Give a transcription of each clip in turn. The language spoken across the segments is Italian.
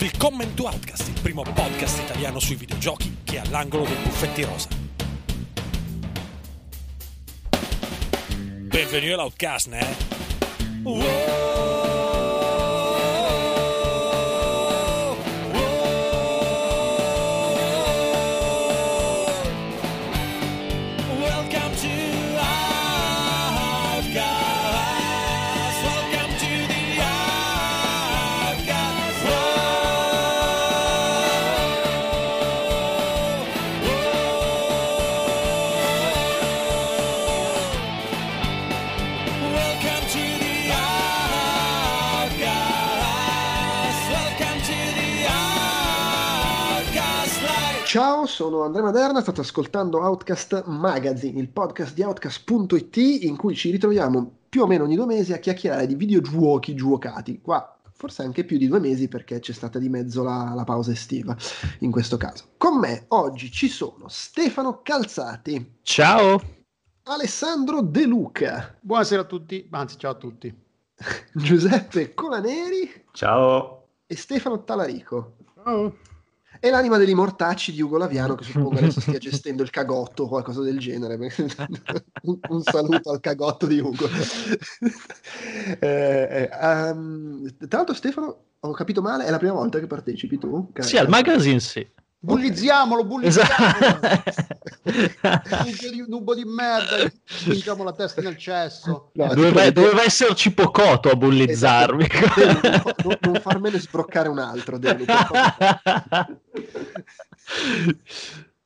Willkommen to Outcast, il primo podcast italiano sui videogiochi che è all'angolo dei buffetti rosa. Benvenuti all'Outcast, né? Welcome sono Andrea Maderna, state ascoltando Outcast Magazine, il podcast di Outcast.it in cui ci ritroviamo più o meno ogni due mesi a chiacchierare di videogiochi giocati. Qua forse anche più di due mesi perché c'è stata di mezzo la, la pausa estiva in questo caso. Con me oggi ci sono Stefano Calzati, Ciao! Alessandro De Luca, Buonasera a tutti, anzi ciao a tutti. Giuseppe Colaneri Ciao! e Stefano Talarico. Ciao. E l'anima degli mortacci di Ugo Laviano, che suppongo adesso stia gestendo il cagotto o qualcosa del genere. un, un saluto al cagotto di Ugo. Eh, ehm, tra l'altro, Stefano, ho capito male, è la prima volta che partecipi tu? Sì, al magazine sì. Bullizziamolo, bullizziamolo. Esatto. Di nubo di merda, spingiamo la testa nel cesso. No, doveva, tipo- doveva esserci Pocotto a bullizzarmi. Esatto. Non, non- non farmene sbroccare un altro, Delu.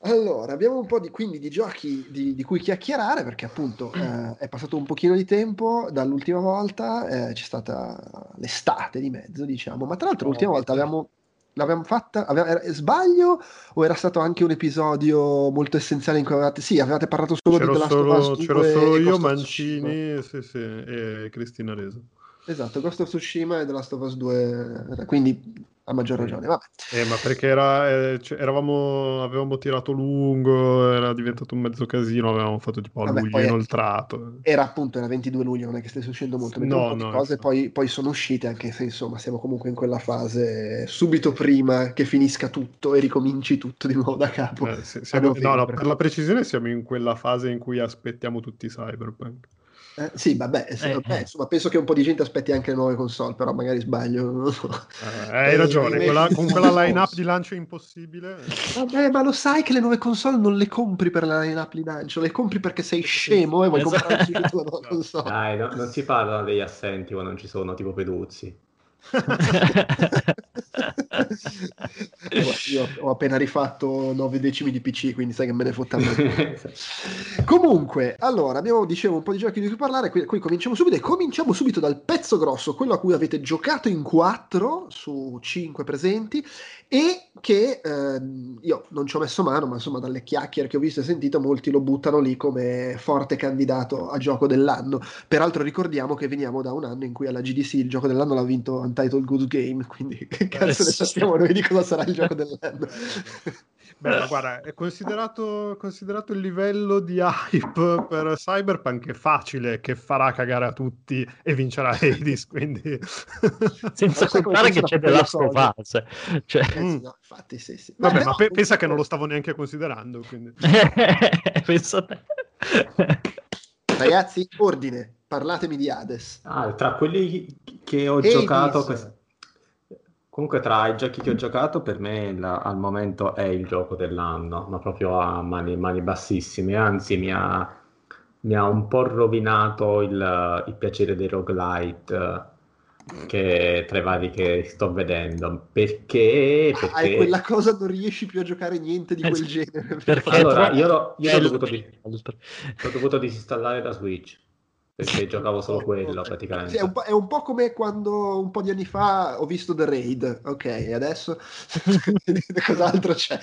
Allora, abbiamo un po' di, quindi di giochi di, di cui chiacchierare perché appunto eh, è passato un pochino di tempo dall'ultima volta, eh, c'è stata l'estate di mezzo, diciamo, ma tra l'altro l'ultima volta avevamo, l'abbiamo fatta, aveva- era- sbaglio o era stato anche un episodio molto essenziale in cui avevate, sì, avevate parlato solo C'ero di The Last solo, c'ero 2 solo io. Mancini sì, sì, e Cristina Reso. Esatto, Ghost of Tsushima e The Last of Us 2, quindi a maggior ragione, vabbè. Eh, ma perché era, eh, cioè, eravamo, avevamo tirato lungo, era diventato un mezzo casino, avevamo fatto tipo a Vabbè, luglio inoltrato. Era appunto, era 22 luglio, non è che stesse uscendo molto, No, no, cose esatto. poi, poi sono uscite, anche se insomma siamo comunque in quella fase subito prima che finisca tutto e ricominci tutto di nuovo da capo. Eh, siamo- no, no, per la precisione siamo in quella fase in cui aspettiamo tutti i cyberpunk. Eh, sì, vabbè, sì, Eh, vabbè, eh. insomma, penso che un po' di gente aspetti anche le nuove console, però magari sbaglio, non lo so. Eh, hai ragione, Eh, quella- con eh, quella eh, line-up di lancio impossibile. Vabbè, ma lo sai che le nuove console non le compri per la line-up di lancio, le compri perché sei scemo e vuoi Esatto. comprare la nuova console. Dai, no- non si parlano degli assenti quando non ci sono, tipo Peduzzi. Io ho appena rifatto 9 decimi di PC, quindi sai che me ne fotta. Comunque, allora, abbiamo, dicevo, un po' di giochi di cui parlare, qui, qui cominciamo subito e cominciamo subito dal pezzo grosso, quello a cui avete giocato in 4 su 5 presenti e che ehm, io non ci ho messo mano, ma insomma dalle chiacchiere che ho visto e sentito molti lo buttano lì come forte candidato a gioco dell'anno. Peraltro ricordiamo che veniamo da un anno in cui alla GDC il gioco dell'anno l'ha vinto Untitled Good Game, quindi che cazzo ne sappiamo noi di cosa sarà il gioco dell'anno. Beh, ma guarda, è considerato, considerato il livello di hype per Cyberpunk è facile che farà cagare a tutti e vincerà Hades, quindi... Senza contare che c'è cosa? Us. Cioè, Eh, Mm. no, infatti, sì, sì. Vabbè, però- ma pe- pensa che non lo stavo neanche considerando, quindi... pensa te. Ragazzi, ordine, parlatemi di Hades. Ah, tra quelli che ho Hades. giocato... quest- Comunque tra i giochi che ho giocato per me la- al momento è il gioco dell'anno, ma proprio a mani, mani bassissime, anzi mi ha, mi ha un po' rovinato il, il piacere dei roguelite eh, che, tra i vari che sto vedendo. Perché? Perché... quella cosa, non riesci più a giocare niente di quel sì. genere. Perché Allora, è io l'ho- io l'ho dovuto. L'ho dovuto disinstallare da Switch perché giocavo solo quello Sì, praticamente. è, un è un po' come quando un po' di anni fa ho visto The Raid. Ok, e adesso cos'altro c'è?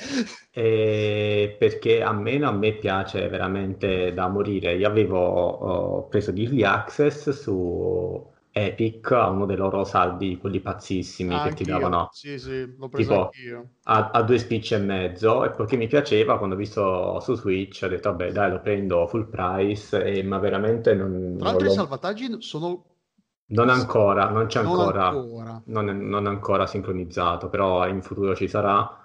E perché a me, a me piace veramente da morire. Io avevo oh, preso di early access su Epic a uno dei loro saldi, quelli pazzissimi che ti davano Sì, sì, l'ho preso Tipo- anch'io. a, a due spicci e mezzo. E perché mi piaceva, quando ho visto su Switch, ho detto vabbè, dai, lo prendo full price. E, ma veramente non, Tra non l'altro i salvataggi sono Non ancora, non c'è Non ancora, ancora. non è, non è ancora sincronizzato, però in futuro ci sarà.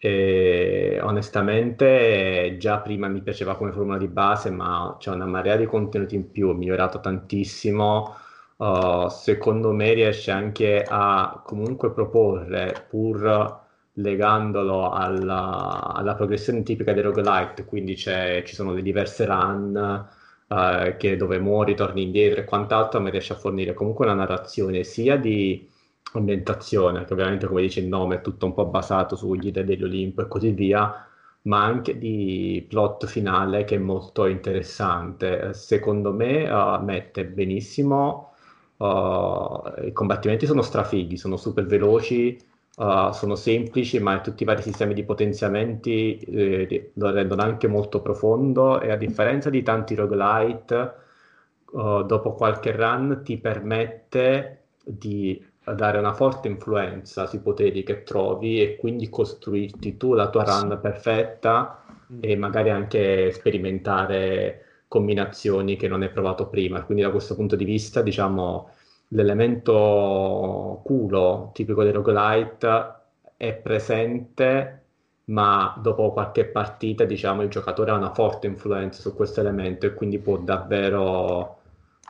E onestamente, già prima mi piaceva come formula di base, ma c'è una marea di contenuti in più, è migliorato tantissimo. Uh, secondo me riesce anche a comunque proporre, pur legandolo alla, alla progressione tipica dei roguelite, quindi ci sono le diverse run eh, che dove muori, torni indietro e quant'altro, mi riesce a fornire comunque una narrazione sia di ambientazione, che ovviamente come dice il nome è tutto un po' basato sugli dei dell'Olimpo e così via, ma anche di plot finale che è molto interessante. Secondo me eh, mette benissimo, eh, i combattimenti sono strafighi, sono super veloci, Uh, sono semplici, ma tutti i vari sistemi di potenziamenti eh, lo rendono anche molto profondo e a differenza di tanti roguelite, uh, dopo qualche run ti permette di dare una forte influenza sui poteri che trovi e quindi costruirti tu la tua run perfetta e magari anche sperimentare combinazioni che non hai provato prima. Quindi da questo punto di vista, diciamo l'elemento culo tipico dei roguelite è presente, ma dopo qualche partita, diciamo, il giocatore ha una forte influenza su questo elemento e quindi può davvero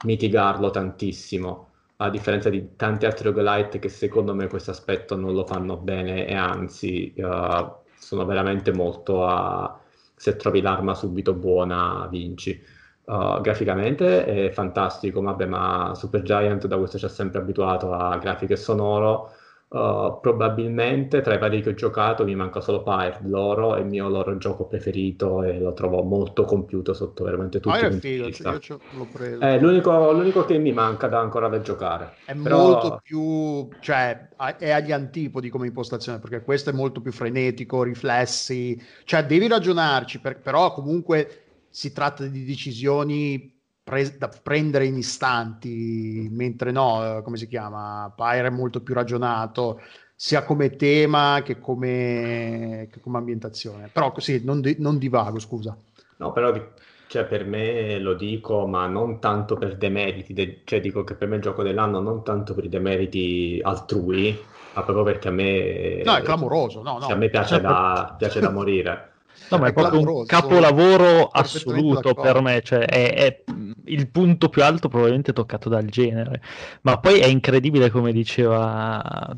mitigarlo tantissimo. A differenza di tanti altri roguelite che secondo me questo aspetto non lo fanno bene e anzi eh, sono veramente molto a se trovi l'arma subito buona vinci. Uh, graficamente è fantastico, vabbè, ma Supergiant da questo ci ha sempre abituato a grafiche sonoro. Uh, probabilmente tra i vari che ho giocato mi manca solo Pyre, loro è il mio loro gioco preferito e lo trovo molto compiuto sotto veramente Ah, i è figo, vista. io l'ho preso. È l'unico, l'unico che mi manca da ancora da giocare. È Però- molto più, cioè, è agli antipodi come impostazione, perché questo è molto più frenetico, riflessi, cioè devi ragionarci, per- però comunque si tratta di decisioni pres- da prendere in istanti, mentre no, eh, come si chiama? Pyre è molto più ragionato, sia come tema che come, che come ambientazione. Però così, non, di- non divago, scusa. No, però cioè, per me lo dico, ma non tanto per demeriti, de- cioè dico che per me il gioco dell'anno non tanto per i demeriti altrui, ma proprio perché a me, No, è clamoroso, no, no. cioè, a me piace da, piace da morire. No, ma è È proprio un capolavoro assoluto per me, cioè è, è il punto più alto probabilmente toccato dal genere. Ma poi è incredibile, come diceva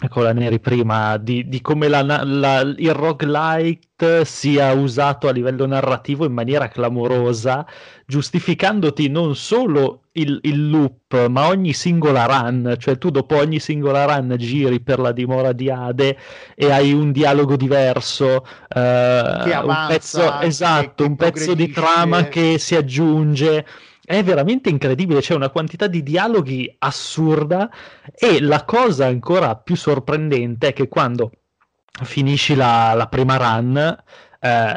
Nicola Neri prima, di, di come la, la- il roguelite sia usato a livello narrativo in maniera clamorosa, giustificandoti non solo il, il loop, ma ogni singola run, cioè tu dopo ogni singola run giri per la dimora di Ade e hai un dialogo diverso, eh, Che un avanza, pezzo, esatto, un pezzo di trama che si aggiunge. È veramente incredibile, c'è una quantità di dialoghi assurda e la cosa ancora più sorprendente è che quando finisci la, la prima run, eh,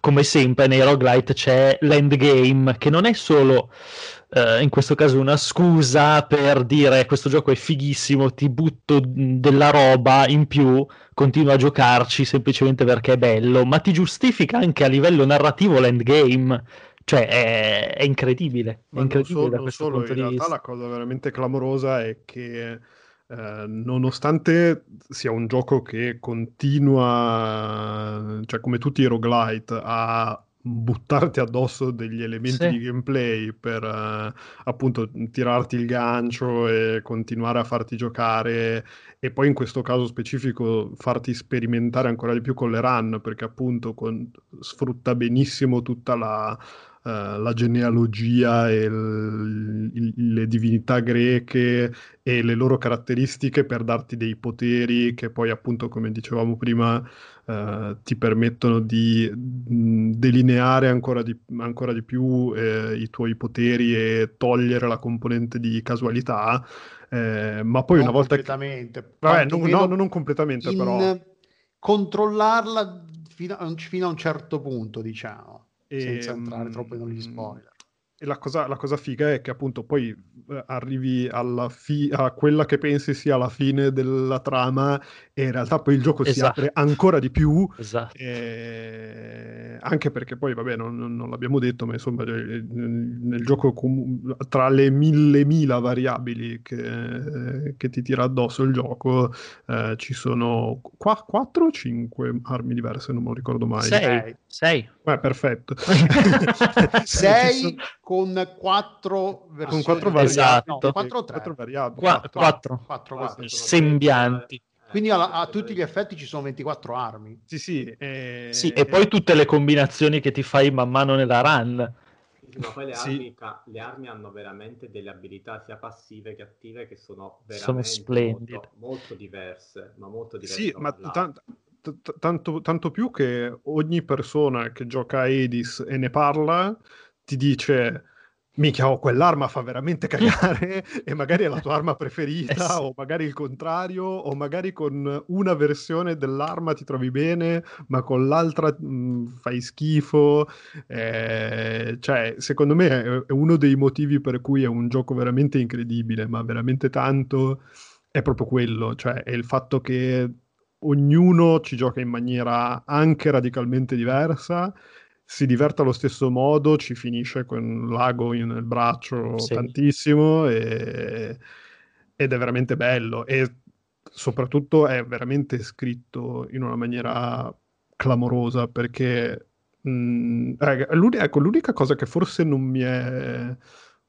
come sempre nei roguelite c'è l'endgame, che non è solo eh, in questo caso una scusa per dire questo gioco è fighissimo, ti butto della roba in più, continuo a giocarci semplicemente perché è bello, ma ti giustifica anche a livello narrativo l'endgame. Cioè, è, è incredibile, è Ma non incredibile solo, da non questo solo, punto in di realtà vista. la cosa veramente clamorosa è che eh, nonostante sia un gioco che continua, cioè come tutti i roguelite, a buttarti addosso degli elementi Sì. di gameplay per eh, appunto tirarti il gancio e continuare a farti giocare e poi in questo caso specifico farti sperimentare ancora di più con le run perché appunto con- sfrutta benissimo tutta la, eh, la genealogia e il- il- le divinità greche e le loro caratteristiche per darti dei poteri che poi appunto come dicevamo prima eh, ti permettono di mh, delineare ancora di, ancora di più eh, i tuoi poteri e togliere la componente di casualità. Eh, ma poi Non una volta che... completamente, Vabbè, non, no, non completamente in però controllarla fino a, fino a un certo punto, diciamo, senza Ehm, entrare troppo negli spoiler. E la cosa, la cosa figa è che appunto poi eh, arrivi alla fi- a quella che pensi sia la fine della trama e in realtà poi il gioco si Esatto. apre ancora di più Esatto. eh, anche perché poi, vabbè, non, non- l'abbiamo detto, ma insomma, eh, nel gioco comu- tra le mille mila variabili che, che ti tira addosso il gioco, eh, ci sono qua, 4 o 5 armi diverse, non me lo ricordo mai. Sei. Sei. Eh, perfetto. 6 con 4 versioni. con quattro Esatto. No, 4 o 3. Quattro variabili. Qua- quattro. quattro. 4 Sembianti. Quindi alla- a, tutti gli effetti ci sono 24 armi. Sì, sì. eh, Sì, e poi tutte le combinazioni che ti fai man mano nella run. Sì, Ma poi le Sì. armi, le armi hanno veramente delle abilità sia passive che attive che sono Sono veramente splendide. molto, molto diverse, ma molto diverse. Sì, ma una all'altra. tan- t- tanto, tanto più che ogni persona che gioca a Hades e ne parla ti dice Mica, oh, quell'arma fa veramente cagare e magari è la tua arma preferita, Eh sì. o magari il contrario, o magari con una versione dell'arma ti trovi bene, ma con l'altra mh, fai schifo. Eh, cioè, secondo me è, è uno dei motivi per cui è un gioco veramente incredibile, ma veramente tanto, è proprio quello, cioè è il fatto che ognuno ci gioca in maniera anche radicalmente diversa si diverte allo stesso modo, ci finisce con l'ago nel braccio Sì. tantissimo e- ed è veramente bello e soprattutto è veramente scritto in una maniera clamorosa perché mh, ecco, l'unica cosa che forse non mi è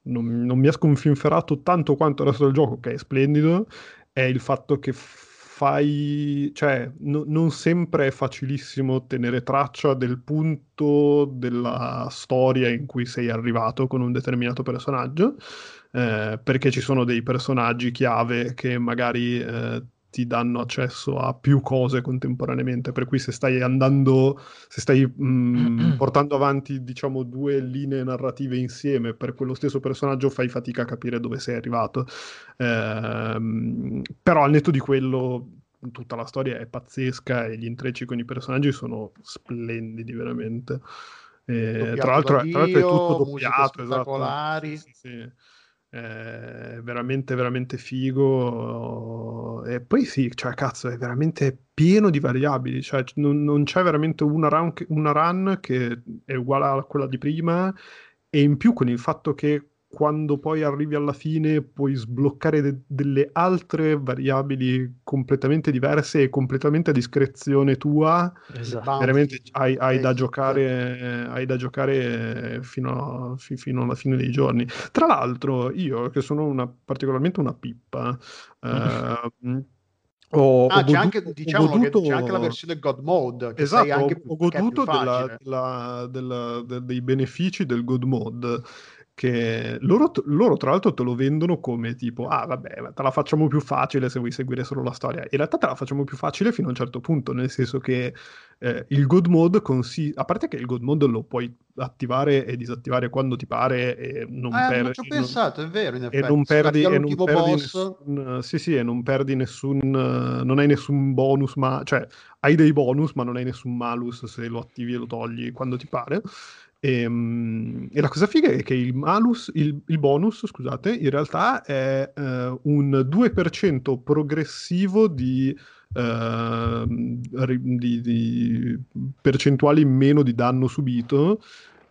non, non mi ha sconfinferato tanto quanto il resto del gioco, che è splendido, è il fatto che fai, cioè, no- non sempre è facilissimo tenere traccia del punto della storia in cui sei arrivato con un determinato personaggio, eh, perché ci sono dei personaggi chiave che magari eh, ti danno accesso a più cose contemporaneamente, per cui se stai andando, se stai mh, portando avanti, diciamo, due linee narrative insieme per quello stesso personaggio, fai fatica a capire dove sei arrivato. Ehm, però al netto di quello, tutta la storia è pazzesca e gli intrecci con i personaggi sono splendidi, veramente. Eh, tra l'altro, da tra l'altro è Dio, tutto doppiato, esatto. sì, sì. È veramente, veramente figo. E poi sì, cioè, cazzo, è veramente pieno di variabili. Cioè, non, non c'è veramente una run, una run che è uguale a quella di prima. E in più con il fatto che quando poi arrivi alla fine puoi sbloccare de- delle altre variabili completamente diverse e completamente a discrezione tua Esatto. Veramente hai, hai da Exit. giocare, eh, hai da giocare fino, a- fi- fino alla fine dei giorni. Tra l'altro, io che sono una, particolarmente una pippa, ehm, ho, Ah, ho c'è anche, goduto- ho diciamolo che goduto- c'è anche la versione God Mode, che Esatto, anche ho, goduto della- della- della- de- dei benefici del God Mode. Che loro, loro, tra l'altro te lo vendono come tipo, ah vabbè, te la facciamo più facile se vuoi seguire solo la storia. In realtà te la facciamo più facile fino a un certo punto, nel senso che eh, il God Mode consiste, a parte che il God Mode lo puoi attivare e disattivare quando ti pare e non Eh, per- non ci ho e pensato, è vero, in e effetti. non perdi, e non perdi nessun, sì, sì, e non perdi nessun, non hai nessun bonus, ma cioè hai dei bonus, ma non hai nessun malus se lo attivi e lo togli quando ti pare. E, mm, e la cosa figa è che il malus, il, il bonus, scusate, in realtà è eh, un 2% progressivo di, ehm, ri- di- di percentuali in meno di danno subito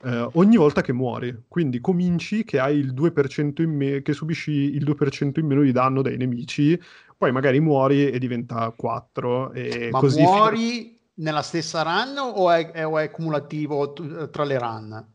eh, ogni volta che muori. Quindi cominci che hai il 2% in me- che subisci il 2% in meno di danno dai nemici, poi magari muori e diventa 4 e ma così muori nella stessa run o è, è- o è cumulativo t- tra le run?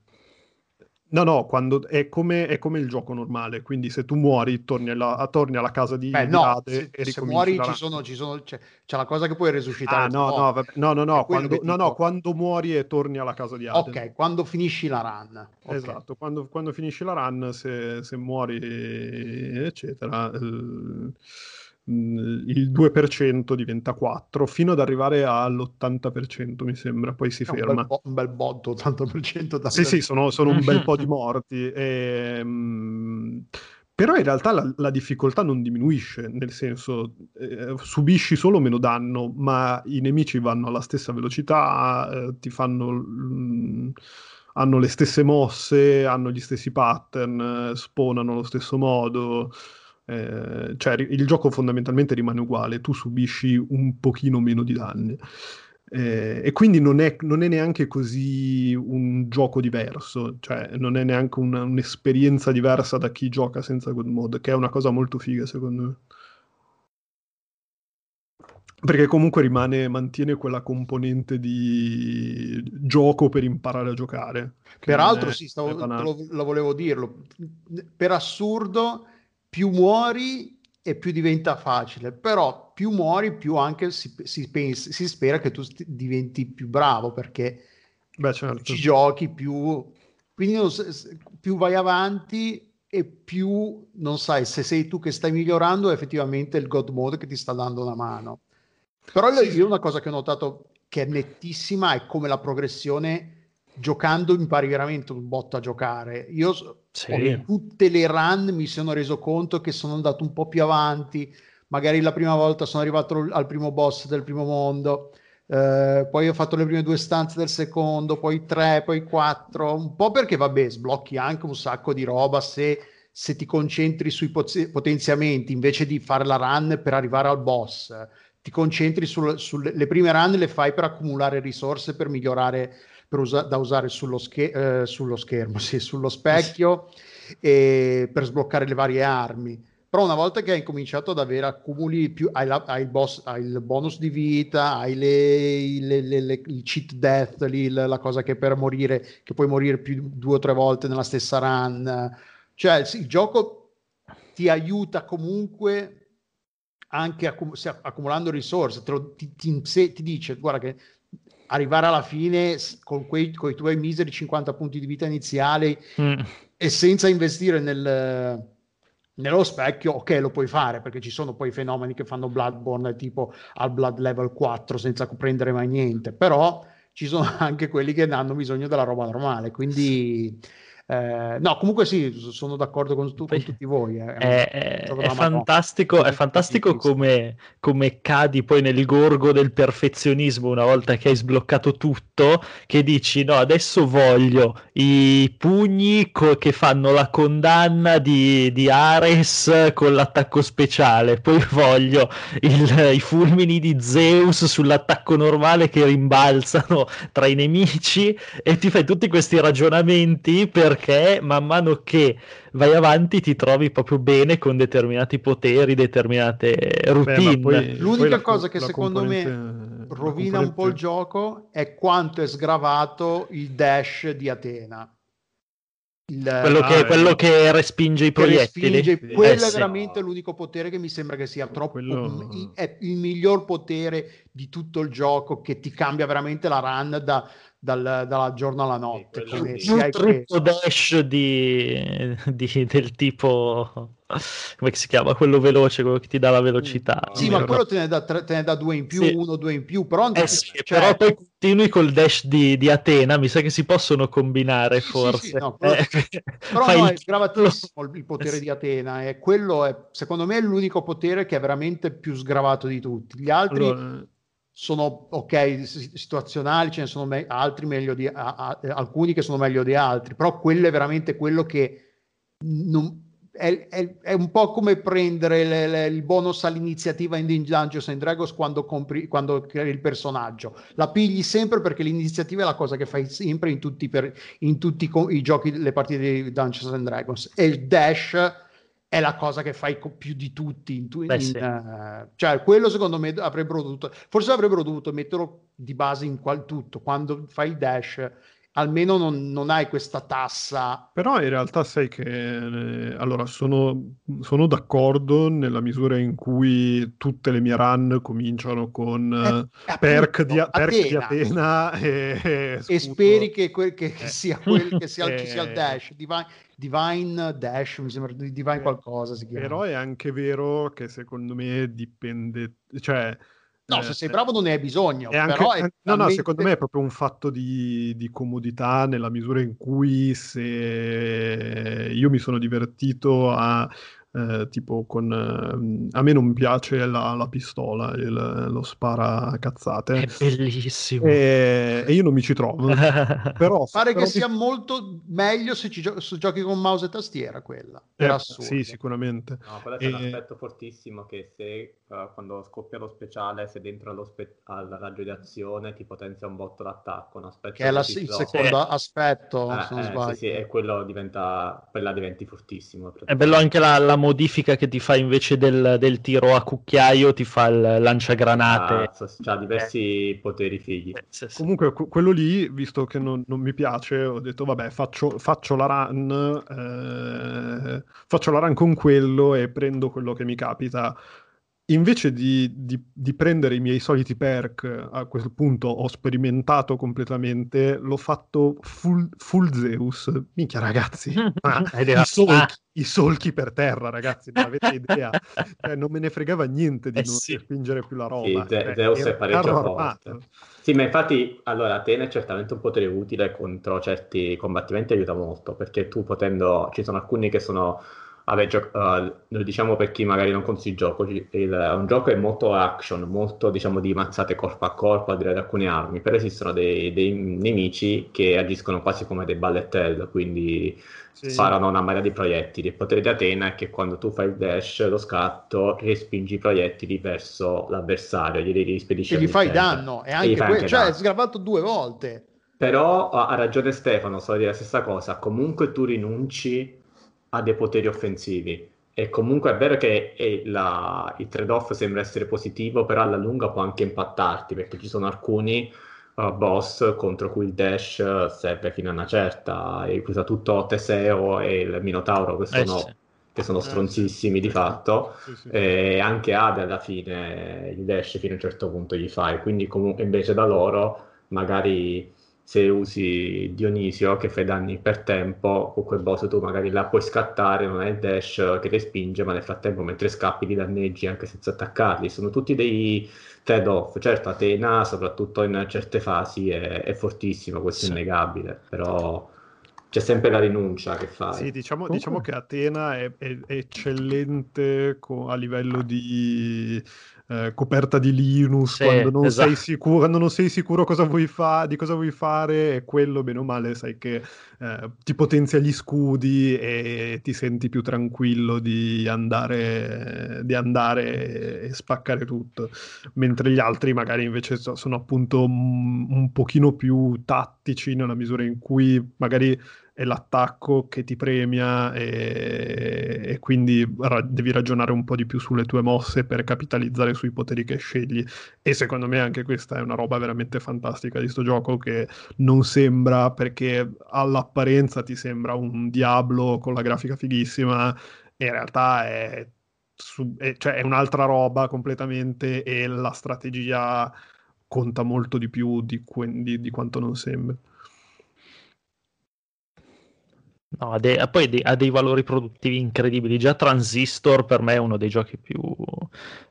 No, no, quando è come, è come il gioco normale, quindi se tu muori torni alla, torni alla casa di, Beh, di no, Rade se, e se muori ci sono, ci sono, c'è, c'è la cosa che puoi resuscitare. Ah, no, no, vabbè, no, no, no, quando, no, no, quando muori e torni alla casa di Ade. Ok, quando finisci la run. Ok. Esatto, quando, quando finisci la run, se, se muori, eccetera, eh, il 2% diventa 4, fino ad arrivare all'80%, mi sembra, poi si È un ferma. bel, bo- un bel botto, 80%. Sì, sì, sono, sono un bel po' di morti. ehm, però in realtà la, la difficoltà non diminuisce, nel senso eh, subisci solo meno danno, ma i nemici vanno alla stessa velocità, eh, ti fanno mm, hanno le stesse mosse, hanno gli stessi pattern, spawnano allo stesso modo. Eh, cioè il gioco fondamentalmente rimane uguale, tu subisci un pochino meno di danni. Eh, e quindi non è, non è, neanche così un gioco diverso, cioè non è neanche una, un'esperienza diversa da chi gioca senza God Mode, che è una cosa molto figa secondo me. Perché comunque rimane, mantiene quella componente di gioco per imparare a giocare. Peraltro, sì, stavo, lo, lo volevo dirlo. Per assurdo, più muori e più diventa facile, però più muori, più anche si, si, pensa, si spera che tu diventi più bravo perché Beh, certo. ci giochi più, quindi non, più vai avanti e più non sai se sei tu che stai migliorando, è effettivamente il God Mode che ti sta dando una mano. Però sì. io una cosa che ho notato che è nettissima è come la progressione giocando impari veramente un botto a giocare. Io sì. tutte le run mi sono reso conto che sono andato un po' più avanti. Magari la prima volta sono arrivato al primo boss del primo mondo, eh, poi ho fatto le prime due stanze del secondo, poi tre, poi quattro. Un po' perché, vabbè, sblocchi anche un sacco di roba se, se ti concentri sui potenziamenti invece di fare la run per arrivare al boss ti concentri sul, sulle prime run le fai per accumulare risorse per migliorare usa, da usare sullo, scher- eh, sullo schermo, sì, sullo specchio e per sbloccare le varie armi. Però una volta che hai incominciato ad avere accumuli più, hai, la, hai, il, boss, hai il bonus di vita, hai le, le, le, il cheat death, lì, la cosa che per morire, che puoi morire più due o tre volte nella stessa run. Cioè il gioco ti aiuta comunque anche accum- accumulando risorse, lo, ti, ti, ti, dice guarda che arrivare alla fine con, quei, con i tuoi miseri 50 punti di vita iniziali mm. e senza investire nel, nello specchio, ok, lo puoi fare perché ci sono poi fenomeni che fanno Bloodborne tipo al Blood level 4 senza prendere mai niente, però ci sono anche quelli che hanno bisogno della roba normale, quindi eh, no, comunque sì, sono d'accordo con, tu, con tutti voi. Eh. È, è, è fantastico, è fantastico come, come, cadi poi nel gorgo del perfezionismo una volta che hai sbloccato tutto, che dici no, adesso voglio i pugni co- che fanno la condanna di, di, Ares con l'attacco speciale, poi voglio il, i fulmini di Zeus sull'attacco normale che rimbalzano tra i nemici e ti fai tutti questi ragionamenti per perché man mano che vai avanti ti trovi proprio bene con determinati poteri, determinate routine. Beh, poi, L'unica poi cosa la, che la secondo me rovina un po' il gioco è quanto è sgravato il dash di Atena. Il, quello, che, ah, quello che, respinge i proiettili. Respinge, quello eh, è veramente l'unico potere che mi sembra che sia troppo. Quello... È il miglior potere di tutto il gioco che ti cambia veramente la run da, dal, dalla giorno alla notte. Sì, come un triplo dash di, di, del tipo come si chiama quello veloce, quello che ti dà la velocità. Sì, ma quello te ne, dà, te ne dà due in più, sì. uno, due in più. Però, eh sì, cioè... però poi continui col dash di, di, Atena. Mi sa che si possono combinare, forse. Sì, no, quello... eh, però no, è sgravatissimo il potere di Atena. E quello è, secondo me, è l'unico potere che è veramente più sgravato di tutti. Gli altri. Allora sono ok situazionali, ce ne sono me- altri meglio di a- a- alcuni che sono meglio di altri, però quello è veramente quello che non, è, è, è, un po' come prendere le, le, il bonus all'iniziativa in Dungeons and Dragons quando, compri, quando crei il personaggio. La pigli sempre perché l'iniziativa è la cosa che fai sempre in tutti, per, in tutti i, i giochi, le partite di Dungeons and Dragons. E il dash è la cosa che fai più di tutti. In, Beh, in, sì. uh, cioè, quello secondo me avrebbero dovuto, forse avrebbero dovuto metterlo di base in qual tutto. Quando fai il dash, almeno non, non hai questa tassa. Però in realtà sai che, eh, allora, sono, sono, d'accordo nella misura in cui tutte le mie run cominciano con eh, perk, di, perk di Atena e, e, e speri che, que- che, che, sia quel, che sia, ci sia il dash. Divine, Divine Dash, mi sembra di Divine qualcosa si chiama. Però è anche vero che secondo me dipende, cioè... No, eh, se sei bravo non ne hai bisogno. È anche, però è no, no, secondo me è proprio un fatto di, di, comodità nella misura in cui se io mi sono divertito a eh, tipo con... eh, a me non piace la, la pistola, il- lo spara cazzate. È bellissimo. E, e io non mi ci trovo. Però, Pare però che mi- sia molto meglio se, ci gio- se giochi con mouse e tastiera quella. eh, sì, sicuramente. No, quello c'è un E- aspetto fortissimo che se eh, quando scoppia lo speciale, se dentro allo spe- al raggio di azione ti potenzia un botto l'attacco, un aspetto Che è la- il secondo aspetto, Eh, se non eh, sbaglio. sì, sì, e quello diventa, quella diventi fortissimo. È bello anche la, la modifica che ti fa invece del, del tiro a cucchiaio, ti fa il lanciagranate. Ha diversi poteri fighi. Eh, sì, sì. Comunque, que- quello lì, visto che non, non mi piace, ho detto, vabbè, faccio, faccio la run, eh, faccio la run con quello e prendo quello che mi capita. Invece di, di- di prendere i miei soliti perk, a quel punto ho sperimentato completamente, l'ho fatto full, full Zeus. Minchia, ragazzi, detto, i, solchi, ah. i solchi per terra, ragazzi, non avete idea. Cioè, non me ne fregava niente di Eh non sì. spingere più la roba. Sì, Ze- Cioè, Zeus è parecchio forte. Sì, ma infatti, allora, Atene è certamente un potere utile contro certi combattimenti, aiuta molto, perché tu potendo, ci sono alcuni che sono, vabbè, gio- eh, lo diciamo per chi magari non conosce il gioco, il- è un gioco è molto action, molto, diciamo, di mazzate corpo a corpo, a dire di alcune armi, però esistono dei, dei nemici che agiscono quasi come dei bullet hell, quindi Sì. sparano una marea di proiettili. Il potere di Atena è che quando tu fai il dash, lo scatto, respingi i proiettili verso l'avversario, gli, gli spedisci E gli fai all'interno. danno, e E anche fai que- anche cioè è danno. sgravato due volte. Però ha ragione Stefano, sto a dire la stessa cosa, comunque tu rinunci a dei poteri offensivi e comunque è vero che è la- il trade-off sembra essere positivo, però alla lunga può anche impattarti perché ci sono alcuni uh, boss contro cui il dash uh, serve fino a una certa, e usa tutto Teseo e il Minotauro che Eh, sono, sì. che sono Eh, stronzissimi di fatto. sì, sì. E anche Ade alla fine il dash fino a un certo punto gli fai, quindi comunque invece da loro magari se usi Dionisio che fai danni per tempo, con quel boss tu magari la puoi scattare, non hai il dash che ti spinge, ma nel frattempo mentre scappi li danneggi anche senza attaccarli. Sono tutti dei trade-off. Certo, Atena, soprattutto in certe fasi, è, è fortissima, questo Sì. è innegabile, però c'è sempre la rinuncia che fai. Sì, diciamo, Comunque- diciamo che Atena è, è- è eccellente co- a livello di eh, coperta di Linux, Sì, quando, non sei esatto. sicuro, quando non sei sicuro cosa vuoi fa- di cosa vuoi fare, e quello bene o male sai che eh, ti potenzia gli scudi e ti senti più tranquillo di andare, di andare e spaccare tutto mentre gli altri magari invece so- sono appunto un, un pochino più tattici nella misura in cui magari è l'attacco che ti premia e, e quindi ra- devi ragionare un po' di più sulle tue mosse per capitalizzare sui poteri che scegli e secondo me anche questa è una roba veramente fantastica di sto gioco che non sembra perché all'apparenza ti sembra un Diablo con la grafica fighissima e in realtà è su- è- cioè è un'altra roba completamente e la strategia conta molto di più di, que- di- di quanto non sembra. No, ha dei- poi dei- ha dei valori produttivi incredibili. Già Transistor per me è uno dei giochi più,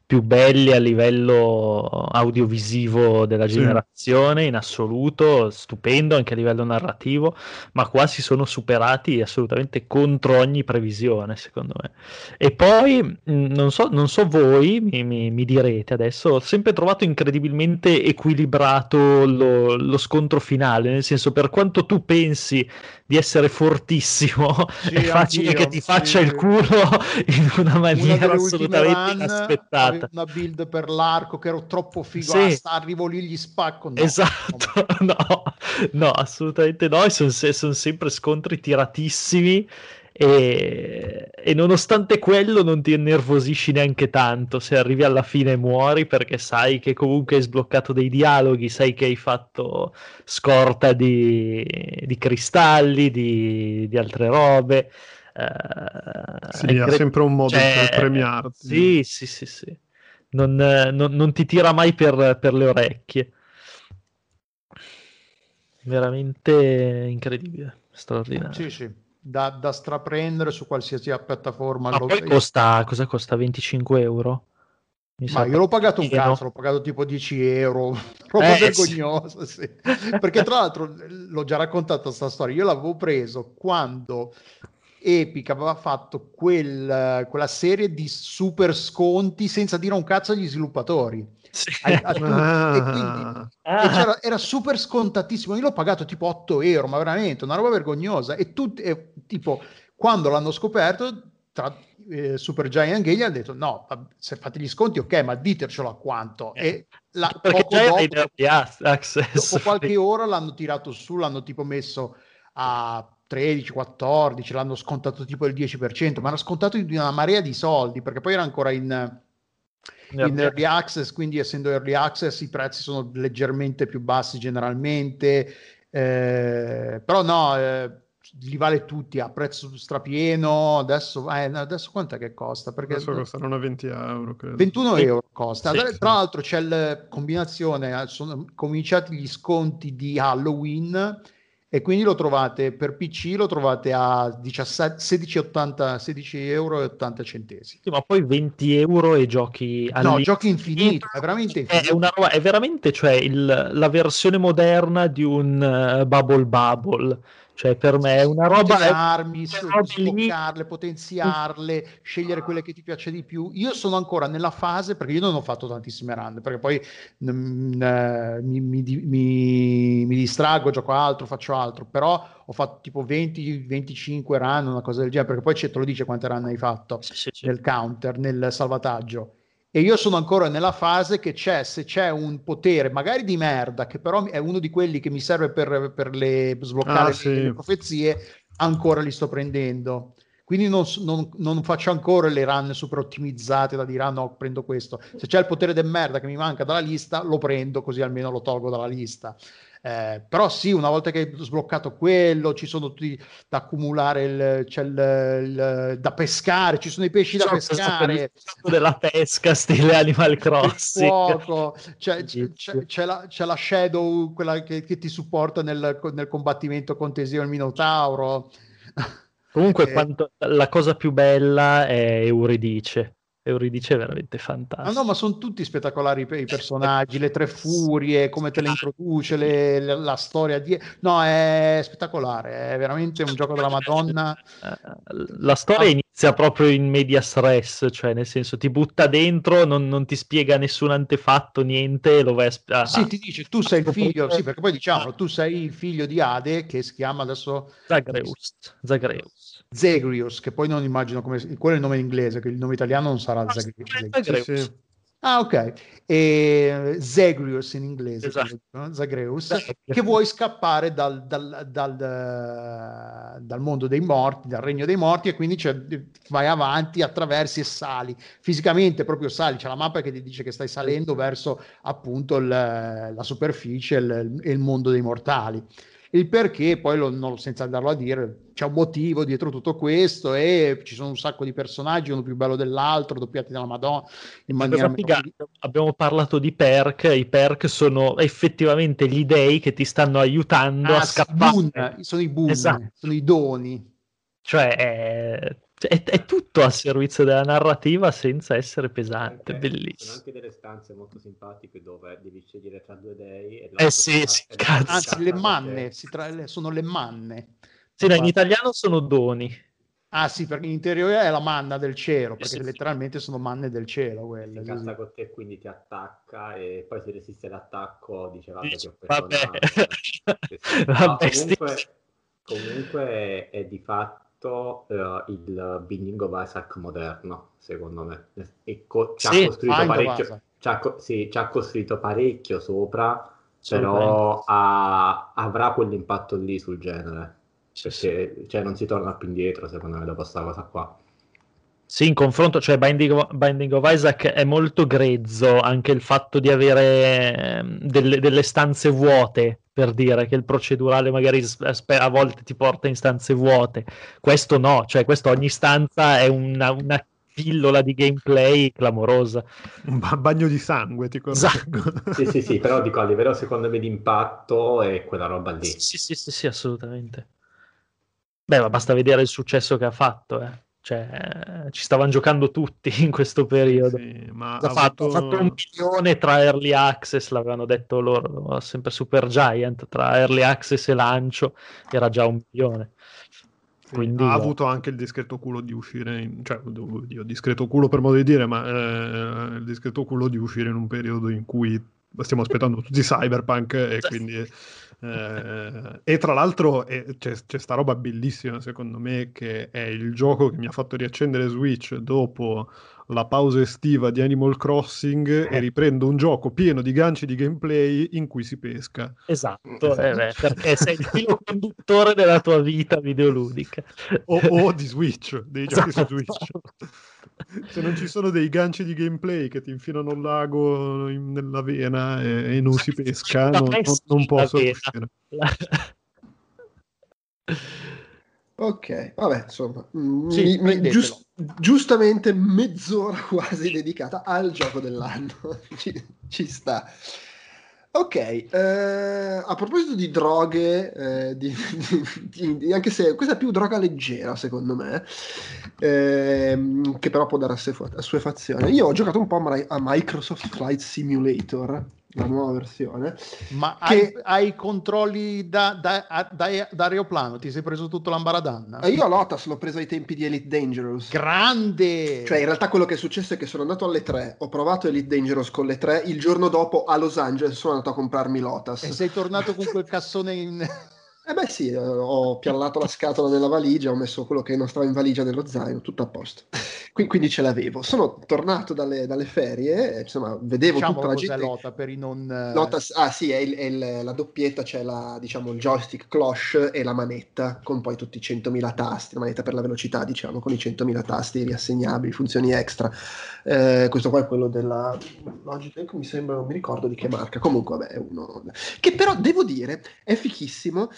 più belli a livello audiovisivo della Sì. generazione in assoluto, stupendo anche a livello narrativo, ma qua si sono superati assolutamente contro ogni previsione, secondo me. E poi, mh, non so, non so voi, mi, mi- mi direte adesso, ho sempre trovato incredibilmente equilibrato lo, lo scontro finale, nel senso per quanto tu pensi di essere fortissimo, Sì, è facile che ti faccia sì. il culo in una maniera assolutamente inaspettata. Avevo una build per l'arco che ero troppo figo, Sì. ah, sta, arrivo lì gli spacco. No, Esatto, no, no, assolutamente no, e sono sempre scontri tiratissimi e, e nonostante quello non ti innervosisci neanche tanto se arrivi alla fine e muori perché sai che comunque hai sbloccato dei dialoghi, sai che hai fatto scorta di, di cristalli, di, di altre robe. eh, Sì, è ha cre- sempre un modo cioè, per premiarti. Sì, sì, sì, sì. Non, eh, non- non ti tira mai per, per le orecchie. Veramente incredibile, straordinario. Sì, sì, da, da straprendere su qualsiasi piattaforma. Ma poi costa, cosa costa? 25 euro? Mi Ma io l'ho pagato un cazzo, l'ho pagato tipo 10 euro, roba Eh, sì. vergognosa, sì. Perché tra l'altro l'ho già raccontato sta storia, io l'avevo preso quando Epic aveva fatto quel, quella serie di super sconti senza dire un cazzo agli sviluppatori. Sì. A- a tutti. E quindi Ah, Ah, e c'era- era super scontatissimo. Io l'ho pagato tipo 8 euro, ma veramente una roba vergognosa. E tutti, tipo, quando l'hanno scoperto, tra eh, Super Giant Game ha detto: No, se fate gli sconti, ok, ma ditecelo a quanto. Eh, E la, perché poco già dopo, ac- access. dopo qualche ora l'hanno tirato su, l'hanno tipo messo a 13, 14, l'hanno scontato tipo il 10%, ma era scontato di una marea di soldi perché poi era ancora in, in early access, quindi essendo early access i prezzi sono leggermente più bassi generalmente, eh, però no, eh, li vale tutti a prezzo strapieno, adesso, eh, adesso quant'è che costa? Perché adesso costeranno 20 euro, credo. 21 Sì. euro costa. Sì. Tra l'altro c'è la combinazione, eh, sono cominciati gli sconti di Halloween e quindi lo trovate per PC lo trovate a 17, 16,80 16 euro e 80 centesimi. Sì, ma poi 20 euro e giochi No, all'infinito. giochi infinito, è veramente È infinito. una roba, è veramente cioè, il- la versione moderna di un eh, Bubble Bubble. Cioè, per me è una roba. armi, sbloccarle, potenziarle, scegliere quelle che ti piace di più. Io sono ancora nella fase, perché io non ho fatto tantissime run, perché poi mm, eh, mi, mi mi- mi distraggo, gioco altro, faccio altro, però ho fatto tipo 20-25 run, una cosa del genere, perché poi c'è- te lo dice quante run hai fatto Sì, sì, sì. nel counter, nel salvataggio. E io sono ancora nella fase che c'è, se c'è un potere, magari di merda, che però è uno di quelli che mi serve per, per le, sbloccare Ah, le- sì. le profezie, ancora li sto prendendo. Quindi non, non- non faccio ancora le run super ottimizzate da dire ah no, prendo questo. Se c'è il potere del merda che mi manca dalla lista, lo prendo così almeno lo tolgo dalla lista. Eh, però sì, una volta che hai sbloccato quello, ci sono tutti da accumulare, il- c'è il- il- da pescare, ci sono i pesci da C'è questo pescare. bellissimo della pesca, stile Animal Crossing. fuoco, c'è, c'è- c'è la, c'è la Shadow, quella che, che ti supporta nel, nel combattimento con Teseo e il Minotauro. Comunque, Eh, quanto- la cosa più bella è Euridice. Euridice è veramente Ah fantastico. no, ma sono tutti spettacolari i, personaggi, le tre furie, come te le introduce, le- le- la storia di... No, è spettacolare, è veramente un gioco della Madonna. Eh, La storia inizia proprio in medias res, cioè nel senso ti butta dentro, non, non ti spiega nessun antefatto, niente, lo vai a Sì, ti dice, tu sei il figlio, sì, perché poi diciamolo, tu sei il figlio di Ade, che si chiama adesso Zagreus. Zagreus. Zagreus, che poi non immagino come... Quello è il nome in inglese, che il nome italiano non sarà Zagreus. Zagreus. Sì, sì. Ah, ok. E Zagreus in inglese, Esatto. no? Zagreus, che vuoi scappare dal, dal- dal, eh, dal mondo dei morti, dal regno dei morti, e quindi c'è- vai avanti, attraversi e sali. Fisicamente proprio sali, c'è la mappa che ti dice che stai salendo verso appunto il- la superficie e il, e il mondo dei mortali. Il perché poi lo- non- senza andarlo a dire, c'è un motivo dietro tutto questo e ci sono un sacco di personaggi, uno più bello dell'altro, doppiati dalla Madonna in maniera abbiamo parlato di perk, i perk sono effettivamente gli dei che ti stanno aiutando Ah, a scappare. boon, sono i boon, Esatto. sono i doni. Cioè è, è- è tutto a servizio della narrativa senza essere pesante, Sono bellissimo. anche delle stanze molto simpatiche dove devi scegliere tra due dei. E Eh sì, si sì, cazzo. si Anzi, le perché- manne, si tra- sono le manne. Sì, no, in italiano sono doni. Ah sì, perché in interiore è la manna del cielo, perché sì. letteralmente sono manne del cielo Si quelle. incazza sì. con te, quindi ti attacca e poi se resiste l'attacco dice vabbè Dici, che ho preso vabbè. sì. No, Vabbè, comunque, comunque è di fatto eh, il Binding of Isaac moderno, secondo me. E co- ci, Sì, ha costruito parecchio, ci, ha, sì, ci ha costruito parecchio sopra, però ha- avrà quell'impatto lì sul genere. Sì. Perché cioè, non si torna più indietro, secondo me, dopo questa cosa qua. Sì, in confronto, cioè Binding of, Binding of Isaac è molto grezzo anche il fatto di avere ehm, delle, delle stanze vuote, per dire che il procedurale magari aspe- a volte ti porta in stanze vuote. Questo no, cioè questo ogni stanza è una, una pillola di gameplay clamorosa. Un ba- bagno di sangue, ti correggo. Esatto. Sì, sì, sì, però dico a livello secondo me di impatto è quella roba lì. Sì, sì, sì, sì, assolutamente. Beh, ma basta vedere il successo che ha fatto, eh. Cioè, ci stavano giocando tutti in questo periodo. Sì, ma Ha ha fatto, ha avuto- fatto un milione tra early access, l'avevano detto loro, sempre Super Giant, tra early access e lancio era già un milione. Quindi, ha avuto anche il discreto culo di uscire, in, cioè, oddio, discreto culo per modo di dire, ma eh, il discreto culo di uscire in un periodo in cui stiamo aspettando tutti Cyberpunk e quindi... Eh, e tra l'altro eh, c'è, c'è sta roba bellissima secondo me che è il gioco che mi ha fatto riaccendere Switch dopo la pausa estiva di Animal Crossing e eh. riprendo un gioco pieno di ganci di gameplay in cui si pesca. Esatto, eh beh, perché sei il filo conduttore della tua vita videoludica. O, o di Switch, dei giochi esatto. su Switch. Se non ci sono dei ganci di gameplay che ti infilano un lago in, nella vena e, e, non si pesca, non, non, non posso uscire. Ok, vabbè, insomma, mm, sì, mi, giust- giustamente mezz'ora quasi dedicata al gioco dell'anno, ci, ci sta. Ok, eh, a proposito di droghe, eh, di, di, di, anche se questa è più droga leggera secondo me, eh, che però può dare assuefazione. Io ho giocato un po' a Microsoft Flight Simulator, la nuova versione. Ma che... hai, hai controlli da, da, da, da, aeroplano? Ti sei preso tutto l'ambaradanna? Eh, io a Lotus l'ho preso ai tempi di Elite Dangerous. Grande! Cioè, in realtà quello che è successo è che sono andato alle 3, ho provato Elite Dangerous con le 3, il giorno dopo a Los Angeles sono andato a comprarmi Lotus. E sei tornato con quel cassone in... Eh beh sì, ho piallato la scatola nella valigia, ho messo quello che non stava in valigia nello zaino, tutto a posto. Quindi ce l'avevo. Sono tornato dalle, dalle ferie, insomma, vedevo diciamo tutta la gente... Lota per i non... Eh, Lota, ah sì, è, il, è il, la doppietta, c'è la, diciamo, il joystick cloche e la manetta, con poi tutti i 100.000 tasti, la manetta per la velocità, diciamo, con i 100.000 tasti riassegnabili, funzioni extra. Eh, questo qua è quello della Logitech, mi sembra, non mi ricordo di che marca, comunque vabbè, è uno... Che però, devo dire, è fichissimo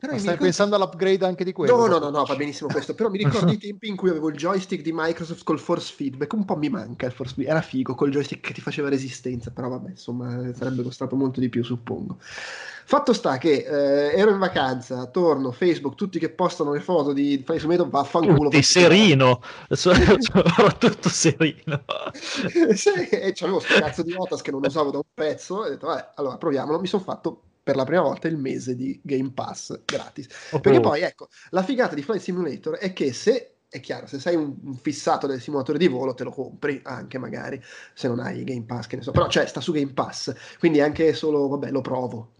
però stai ricordo... pensando all'upgrade anche di quello? No, no, no, no, va benissimo questo. Però mi ricordo i tempi in cui avevo il joystick di Microsoft col force feedback. Un po' mi manca il force feedback. Era figo col joystick che ti faceva resistenza. Però vabbè, insomma, sarebbe costato molto di più, suppongo. Fatto sta che eh, ero in vacanza, torno, Facebook, tutti che postano le foto di Fai Sumeto, vaffanculo. Tutti serino, soprattutto serino. sì, e c'avevo sto cazzo di notas che non usavo da un pezzo. E ho detto, vabbè, allora proviamolo. Mi sono fatto per la prima volta il mese di Game Pass gratis. Oh, Perché poi, ecco, la figata di Flight Simulator è che se è chiaro, se sei un, fissato del simulatore di volo te lo compri anche magari se non hai Game Pass, che ne so, però cioè sta su Game Pass, quindi anche solo, vabbè, lo provo,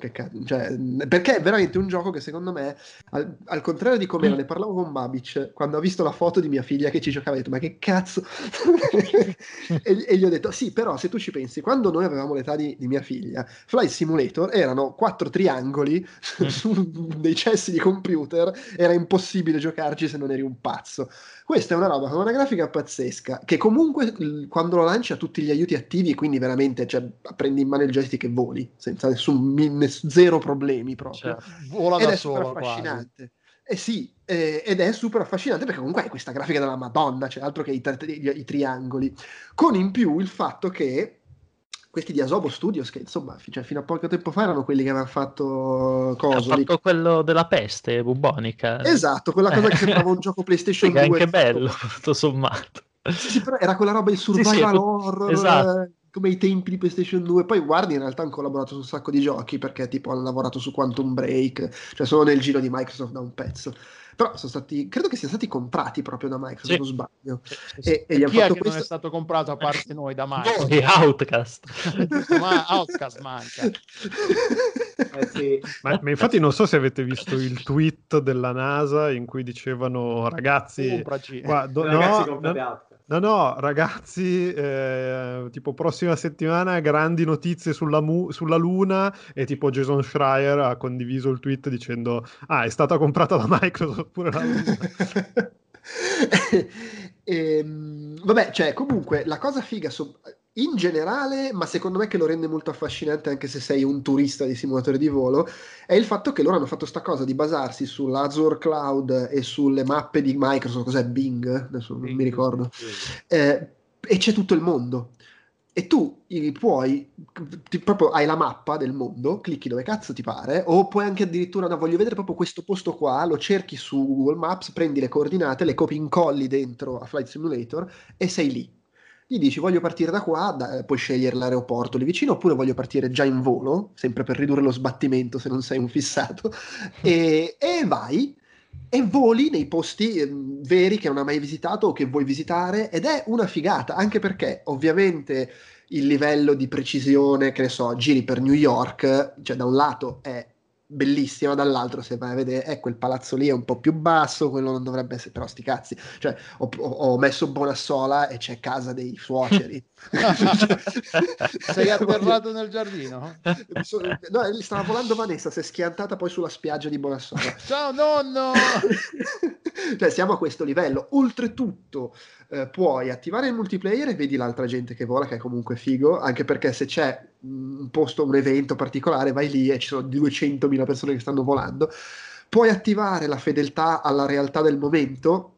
cioè, perché è veramente un gioco che secondo me, al, al contrario di come ne parlavo con Babic, quando ho visto la foto di mia figlia che ci giocava, ho detto, ma che cazzo? e, e, gli ho detto, sì, però se tu ci pensi, quando noi avevamo l'età di, di mia figlia, Flight Simulator erano quattro triangoli mm. su dei cessi di computer, era impossibile giocarci se non eri un pazzo. Questa è una roba con una grafica pazzesca, che comunque quando lo lanci ha tutti gli aiuti attivi e quindi veramente cioè, prendi in mano il joystick e voli, senza nessun ness- zero problemi proprio. Cioè, vola ed da è solo, super affascinante. Eh sì, eh, ed è super affascinante perché comunque hai questa grafica della Madonna, cioè altro che i, i, i triangoli, con in più il fatto che questi di Asobo Studios che insomma cioè, fino a poco tempo fa erano quelli che avevano fatto cosa fatto quello della peste bubonica. Esatto quella cosa che sembrava un gioco PlayStation 2 anche bello tutto sommato. Sì, sì, però era quella roba il survival sì, sì, horror esatto. Come i tempi di PlayStation 2 poi guardi in realtà hanno collaborato su un sacco di giochi perché tipo hanno lavorato su Quantum Break cioè sono nel giro di Microsoft da un pezzo però sono stati, credo che siano stati comprati proprio da Microsoft, sì. non sbaglio. Sì, E, e, chi è che questo... non è stato comprato a parte noi da Microsoft? Noi, Outcast. ma Outcast manca. Eh sì. ma, ma, infatti non so se avete visto il tweet della NASA in cui dicevano ragazzi, qua, do, ragazzi no, no, No, ragazzi, eh, tipo prossima settimana grandi notizie sulla, mu- sulla, Luna e tipo Jason Schreier ha condiviso il tweet dicendo ah, è stata comprata da Microsoft pure la Luna. e, ehm, vabbè, cioè, comunque, la cosa figa so- in generale, ma secondo me che lo rende molto affascinante anche se sei un turista di simulatore di volo, è il fatto che loro hanno fatto sta cosa di basarsi sull'Azure Cloud e sulle mappe di Microsoft, cos'è Bing? Adesso Bing, non mi ricordo. Eh, e c'è tutto il mondo. E tu puoi, ti, proprio hai la mappa del mondo, clicchi dove cazzo ti pare, o puoi anche addirittura, no, voglio vedere proprio questo posto qua, lo cerchi su Google Maps, prendi le coordinate, le copi incolli dentro a Flight Simulator e sei lì gli dici voglio partire da qua, da, puoi scegliere l'aeroporto lì vicino oppure voglio partire già in volo, sempre per ridurre lo sbattimento se non sei un fissato, e, e vai e voli nei posti eh, veri che non hai mai visitato o che vuoi visitare ed è una figata, anche perché ovviamente il livello di precisione, che ne so, giri per New York, cioè da un lato è bellissima, dall'altro se vai a vedere, eh, quel palazzo lì è un po' più basso, quello non dovrebbe essere, però sti cazzi, cioè ho, ho messo Bonassola e c'è casa dei suoceri. Sei atterrato nel giardino? no, stava volando Vanessa, si è schiantata poi sulla spiaggia di Bonassola. Ciao nonno! cioè siamo a questo livello. Oltretutto eh, puoi attivare il multiplayer e vedi l'altra gente che vola, che è comunque figo, anche perché se c'è un posto, un evento particolare, vai lì e ci sono 200.000 persone che stanno volando. Puoi attivare la fedeltà alla realtà del momento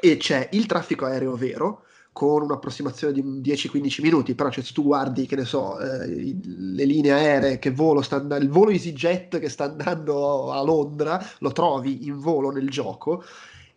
e c'è il traffico aereo vero con un'approssimazione di 10-15 minuti, però cioè, se tu guardi, che ne so, eh, le linee aeree che volo, sta andando, il volo EasyJet che sta andando a Londra, lo trovi in volo nel gioco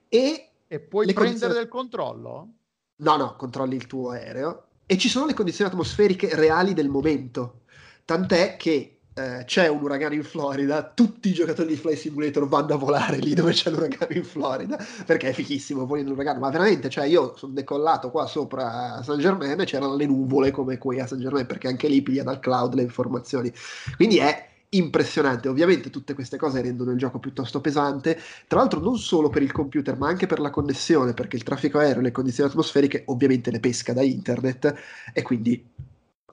e... E puoi prendere condizioni... del controllo? No, no, controlli il tuo aereo e ci sono le condizioni atmosferiche reali del momento. Tant'è che eh, c'è un uragano in Florida, tutti i giocatori di Fly Simulator vanno a volare lì dove c'è l'uragano in Florida, perché è fichissimo, voli nell'uragano, ma veramente, cioè io sono decollato qua sopra San Germain e c'erano le nuvole come qui a San Germain, perché anche lì piglia dal cloud le informazioni. Quindi è impressionante. Ovviamente tutte queste cose rendono il gioco piuttosto pesante, tra l'altro non solo per il computer, ma anche per la connessione, perché il traffico aereo e le condizioni atmosferiche ovviamente le pesca da internet e quindi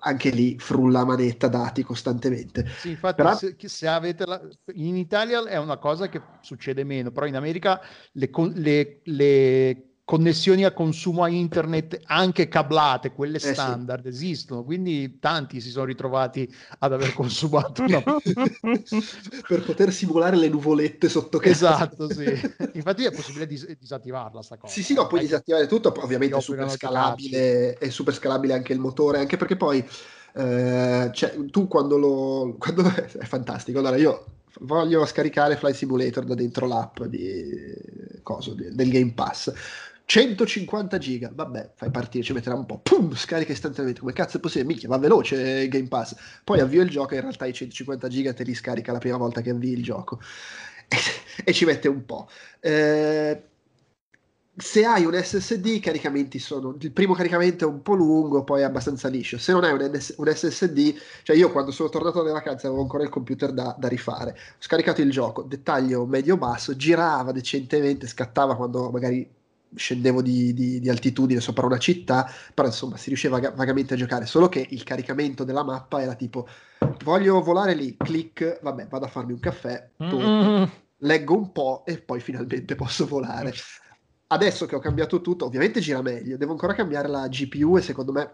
anche lì frulla manetta dati costantemente. Sì, infatti, però... se, se, avete la... in Italia è una cosa che succede meno, però in America le, le, le connessioni a consumo a internet anche cablate, quelle standard, eh sì. esistono, quindi tanti si sono ritrovati ad aver consumato una... per poter simulare le nuvolette sotto casa. Esatto, sì. Infatti è possibile dis- disattivarla sta cosa. Sì, sì, no, puoi disattivare tutto, ovviamente è super scalabile, è super scalabile anche il motore, anche perché poi eh, cioè, tu quando lo... Quando... è fantastico, allora io voglio scaricare Flight Simulator da dentro l'app di, coso, del Game Pass 150 giga, vabbè, fai partire, ci metterà un po', pum, scarica istantaneamente, come cazzo è possibile? Minchia, va veloce il Game Pass. Poi avvio il gioco e in realtà i 150 giga te li scarica la prima volta che avvii il gioco. E, e ci mette un po'. Eh, se hai un SSD, i caricamenti sono. Il primo caricamento è un po' lungo, poi è abbastanza liscio. Se non hai un, NS, un SSD, cioè io quando sono tornato dalle vacanze avevo ancora il computer da, da, rifare. Ho scaricato il gioco, dettaglio medio-basso, girava decentemente, scattava quando magari scendevo di, di, di, altitudine sopra una città, però insomma si riusciva vagamente a giocare, solo che il caricamento della mappa era tipo voglio volare lì, clic, vabbè vado a farmi un caffè, leggo un po' e poi finalmente posso volare. Adesso che ho cambiato tutto, ovviamente gira meglio, devo ancora cambiare la GPU e secondo me,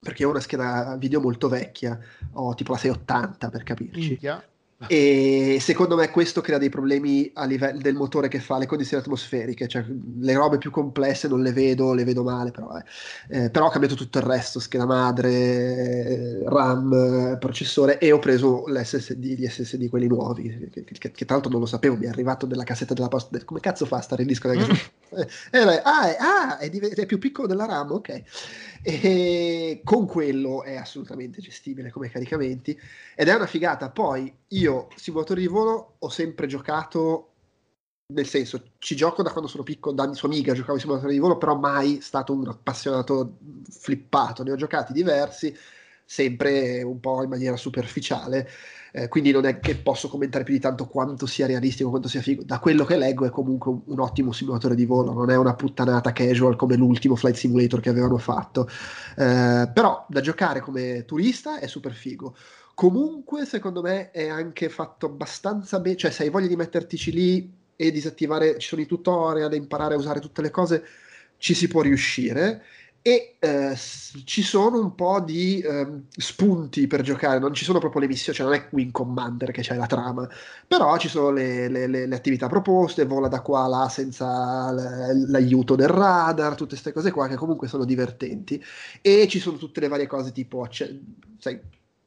perché ho una scheda video molto vecchia, ho tipo la 680 per capirci. Minchia e secondo me questo crea dei problemi a livello del motore che fa le condizioni atmosferiche, cioè le robe più complesse non le vedo, le vedo male, però, eh. Eh, però ho cambiato tutto il resto, scheda madre, eh, RAM, processore e ho preso l'SSD, gli SSD quelli nuovi, che, che, che, tra l'altro non lo sapevo, mi è arrivato della cassetta della posta, come cazzo fa a stare il disco nella cassetta? Eh, ah, è, ah è, div- è, più piccolo della RAM, ok. E con quello è assolutamente gestibile come caricamenti ed è una figata. Poi io, simulatori di volo, ho sempre giocato, nel senso, ci gioco da quando sono piccolo, da sua amiga giocavo in simulatori di volo, però mai stato un appassionato flippato. Ne ho giocati diversi, sempre un po' in maniera superficiale eh, quindi non è che posso commentare più di tanto quanto sia realistico, quanto sia figo. Da quello che leggo è comunque un, un, ottimo simulatore di volo, non è una puttanata casual come l'ultimo Flight Simulator che avevano fatto. Eh, però da giocare come turista è super figo. Comunque, secondo me, è anche fatto abbastanza bene, cioè se hai voglia di mettertici lì e disattivare, ci sono i tutorial, imparare a usare tutte le cose, ci si può riuscire e eh, ci sono un po' di eh, spunti per giocare, non ci sono proprio le missioni, cioè non è Wing Commander che c'è la trama, però ci sono le, le, le, le attività proposte, vola da qua a là senza l'aiuto del radar, tutte queste cose qua che comunque sono divertenti. E ci sono tutte le varie cose tipo, cioè, sai,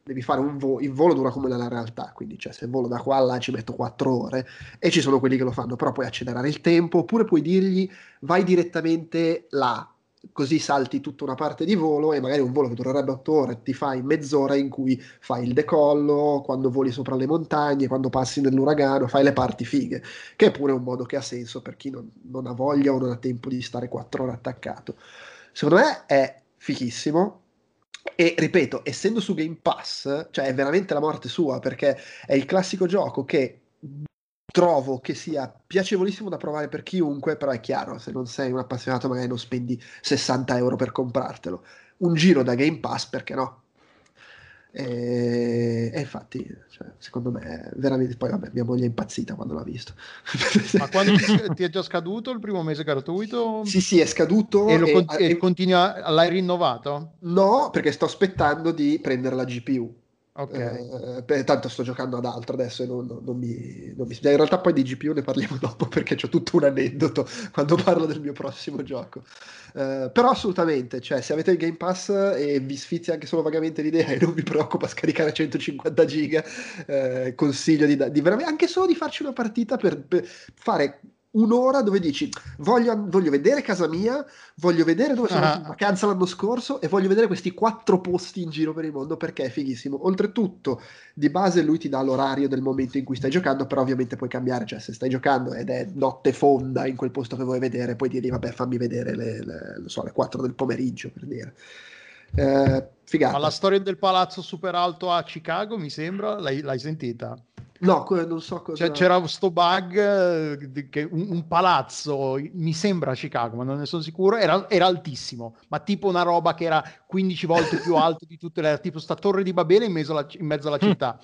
devi fare un volo, il volo dura come nella realtà, quindi cioè, se volo da qua a là ci metto 4 ore e ci sono quelli che lo fanno, però puoi accelerare il tempo oppure puoi dirgli vai direttamente là così salti tutta una parte di volo e magari un volo che durerebbe otto ore ti fai mezz'ora in cui fai il decollo, quando voli sopra le montagne, quando passi nell'uragano, fai le parti fighe, che è pure un modo che ha senso per chi non, non ha voglia o non ha tempo di stare quattro ore attaccato. Secondo me è fichissimo, e ripeto, essendo su Game Pass, cioè è veramente la morte sua perché è il classico gioco che trovo che sia piacevolissimo da provare per chiunque, però è chiaro, se non sei un appassionato magari non spendi 60 euro per comprartelo. Un giro da Game Pass, perché no? E, e infatti, cioè, secondo me, veramente poi vabbè, mia moglie è impazzita quando l'ha visto. Ma quando ti, è già scaduto il primo mese gratuito? Sì, sì, è scaduto. E, e, e continua, l'hai rinnovato? No, perché sto aspettando di prendere la GPU. Okay. Eh, tanto sto giocando ad altro adesso e non, non, non, mi, non mi In realtà poi di GPU ne parliamo dopo perché c'è tutto un aneddoto quando parlo del mio prossimo gioco. Eh, però assolutamente, cioè se avete il Game Pass e vi sfizia anche solo vagamente l'idea e non vi preoccupa scaricare 150 giga, eh, consiglio di, di veramente, anche solo di farci una partita per, per fare un'ora dove dici voglio, voglio, vedere casa mia, voglio vedere dove sono ah. in vacanza l'anno scorso e voglio vedere questi quattro posti in giro per il mondo perché è fighissimo. Oltretutto, di base lui ti dà l'orario del momento in cui stai giocando, però ovviamente puoi cambiare, cioè se stai giocando ed è notte fonda in quel posto che vuoi vedere, puoi dirgli vabbè fammi vedere le, le, so, le 4 del pomeriggio per dire. Eh, figata. Ma la storia del palazzo super alto a Chicago mi sembra, l'hai, l'hai sentita? No, non so cosa. Cioè, c'era questo bug eh, che un, un, palazzo, mi sembra a Chicago, ma non ne sono sicuro, era, era, altissimo, ma tipo una roba che era 15 volte più alto di tutte le tipo sta torre di Babele in mezzo alla, in mezzo alla città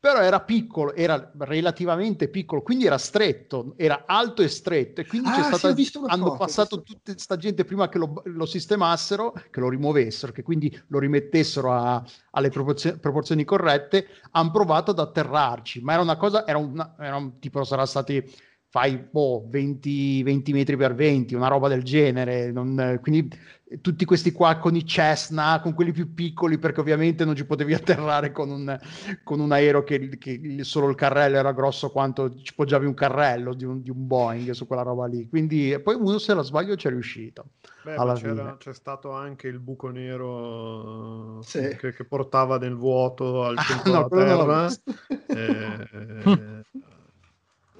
però era piccolo, era relativamente piccolo, quindi era stretto, era alto e stretto, e quindi ah, c'è stata, sì, hanno foto, passato tutta questa gente prima che lo, lo, sistemassero, che lo rimuovessero, che quindi lo rimettessero a, alle proporzio- proporzioni corrette, hanno provato ad atterrarci, ma era una cosa, era, una, era un tipo, sarà stati fai boh, 20, 20 metri per 20, una roba del genere. Non, quindi tutti questi qua con i Cessna, con quelli più piccoli, perché ovviamente non ci potevi atterrare con un, con un aereo che, che, solo il carrello era grosso quanto ci poggiavi un carrello di un, di un Boeing su quella roba lì. Quindi poi uno se la sbaglio ci è riuscito. Beh, c'è stato anche il buco nero sì. che, che, portava nel vuoto al centro ah, no, della terra. eh,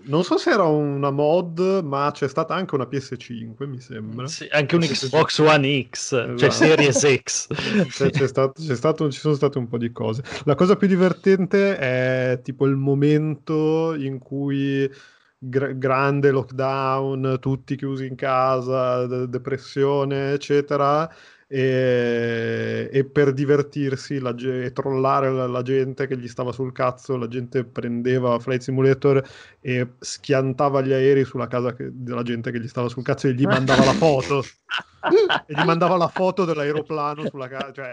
non so se era una mod, ma c'è stata anche una PS5, mi sembra. Sì, anche un Xbox One X, cioè esatto. cioè Series X. c'è, c'è stato, c'è stato, ci sono state un po' di cose. La cosa più divertente è tipo il momento in cui gra- grande lockdown, tutti chiusi in casa, de- depressione, eccetera e, e per divertirsi la, e trollare la, la, gente che gli stava sul cazzo, la gente prendeva Flight Simulator e schiantava gli aerei sulla casa che, della gente che gli stava sul cazzo e gli mandava la foto. e gli mandava la foto dell'aeroplano sulla casa. Cioè,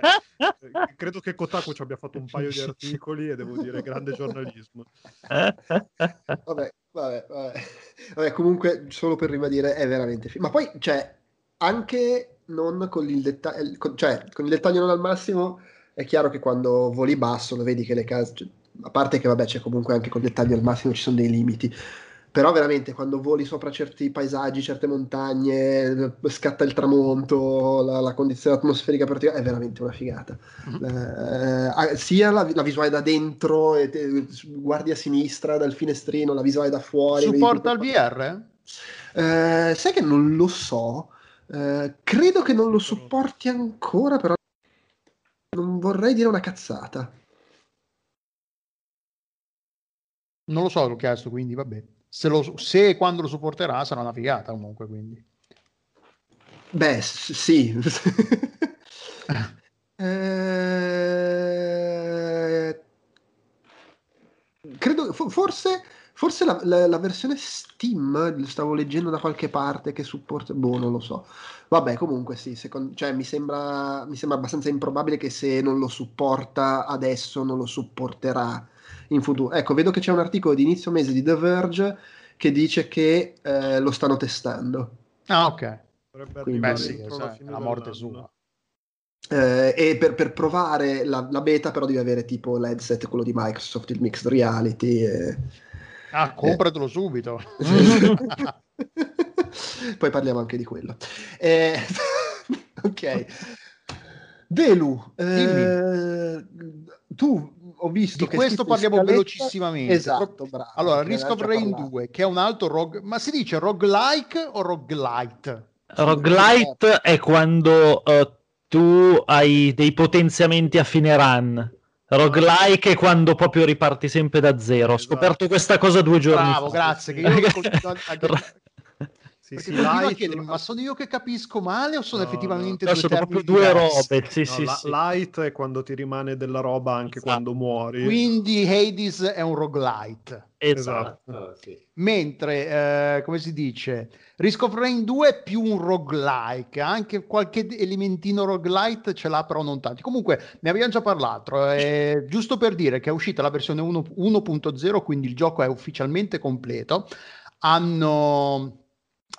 credo che Kotaku ci abbia fatto un paio di articoli e devo dire grande giornalismo. Vabbè, vabbè, vabbè. vabbè comunque, solo per ribadire, è veramente... Fi- Ma poi, cioè, anche non con il dettaglio, con, cioè con il dettaglio non al massimo, è chiaro che quando voli basso lo vedi che le case, cioè, a parte che vabbè c'è comunque anche con il dettaglio al massimo ci sono dei limiti, però veramente quando voli sopra certi paesaggi, certe montagne, scatta il tramonto, la, la condizione atmosferica particolare, è veramente una figata. Mm-hmm. Eh, sia la, la, visuale da dentro, te, guardi a sinistra dal finestrino, la visuale da fuori. Supporta il VR? Eh, sai che non lo so. Eh, credo che non lo supporti ancora, però non vorrei dire una cazzata. Non lo so, l'ho chiesto, quindi vabbè. Se, lo, se e quando lo supporterà sarà una figata comunque, quindi. Beh, s- sì. eh... Credo, forse Forse la, la, la, versione Steam, stavo leggendo da qualche parte che supporta, boh, non lo so. Vabbè, comunque sì, secondo, cioè, mi, sembra, mi sembra abbastanza improbabile che se non lo supporta adesso non lo supporterà in futuro. Ecco, vedo che c'è un articolo di inizio mese di The Verge che dice che eh, lo stanno testando. Ah, ok. Quindi, Beh, sì, sai, la morte sua. Eh, e per, per provare la, la, beta però devi avere tipo l'headset, quello di Microsoft, il Mixed Reality. E Ah, compratelo eh. subito. Poi parliamo anche di quello. Eh, ok. Delu, eh, tu ho visto di questo parliamo velocissimamente. Esatto, bravo. Allora, Risk of Rain 2, che è un altro rogue, ma si dice roguelike o roguelite? Roguelite è quando uh, tu hai dei potenziamenti a fine run. Roguelike quando proprio riparti sempre da zero. Ho scoperto questa cosa due giorni Bravo, fa. grazie. Che io Sì, Perché sì, light... ma sono io che capisco male o sono no, effettivamente no. due, sono proprio due robe? Sì, no, sì, la- sì. Light è quando ti rimane della roba anche esatto. quando muori. Quindi Hades è un roguelite. Esatto. esatto. sì. Mentre, eh, come si dice, Risk of Rain 2 è più un roguelike, anche qualche elementino roguelite ce l'ha, però non tanti. Comunque, ne abbiamo già parlato. Eh, giusto per dire che è uscita la versione 1, 1.0, quindi il gioco è ufficialmente completo. Hanno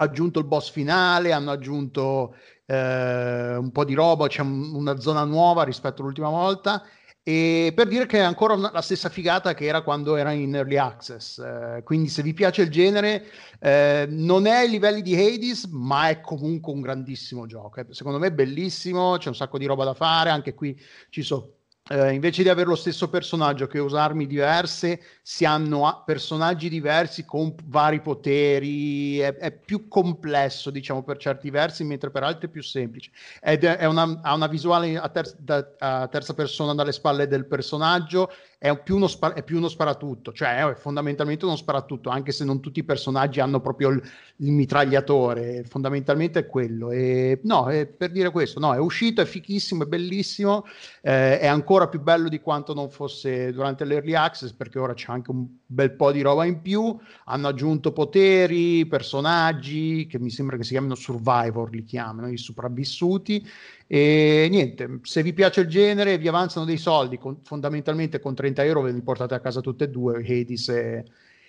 aggiunto il boss finale, hanno aggiunto eh, un po' di roba, c'è un, una zona nuova rispetto all'ultima volta. E per dire che è ancora una, la stessa figata che era quando era in early access. Eh, quindi, se vi piace il genere, eh, non è ai livelli di Hades, ma è comunque un grandissimo gioco. Secondo me è bellissimo, c'è un sacco di roba da fare. Anche qui ci sono eh, invece di avere lo stesso personaggio che usa armi diverse, si hanno personaggi diversi con vari poteri, è, è, più complesso diciamo per certi versi, mentre per altri è più semplice. Ed è una, ha una visuale a, ter- da, a, terza persona dalle spalle del personaggio, è più uno, spa- è più uno sparatutto, cioè è fondamentalmente uno sparatutto, anche se non tutti i personaggi hanno proprio il, il mitragliatore, fondamentalmente è quello. E, no, è per dire questo, no, è uscito, è fichissimo, è bellissimo, eh, è ancora più bello di quanto non fosse durante l'early access, perché ora c'è anche un bel po' di roba in più, hanno aggiunto poteri, personaggi, che mi sembra che si chiamino survivor, li chiamano, i sopravvissuti, e niente, se vi piace il genere vi avanzano dei soldi, con, fondamentalmente con 30 euro ve li portate a casa tutte e due, Hades e,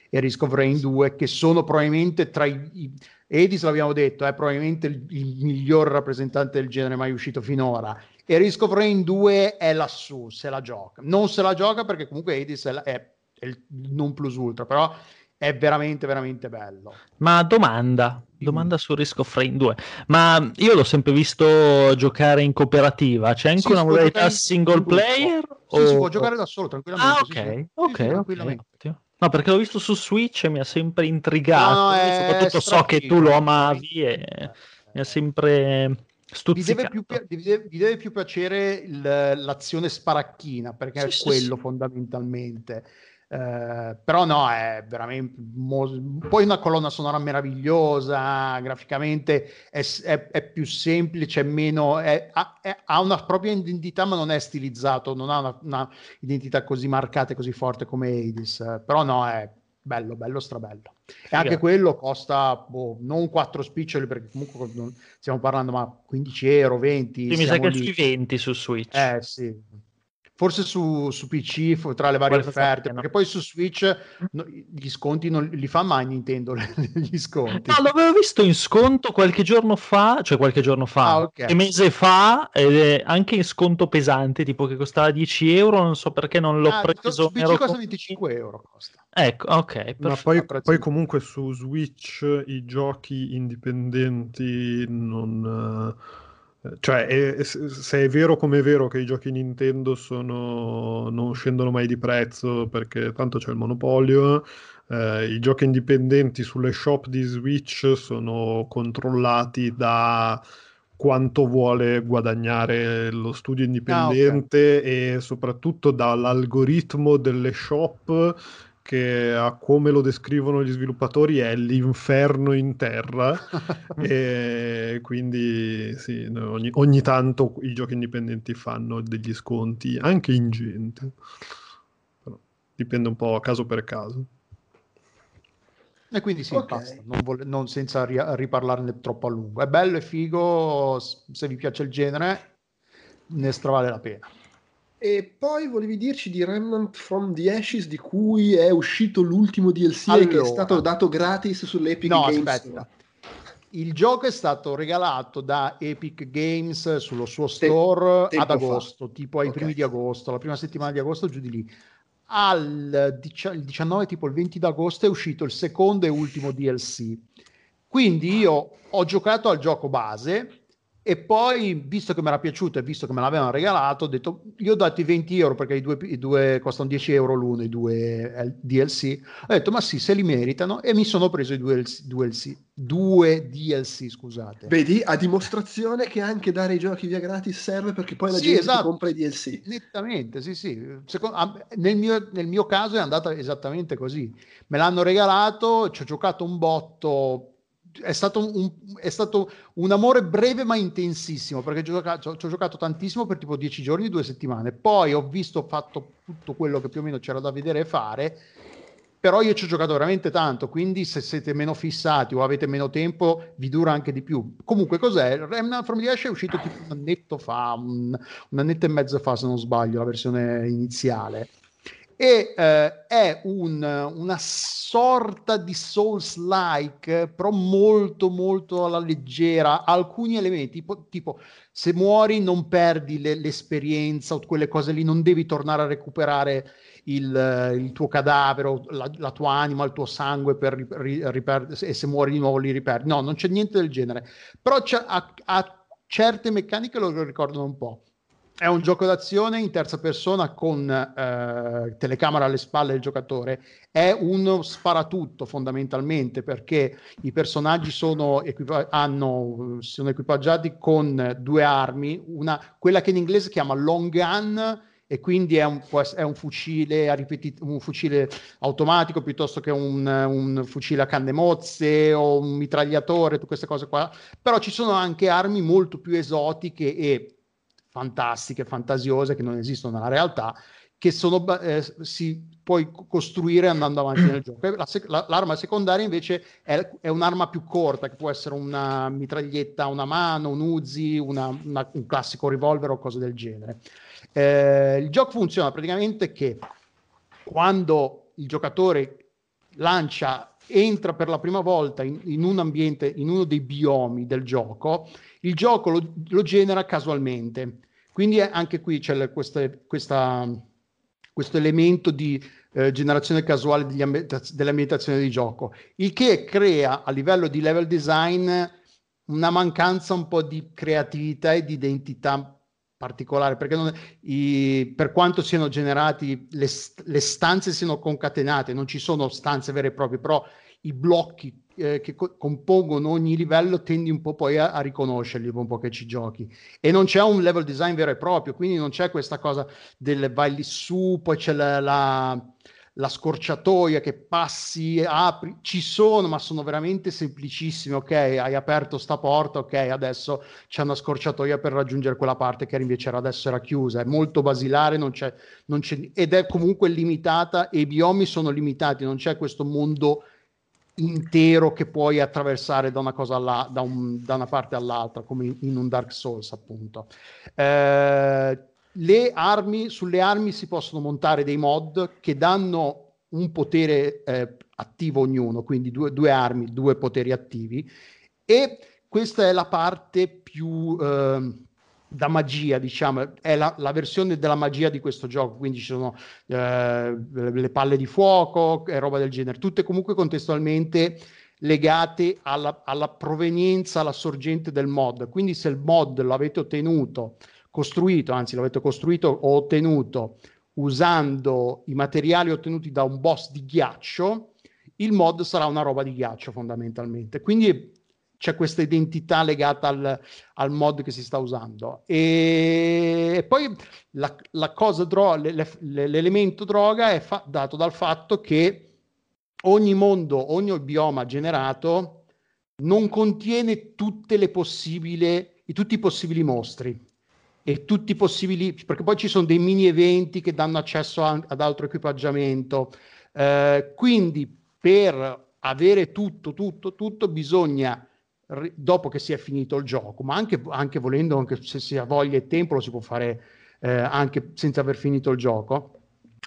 e Risk of Rain 2, che sono probabilmente tra i... i Hades, l'abbiamo detto, è probabilmente il, il, miglior rappresentante del genere mai uscito finora. E Risk of Rain 2 è lassù, se la gioca. Non se la gioca perché comunque Hades è, è, è il non plus ultra, però è veramente veramente bello. Ma domanda, domanda su Risk of Rain 2. Ma io l'ho sempre visto giocare in cooperativa, c'è anche sì, una modalità single player? Sì, o... si può giocare da solo tranquillamente. Ah, ok, sì, ok, sì, tranquillamente. okay. No, perché l'ho visto su Switch e mi ha sempre intrigato, no, soprattutto so che tu lo amavi e mi ha sempre stuzzicato. Vi deve più, vi deve, vi deve più piacere il, l'azione sparacchina, perché è quello fondamentalmente. Eh, però no, è veramente mo- poi una colonna sonora meravigliosa, graficamente è, è, è più semplice, meno, è, ha, ha, una propria identità, ma non è stilizzato, non ha una, una identità così marcata e così forte come Hades. però no, è bello, bello, strabello. E anche quello costa boh, non 4 spiccioli, perché comunque non, stiamo parlando, ma 15 euro, 20. Sì, mi sa che sui 20 su Switch. Eh sì, forse su, su PC tra le varie Quale offerte, perché poi su Switch no, gli sconti non li fa mai Nintendo gli sconti. No, l'avevo visto in sconto qualche giorno fa, cioè qualche giorno fa, ah, okay. mese fa, ed è anche in sconto pesante, tipo che costava 10 euro, non so perché non l'ho ah, preso. Su PC costa 25 euro. Costa. Ecco, ok. Ma poi, poi, comunque su Switch i giochi indipendenti non... Uh cioè, è, se è vero come è vero che i giochi Nintendo sono, non scendono mai di prezzo perché tanto c'è il monopolio, eh, i giochi indipendenti sulle shop di Switch sono controllati da quanto vuole guadagnare lo studio indipendente ah, okay. e soprattutto dall'algoritmo delle shop che a come lo descrivono gli sviluppatori è l'inferno in terra e quindi sì, ogni, ogni, tanto i giochi indipendenti fanno degli sconti anche ingenti però dipende un po' caso per caso e quindi sì, okay. basta, non, vole- non senza ri- riparlarne troppo a lungo. È bello e figo, se vi piace il genere, ne stravale la pena. E poi volevi dirci di Remnant from the Ashes, di cui è uscito l'ultimo DLC allora, che è stato dato gratis sull'Epic no, Games. Aspetta. Il gioco è stato regalato da Epic Games sullo suo store Te- ad agosto, fa. tipo ai okay. primi di agosto, la prima settimana di agosto, giù di lì. Al 19, tipo il 20 d'agosto, è uscito il secondo e ultimo DLC. Quindi io ho giocato al gioco base e poi, visto che mi era piaciuto e visto che me l'avevano regalato, ho detto, io ho dato i 20 euro perché i due, i due costano 10 euro l'uno, i due DLC. Ho detto, ma sì, se li meritano. E mi sono preso i due, DLC, due DLC, scusate. Vedi, a dimostrazione che anche dare i giochi via gratis serve perché poi la Sì, gente esatto. compra i DLC. Nettamente, sì, sì. Secondo- nel, mio, nel mio caso è andata esattamente così. Me l'hanno regalato, ci ho giocato un botto. È stato un, è stato un amore breve ma intensissimo perché ci ho giocato, ci ho giocato tantissimo per tipo dieci giorni, due settimane. Poi ho visto, ho fatto tutto quello che più o meno c'era da vedere e fare. Però io ci ho giocato veramente tanto, quindi se siete meno fissati o avete meno tempo, vi dura anche di più. Comunque, cos'è? Remnant from the Ash è uscito tipo un annetto fa, un, un annetto e mezzo fa, se non sbaglio, la versione iniziale. E eh, è un- una sorta di Souls-like, però molto, molto alla leggera. Alcuni elementi, tipo, tipo se muori non perdi le- l'esperienza o quelle cose lì, non devi tornare a recuperare il, il tuo cadavere, la, la tua anima, il tuo sangue per ri- ri- riper- e se muori di nuovo li riperdi. No, non c'è niente del genere. Però ha, ha certe meccaniche lo ricordano un po'. È un gioco d'azione in terza persona con eh, telecamera alle spalle del giocatore. È uno sparatutto fondamentalmente perché i personaggi sono, equipa- hanno, sono equipaggiati con due armi, una, quella che in inglese chiama long gun e quindi è un, è un fucile, a ripeti- un fucile automatico piuttosto che un, un fucile a canne mozze o un mitragliatore, tutte queste cose qua. Però ci sono anche armi molto più esotiche e fantastiche, fantasiose che non esistono nella realtà, che sono, eh, si puoi co- costruire andando avanti nel gioco. La sec- la- l'arma secondaria invece è, è un'arma più corta, che può essere una mitraglietta a una mano, un Uzi, una- una- un classico revolver o cose del genere. Eh, il gioco funziona praticamente che quando il giocatore lancia, entra per la prima volta in, in un ambiente, in uno dei biomi del gioco, il gioco lo, lo genera casualmente. Quindi anche qui c'è queste- questa- questo elemento di eh, generazione casuale degli ambientaz- dell'ambientazione di gioco, il che crea a livello di level design una mancanza un po' di creatività e di identità particolare, perché non- i- per quanto siano generati, le, le stanze siano concatenate, non ci sono stanze vere e proprie, però i blocchi eh, che co- compongono ogni livello tendi un po' poi a, a riconoscerli un po' che ci giochi. E non c'è un level design vero e proprio, quindi non c'è questa cosa del vai lì su, poi c'è la, la- la scorciatoia che passi, apri, ci sono, ma sono veramente semplicissime. Ok, hai aperto sta porta, ok, adesso c'è una scorciatoia per raggiungere quella parte che invece era, adesso era chiusa. È molto basilare, non c'è, non c'è, ed è comunque limitata e i biomi sono limitati, non c'è questo mondo intero che puoi attraversare da una cosa alla, da, un- da una parte all'altra, come in, un Dark Souls, appunto. Eh, armi, sulle armi si possono montare dei mod che danno un potere eh, attivo ognuno, quindi due, due armi, due poteri attivi, e questa è la parte più ehm, da magia, diciamo, è la, la versione della magia di questo gioco, quindi ci sono eh, le le palle di fuoco e roba del genere, tutte comunque contestualmente legate alla, alla provenienza, alla sorgente del mod. Quindi se il mod l'avete ottenuto, costruito, anzi l'avete costruito o ottenuto usando i materiali ottenuti da un boss di ghiaccio, il mod sarà una roba di ghiaccio fondamentalmente. Quindi c'è questa identità legata al, al mod che si sta usando. E, e poi la, la cosa dro- le- le- l'elemento droga è fa- dato dal fatto che ogni mondo, ogni bioma generato non contiene tutte le possibili, tutti i possibili mostri e tutti i possibili, perché poi ci sono dei mini eventi che danno accesso a- ad altro equipaggiamento. Eh, quindi per avere tutto, tutto, tutto bisogna dopo che si è finito il gioco, ma anche, anche volendo, anche se si ha voglia e tempo, lo si può fare eh, anche senza aver finito il gioco.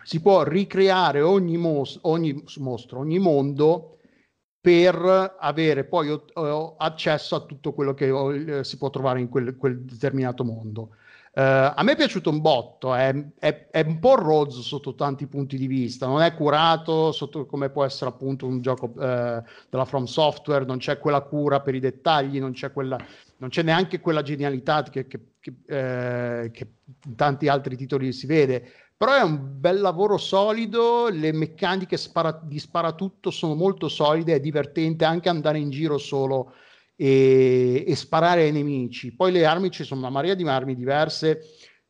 Si può ricreare ogni, mos- ogni mostro, ogni mondo per avere poi o- o- accesso a tutto quello che eh, si può trovare in quel, quel determinato mondo. Eh, a me è piaciuto un botto, è, è- è un po' rozzo sotto tanti punti di vista, non è curato sotto come può essere appunto un gioco eh, della From Software, non c'è quella cura per i dettagli, non c'è quella, non c'è neanche quella genialità che, che, che, eh, che in tanti altri titoli si vede, però è un bel lavoro solido, le meccaniche spara, di sparatutto sono molto solide, è divertente anche andare in giro solo e, e sparare ai nemici. Poi le armi, ci sono una marea di armi diverse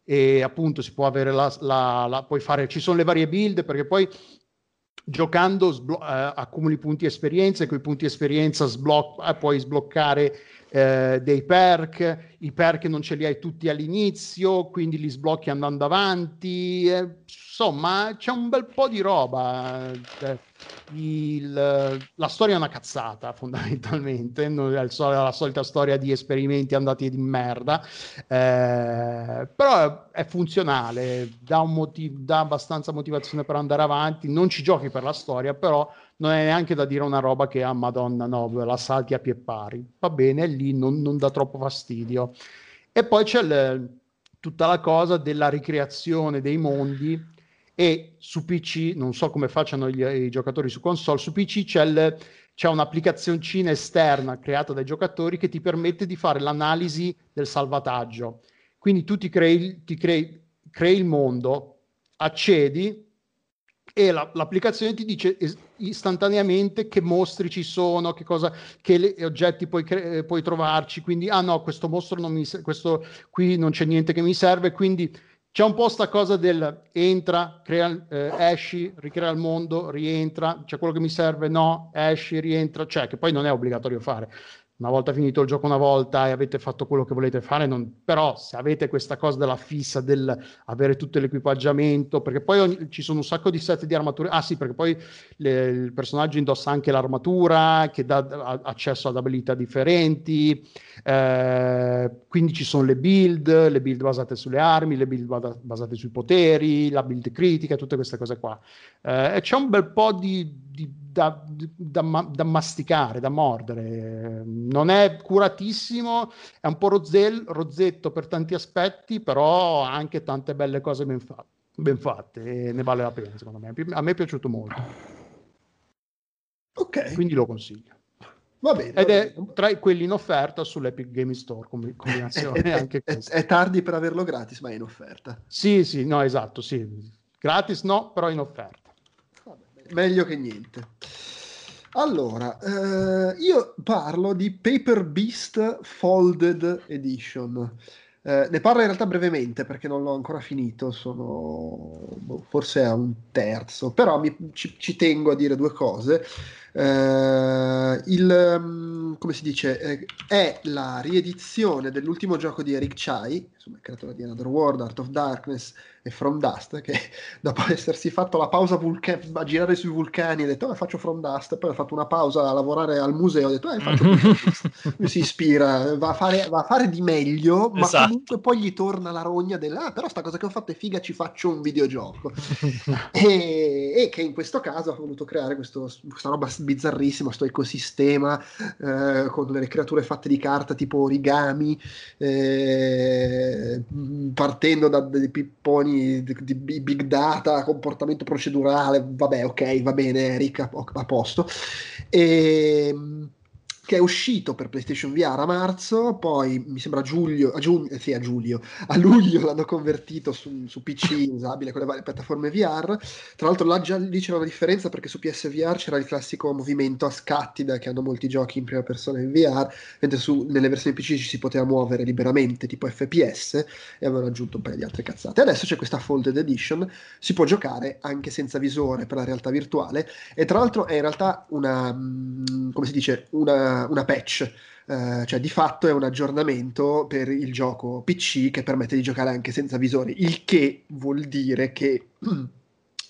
e appunto si può avere la, la, la puoi fare, ci sono le varie build perché poi giocando sblo- eh, accumuli punti esperienza e con i punti esperienza sbloc- eh, puoi sbloccare eh, dei perk, i perk non ce li hai tutti all'inizio, quindi li sblocchi andando avanti, eh, insomma c'è un bel po' di roba. Eh, il, la storia è una cazzata fondamentalmente, non è la solita storia di esperimenti andati di merda, eh, però è, funzionale, dà, motiv- dà abbastanza motivazione per andare avanti, non ci giochi per la storia, però non è neanche da dire una roba che a ah, Madonna no, la salti a pie pari, va bene, lì non, non dà troppo fastidio. E poi c'è le, tutta la cosa della ricreazione dei mondi e su PC, non so come facciano gli, i giocatori su console, su PC c'è, il, c'è un'applicazioncina esterna creata dai giocatori che ti permette di fare l'analisi del salvataggio. Quindi tu ti crei, ti crei, crei il mondo, accedi e la, l'applicazione ti dice istantaneamente che mostri ci sono, che, cosa, che le, oggetti puoi, cre- puoi, trovarci, quindi ah no, questo mostro non mi questo qui non c'è niente che mi serve, quindi c'è un po' sta cosa del entra, crea, eh, esci, ricrea il mondo, rientra, c'è quello che mi serve, no, esci, rientra, cioè che poi non è obbligatorio fare una volta finito il gioco una volta e avete fatto quello che volete fare, non... però se avete questa cosa della fissa del avere tutto l'equipaggiamento, perché poi ogni... ci sono un sacco di set di armature, ah sì, perché poi le... il personaggio indossa anche l'armatura che dà accesso ad abilità differenti, eh, quindi ci sono le build, le build basate sulle armi, le build basate sui poteri, la build critica, tutte queste cose qua. Eh, e c'è un bel po' di, di da, da, da, masticare, da mordere. Non è curatissimo, è un po' rozzel, rozzetto per tanti aspetti, però ha anche tante belle cose ben, fa- ben fatte e ne vale la pena, secondo me. A me è piaciuto molto. Ok. Quindi lo consiglio. Va bene. Ed è tra quelli in offerta sull'Epic Gaming Store, combinazione è, anche è, è, tardi per averlo gratis, ma è in offerta. Sì, sì, no, esatto, sì. Gratis no, però in offerta meglio che niente. Allora, eh, io parlo di Paper Beast Folded Edition. Eh, ne parlo in realtà brevemente perché non l'ho ancora finito, sono boh, forse a un terzo, però mi, ci, ci, tengo a dire due cose. Eh, il, um, come si dice, eh, è la riedizione dell'ultimo gioco di Eric Chai, insomma, creatore di Another World, Art of Darkness e From Dust, che dopo essersi fatto la pausa vulca- a girare sui vulcani ha detto oh, faccio From Dust, poi ha fatto una pausa a lavorare al museo, ha detto eh, faccio From si ispira, va a, fare, va a, fare, di meglio, ma esatto. comunque poi gli torna la rogna del ah, però sta cosa che ho fatto è figa, ci faccio un videogioco. e, e, che in questo caso ha voluto creare questo, questa roba bizzarrissima, questo ecosistema eh, con delle creature fatte di carta tipo origami, eh, partendo da dei pipponi di, di, big data, comportamento procedurale, vabbè, ok, va bene, Eric, a, a posto. E, ehm, che è uscito per PlayStation VR a marzo, poi mi sembra a giugno, a, giugno, eh sì, a, giugno, a luglio l'hanno convertito su, su, PC usabile con le varie piattaforme VR. Tra l'altro là già lì c'era una differenza perché su PSVR c'era il classico movimento a scatti da che hanno molti giochi in prima persona in VR, mentre su, nelle versioni PC ci si poteva muovere liberamente tipo FPS e avevano aggiunto un paio di altre cazzate. Adesso c'è questa Folded Edition, si può giocare anche senza visore per la realtà virtuale e tra l'altro è in realtà una, mm, come si dice, una una, patch, eh, cioè di fatto è un aggiornamento per il gioco PC che permette di giocare anche senza visori, il che vuol dire che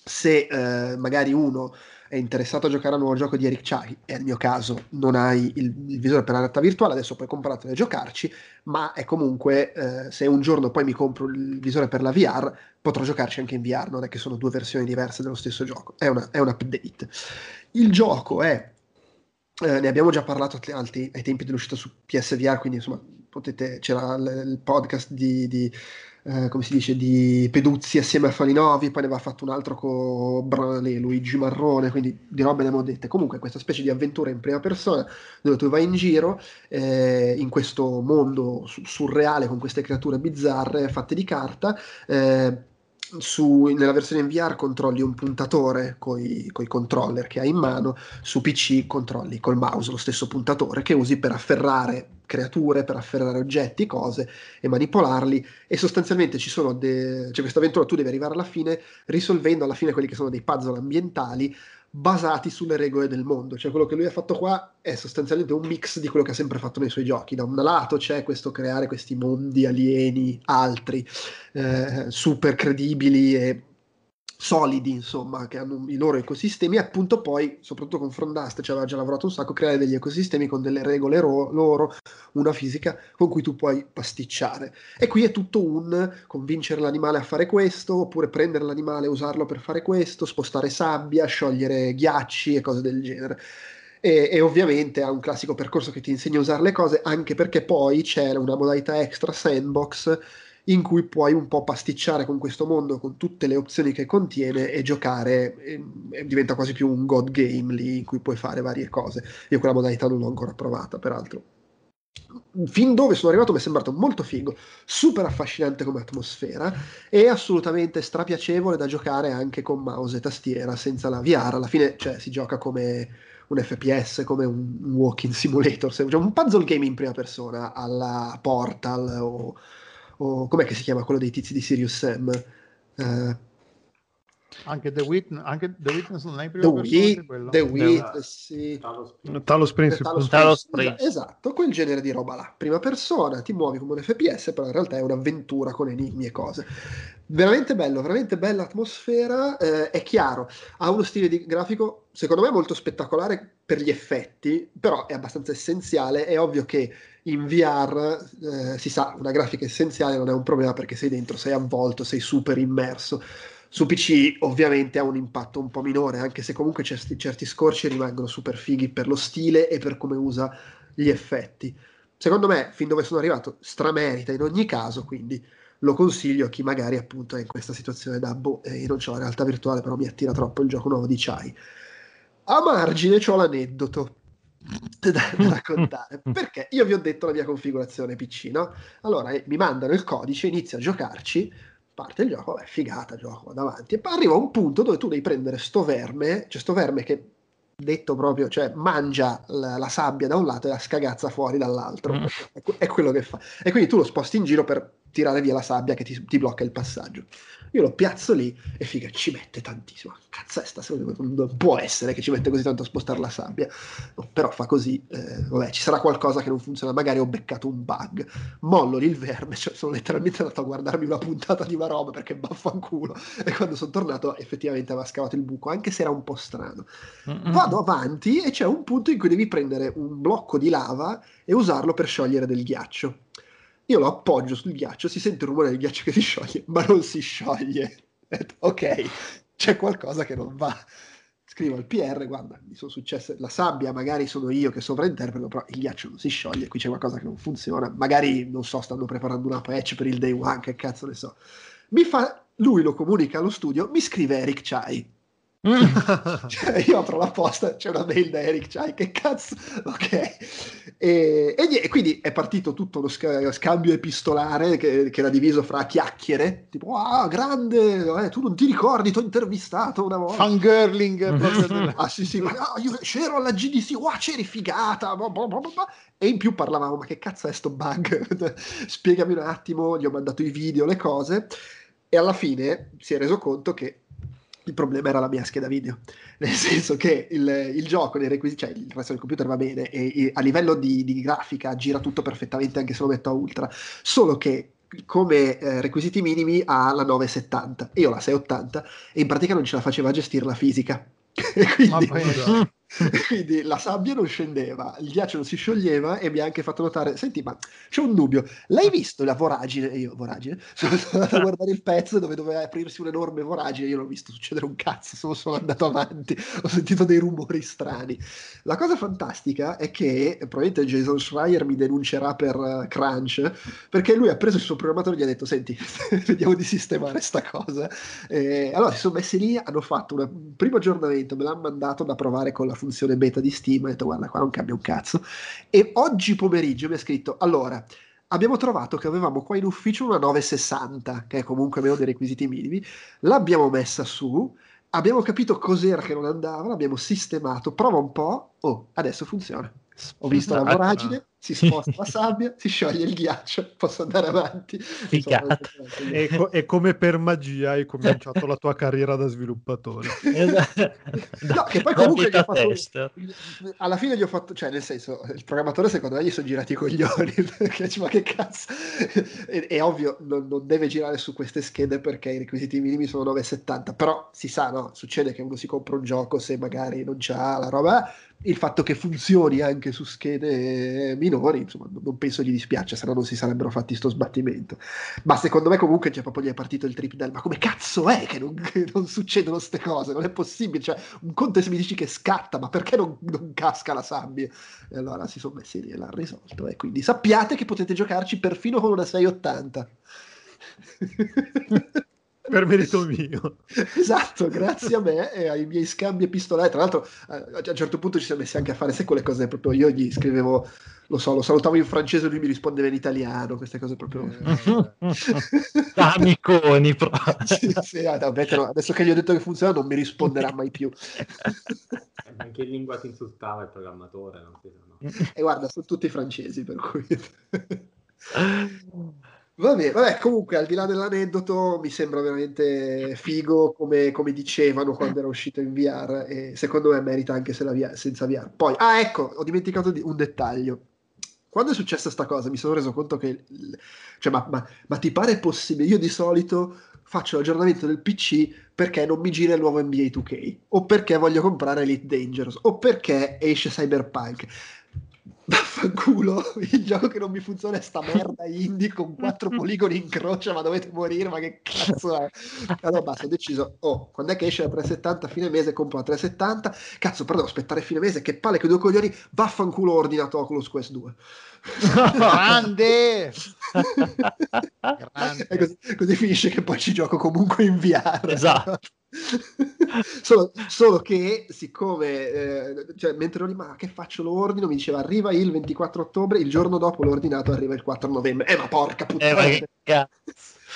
se eh, magari uno è interessato a giocare a un nuovo gioco di Eric Chai, e nel mio caso non hai il, il visore per la realtà virtuale, adesso puoi comprartelo e giocarci, ma è comunque, eh, se un giorno poi mi compro il visore per la VR, potrò giocarci anche in VR, non è che sono due versioni diverse dello stesso gioco, è, una, è un update. Il gioco è eh, ne abbiamo già parlato ai tempi dell'uscita su PSVR, quindi insomma potete, c'era l- il podcast di, di eh, come si dice, di Peduzzi assieme a Falinovi, poi ne aveva fatto un altro con Br- Luigi Marrone, quindi di robe ne abbiamo dette. Comunque questa specie di avventura in prima persona dove tu vai in giro eh, in questo mondo surreale con queste creature bizzarre fatte di carta. Eh, su, nella versione in VR controlli un puntatore con i controller che hai in mano, su PC controlli col mouse lo stesso puntatore che usi per afferrare creature, per afferrare oggetti, cose e manipolarli. E sostanzialmente ci sono de- cioè questa avventura tu devi arrivare alla fine risolvendo alla fine quelli che sono dei puzzle ambientali basati sulle regole del mondo. Cioè quello che lui ha fatto qua è sostanzialmente un mix di quello che ha sempre fatto nei suoi giochi. Da un lato c'è questo creare questi mondi alieni altri, eh, super credibili e solidi, insomma, che hanno i loro ecosistemi, e appunto poi, soprattutto con Frondast, ci aveva già lavorato un sacco, creare degli ecosistemi con delle regole ro- loro, una fisica con cui tu puoi pasticciare. E qui è tutto un convincere l'animale a fare questo, oppure prendere l'animale e usarlo per fare questo, spostare sabbia, sciogliere ghiacci e cose del genere. E, e, ovviamente ha un classico percorso che ti insegna a usare le cose, anche perché poi c'è una modalità extra sandbox in cui puoi un po' pasticciare con questo mondo, con tutte le opzioni che contiene e giocare, e, e diventa quasi più un god game lì in cui puoi fare varie cose. Io quella modalità non l'ho ancora provata, peraltro. Fin dove sono arrivato mi è sembrato molto figo, super affascinante come atmosfera e assolutamente strapiacevole da giocare anche con mouse e tastiera senza la VR. Alla fine cioè, si gioca come un FPS, come un, un walking simulator, cioè un puzzle game in prima persona alla Portal o o com'è che si chiama quello dei tizi di Sirius Sam? Uh, anche The, Witness, anche The Witness non è il primo The, Wit- The Witness, sì. Talos Principle. Talos Principle. Esatto, quel genere di roba là. Prima persona, ti muovi come un FPS, però in realtà è un'avventura con enigmi e cose. Veramente bello, veramente bella atmosfera, eh, è chiaro, ha uno stile di grafico secondo me molto spettacolare per gli effetti, però è abbastanza essenziale, è ovvio che in VR eh, si sa, una grafica essenziale non è un problema perché sei dentro, sei avvolto, sei super immerso su PC ovviamente ha un impatto un po' minore, anche se comunque certi, certi scorci rimangono super fighi per lo stile e per come usa gli effetti. Secondo me, fin dove sono arrivato, stramerita in ogni caso, quindi lo consiglio a chi magari appunto è in questa situazione da boh, eh, io non ho la realtà virtuale, però mi attira troppo il gioco nuovo di Chai. A margine ho l'aneddoto da, da raccontare perché io vi ho detto la mia configurazione PC, no? Allora eh, mi mandano il codice, inizio a giocarci parte il gioco, è figata, gioco davanti. E poi arriva un punto dove tu devi prendere sto verme, cioè sto verme che detto proprio, cioè mangia la, la sabbia da un lato e la scagazza fuori dall'altro. Mm. È, è, quello che fa. E quindi tu lo sposti in giro per tirare via la sabbia che ti, ti blocca il passaggio. Io lo piazzo lì e figa, ci mette tantissimo. Cazzo è sta, non può essere che ci mette così tanto a spostare la sabbia. No, però fa così, eh, vabbè, ci sarà qualcosa che non funziona, magari ho beccato un bug. Mollo lì il verme, cioè sono letteralmente andato a guardarmi una puntata di Maroba perché baffanculo. E quando sono tornato effettivamente aveva scavato il buco, anche se era un po' strano. Mm-hmm. Vado avanti e c'è un punto in cui devi prendere un blocco di lava e usarlo per sciogliere del ghiaccio io lo appoggio sul ghiaccio, si sente il rumore del ghiaccio che si scioglie, ma non si scioglie. ok, c'è qualcosa che non va. Scrivo al PR, guarda, mi sono successe la sabbia, magari sono io che sovrainterpreto, però il ghiaccio non si scioglie, qui c'è qualcosa che non funziona. Magari, non so, stanno preparando una patch per il day one, che cazzo ne so. Mi fa, lui lo comunica allo studio, mi scrive Eric Chai Mm. cioè, io apro la posta, c'è una mail da Eric Chai, che cazzo, ok. E, e, e quindi è partito tutto lo sc- scambio epistolare che, che, era diviso fra chiacchiere, tipo, ah, grande, eh, tu non ti ricordi, ti ho intervistato una volta. Fangirling. ah sì sì, ma, ah, io c'ero alla GDC, wow, c'eri figata, blah, blah, blah, e in più parlavamo, ma che cazzo è sto bug? Spiegami un attimo, gli ho mandato i video, le cose, e alla fine si è reso conto che il problema era la mia scheda video, nel senso che il, il gioco, nei requisiti, cioè il resto del computer va bene e, e a livello di, di, grafica gira tutto perfettamente anche se lo metto a ultra, solo che come eh, requisiti minimi ha la 970 e io la 680 e in pratica non ce la faceva a gestire la fisica. quindi, Quindi la sabbia non scendeva, il ghiaccio non si scioglieva e mi ha anche fatto notare, senti ma c'è un dubbio, l'hai visto la voragine? E io, voragine? Sono andato a guardare il pezzo dove doveva aprirsi un'enorme voragine, io non ho visto succedere un cazzo, sono solo andato avanti, ho sentito dei rumori strani. La cosa fantastica è che probabilmente Jason Schreier mi denuncerà per uh, Crunch, perché lui ha preso il suo programmatore e gli ha detto, senti, vediamo di sistemare sta cosa. E allora si sono messi lì, hanno fatto un primo aggiornamento, me l'hanno mandato da provare con la funzione beta di Steam, ho detto guarda qua non cambia un cazzo. E oggi pomeriggio mi ha scritto, allora, abbiamo trovato che avevamo qua in ufficio una 960, che è comunque meno dei requisiti minimi, l'abbiamo messa su, abbiamo capito cos'era che non andava, l'abbiamo sistemato, prova un po', oh, adesso funziona. Ho visto la voragine, si sposta la sabbia, si scioglie il ghiaccio, posso andare avanti. Figata. E, co- e come per magia hai cominciato la tua carriera da sviluppatore. no, che poi comunque gli ho fatto, alla fine gli ho fatto, cioè nel senso, il programmatore secondo me gli sono girati i coglioni, perché ma che cazzo, è, è ovvio, non, non, deve girare su queste schede perché i requisiti minimi sono 9,70, però si sa, no, succede che uno si compra un gioco se magari non c'ha la roba, il fatto che funzioni anche su schede minori, insomma, non penso gli dispiace, se no non si sarebbero fatti sto sbattimento. Ma secondo me comunque cioè, proprio gli è partito il trip del ma come cazzo è che non, che non succedono queste cose? Non è possibile, cioè, un conto se mi dici che scatta, ma perché non, non casca la sabbia? E allora si sono messi lì e l'ha risolto. E quindi sappiate che potete giocarci perfino con una 680. Per merito mio. Esatto, grazie a me e ai miei scambi epistolari. Tra l'altro, a un certo punto ci siamo messi anche a fare se quelle cose proprio. Io gli scrivevo, lo so, lo salutavo in francese, lui mi rispondeva in italiano. Queste cose proprio. Amiconi, sì, sì, adesso che gli ho detto che funziona, non mi risponderà mai più. In che lingua ti insultava il programmatore? Non si no. E guarda, sono tutti francesi, per cui. Vabbè, vabbè, comunque al di là dell'aneddoto mi sembra veramente figo come, come, dicevano quando era uscito in VR e secondo me merita anche se VR, senza VR. Poi, ah ecco, ho dimenticato di, un dettaglio. Quando è successa sta cosa mi sono reso conto che, cioè, ma, ma, ma ti pare possibile? Io di solito faccio l'aggiornamento del PC perché non mi gira il nuovo NBA 2K o perché voglio comprare Elite Dangerous o perché esce Cyberpunk Vaffanculo, il gioco che non mi funziona è sta merda indie con quattro poligoni in croce, ma dovete morire, ma che cazzo è? Allora basta, ho deciso, oh, quando è che esce la 370 a fine mese compro la 370, cazzo, però devo aspettare fine mese, che palle che due coglioni, vaffanculo ho ordinato Oculus Quest 2. Grande! Grande. Così, così, finisce che poi ci gioco comunque in VR. Esatto. solo, solo, che siccome eh, cioè, mentre ero lì ma che faccio lo ordino mi diceva arriva il 24 ottobre il giorno dopo l'ho ordinato arriva il 4 novembre. Eh ma porca puttana. Eh, ma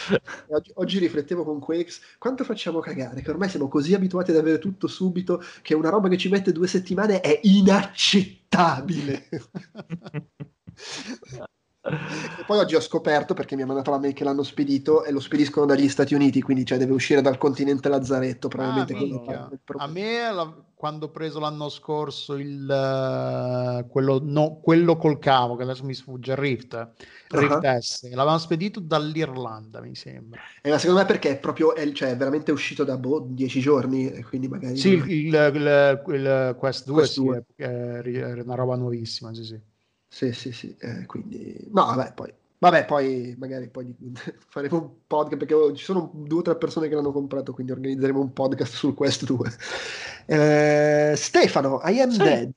oggi, oggi, riflettevo con Quakes quanto facciamo cagare? Che ormai siamo così abituati ad avere tutto subito che una roba che ci mette due settimane è inaccettabile e poi oggi ho scoperto perché mi ha mandato la mail che l'hanno spedito e lo spediscono dagli Stati Uniti, quindi cioè, deve uscire dal continente Lazzaretto. Probabilmente ah, a me, la, quando ho preso l'anno scorso il, uh, quello, no, quello, col cavo, che adesso mi sfugge, il Rift, Rift uh-huh. S, l'avevano spedito dall'Irlanda, mi sembra. Eh, ma secondo me perché è proprio, è, cioè, è veramente uscito da boh, dieci giorni, quindi magari... Sì, il, il, il, Quest 2, Quest 2. Sì, è, è una roba nuovissima, sì sì. Sì, sì, sì, eh, quindi... No, vabbè, poi... Vabbè, poi magari poi faremo un podcast perché ci sono due o tre persone che l'hanno comprato, quindi organizzeremo un podcast sul Quest 2. Eh, Stefano, I am sì. dead.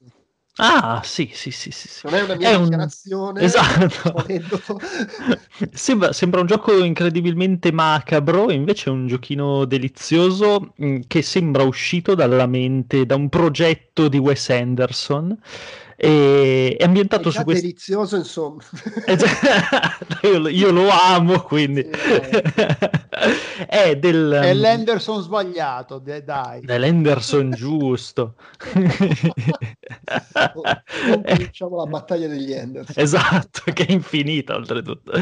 Ah, sì, sì, sì, sì. Non è una mia è dichiarazione. Un... Esatto. sembra, sembra, un gioco incredibilmente macabro, invece è un giochino delizioso mm, che sembra uscito dalla mente da un progetto di Wes Anderson e è ambientato è su questo delizioso insomma. Io, io, lo amo quindi. Sì, è del è um, l'Henderson sbagliato dai. è l'Henderson giusto diciamo la battaglia degli Henderson. Esatto che è infinita oltretutto.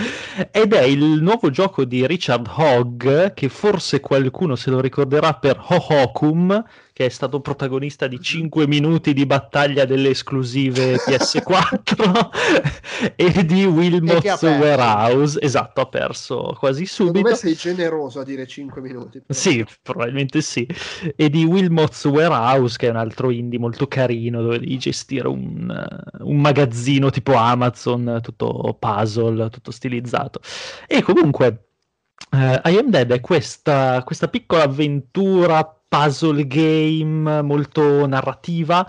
Ed è il nuovo gioco di Richard Hogg che forse qualcuno se lo ricorderà per Hohokum che è stato protagonista di 5 minuti di battaglia delle esclusive PS4 e di Wilmot's Warehouse. Esatto, ha perso quasi subito. Secondo me sei generoso a dire 5 minuti. Però. Sì, probabilmente sì. E di Wilmot's Warehouse, che è un altro indie molto carino dove devi gestire un, un magazzino tipo Amazon, tutto puzzle, tutto stilizzato. E comunque Uh, I Am Dead è questa, questa piccola avventura puzzle game molto narrativa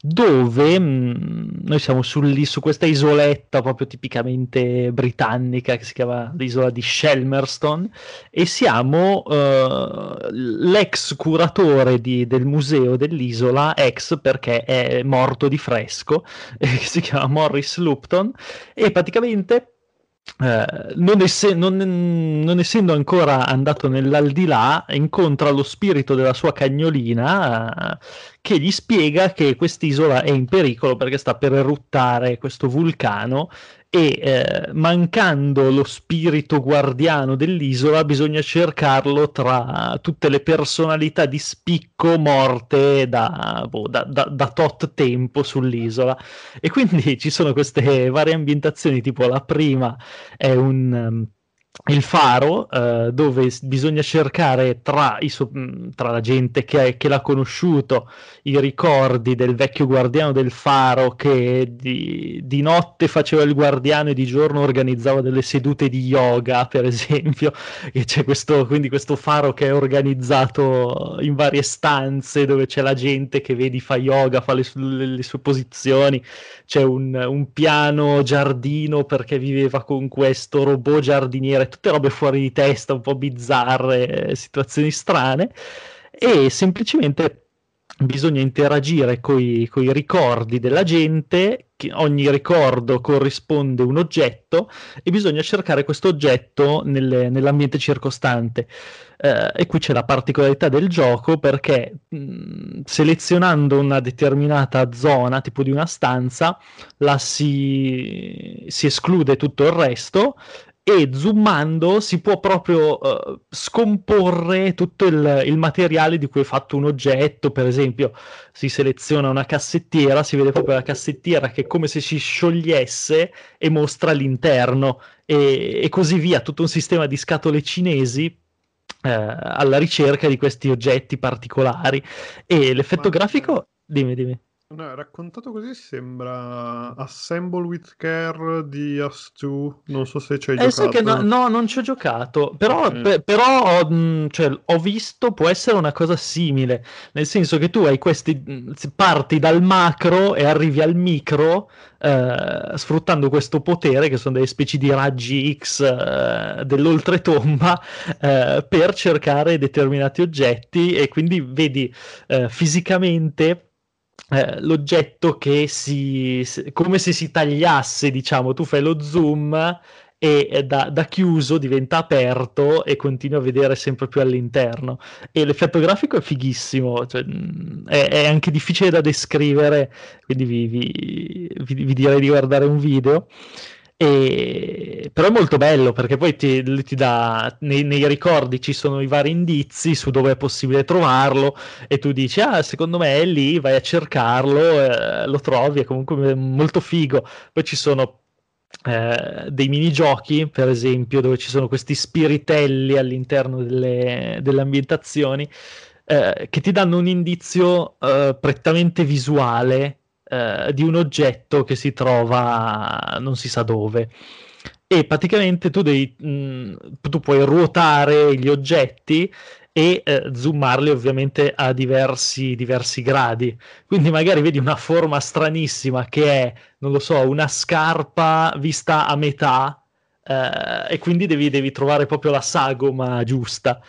dove mh, mm, noi siamo sul, su questa isoletta proprio tipicamente britannica che si chiama l'isola di Shelmerston e siamo uh, l'ex curatore di, del museo dell'isola ex perché è morto di fresco eh, si chiama Morris Lupton e praticamente eh, non, ess- non, non, essendo ancora andato nell'aldilà, incontra lo spirito della sua cagnolina eh, che gli spiega che quest'isola è in pericolo perché sta per eruttare questo vulcano e eh, mancando lo spirito guardiano dell'isola bisogna cercarlo tra tutte le personalità di spicco morte da, boh, da, da, da tot tempo sull'isola. E quindi ci sono queste varie ambientazioni tipo la prima è un um, il faro eh, dove bisogna cercare tra, so- tra la gente che, che, l'ha conosciuto i ricordi del vecchio guardiano del faro che di, di, notte faceva il guardiano e di giorno organizzava delle sedute di yoga per esempio e c'è questo, quindi questo faro che è organizzato in varie stanze dove c'è la gente che vedi fa yoga fa le, le, le sue posizioni c'è un, un piano giardino perché viveva con questo robot giardiniere tutte robe fuori di testa, un po' bizzarre, situazioni strane, e semplicemente bisogna interagire con i ricordi della gente, ogni ricordo corrisponde un oggetto e bisogna cercare questo oggetto nelle, nell'ambiente circostante. Eh, e qui c'è la particolarità del gioco perché mh, selezionando una determinata zona, tipo di una stanza, la si, si esclude tutto il resto e zoomando si può proprio uh, scomporre tutto il, il, materiale di cui è fatto un oggetto, per esempio si seleziona una cassettiera, si vede proprio la cassettiera che è come se si sciogliesse e mostra l'interno e, e così via, tutto un sistema di scatole cinesi eh, alla ricerca di questi oggetti particolari. E l'effetto Ma... grafico, dimmi dimmi. No, raccontato così sembra Assemble with Care di Us2. Non so se ci hai eh, giocato. Che no, no, non ci ho giocato. Però, okay. pe- però mh, cioè, ho visto può essere una cosa simile. Nel senso che tu hai questi. parti dal macro e arrivi al micro. Eh, sfruttando questo potere, che sono delle specie di raggi X eh, dell'oltretomba, eh, per cercare determinati oggetti, e quindi vedi eh, fisicamente eh, l'oggetto che si come se si tagliasse diciamo. Tu fai lo zoom e da, da, chiuso diventa aperto e continui a vedere sempre più all'interno. E l'effetto grafico è fighissimo cioè, è, è, anche difficile da descrivere quindi vi, vi, vi, vi direi di guardare un video e... Però è molto bello perché poi ti, ti dà nei, nei, ricordi ci sono i vari indizi su dove è possibile trovarlo e tu dici ah secondo me è lì vai a cercarlo eh, lo trovi è comunque molto figo. Poi ci sono eh, dei minigiochi per esempio dove ci sono questi spiritelli all'interno delle, delle ambientazioni eh, che ti danno un indizio eh, prettamente visuale eh, di un oggetto che si trova non si sa dove e praticamente tu, devi, mh, mm, tu puoi ruotare gli oggetti e eh, zoomarli ovviamente a diversi, diversi gradi. Quindi magari vedi una forma stranissima che è, non lo so, una scarpa vista a metà eh, e quindi devi, devi, trovare proprio la sagoma giusta.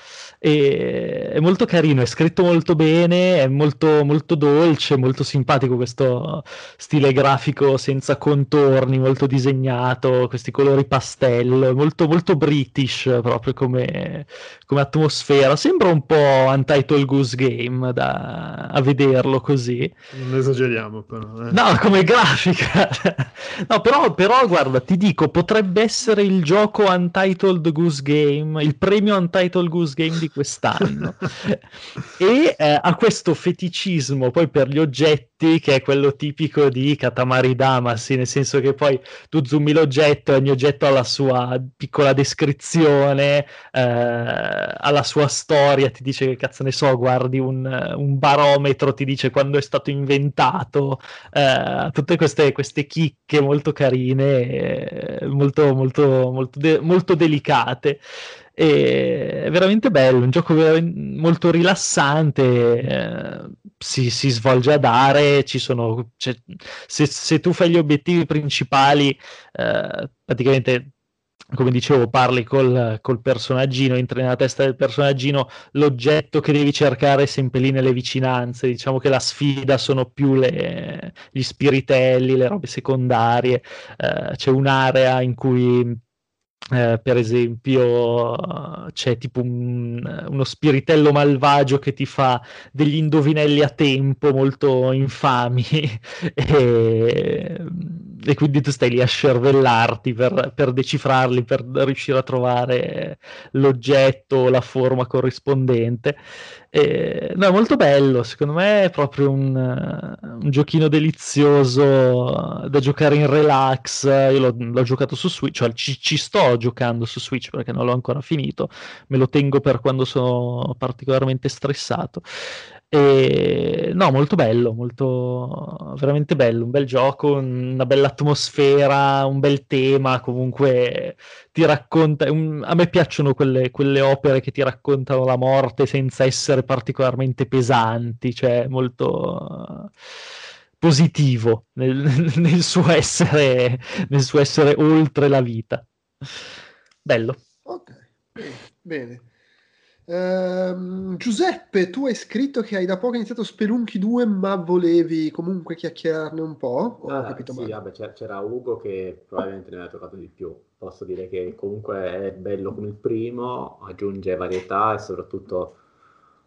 E, è molto carino, è scritto molto bene, è molto, molto dolce, molto simpatico questo stile grafico senza contorni, molto disegnato, questi colori pastello, molto, molto british proprio come, come atmosfera. Sembra un po' Untitled Goose Game da, a vederlo così. Non esageriamo però. Eh. No, come grafica. no, però, però guarda, ti dico, potrebbe essere il gioco Untitled Goose Game, il premio Untitled Goose Game di quest'anno. e eh, ha questo feticismo poi per gli oggetti, che è quello tipico di Katamari Damacy, nel senso che poi tu zoomi l'oggetto e ogni oggetto ha la sua piccola descrizione, eh, ha la sua storia, ti dice che cazzo ne so, guardi un, un barometro, ti dice quando è stato inventato, eh, tutte queste, queste chicche molto carine, molto, molto, molto, de- molto delicate. E è veramente bello, un gioco molto rilassante, eh, si, si, svolge a dare, ci sono, cioè, se, se, tu fai gli obiettivi principali, eh, praticamente come dicevo, parli col, col, personaggino, entri nella testa del personaggino, l'oggetto che devi cercare è sempre lì nelle vicinanze. Diciamo che la sfida sono più le, gli spiritelli, le robe secondarie. Eh, c'è un'area in cui eh, per esempio, c'è tipo un, uno spiritello malvagio che ti fa degli indovinelli a tempo molto infami. E, e quindi tu stai lì a scervellarti per, per, decifrarli, per riuscire a trovare l'oggetto o la forma corrispondente. E, no, è molto bello, secondo me è proprio un, un giochino delizioso da giocare in relax. Io l'ho, l'ho giocato su Switch, cioè ci, ci, sto giocando su Switch perché non l'ho ancora finito, me lo tengo per quando sono particolarmente stressato. E, no, molto bello, molto veramente bello, un bel gioco, una bella atmosfera, un bel tema, comunque ti racconta, un, a me piacciono quelle, quelle, opere che ti raccontano la morte senza essere particolarmente pesanti, cioè molto positivo nel, nel, suo, essere, nel suo essere oltre la vita. Bello. Ok, bene. Uh, Giuseppe, tu hai scritto che hai da poco iniziato Spelunchi 2, ma volevi comunque chiacchierarne un po'? Ho ah, capito sì, vabbè, c'era Ugo che probabilmente ne aveva giocato di più. Posso dire che comunque è bello come il primo, aggiunge varietà e soprattutto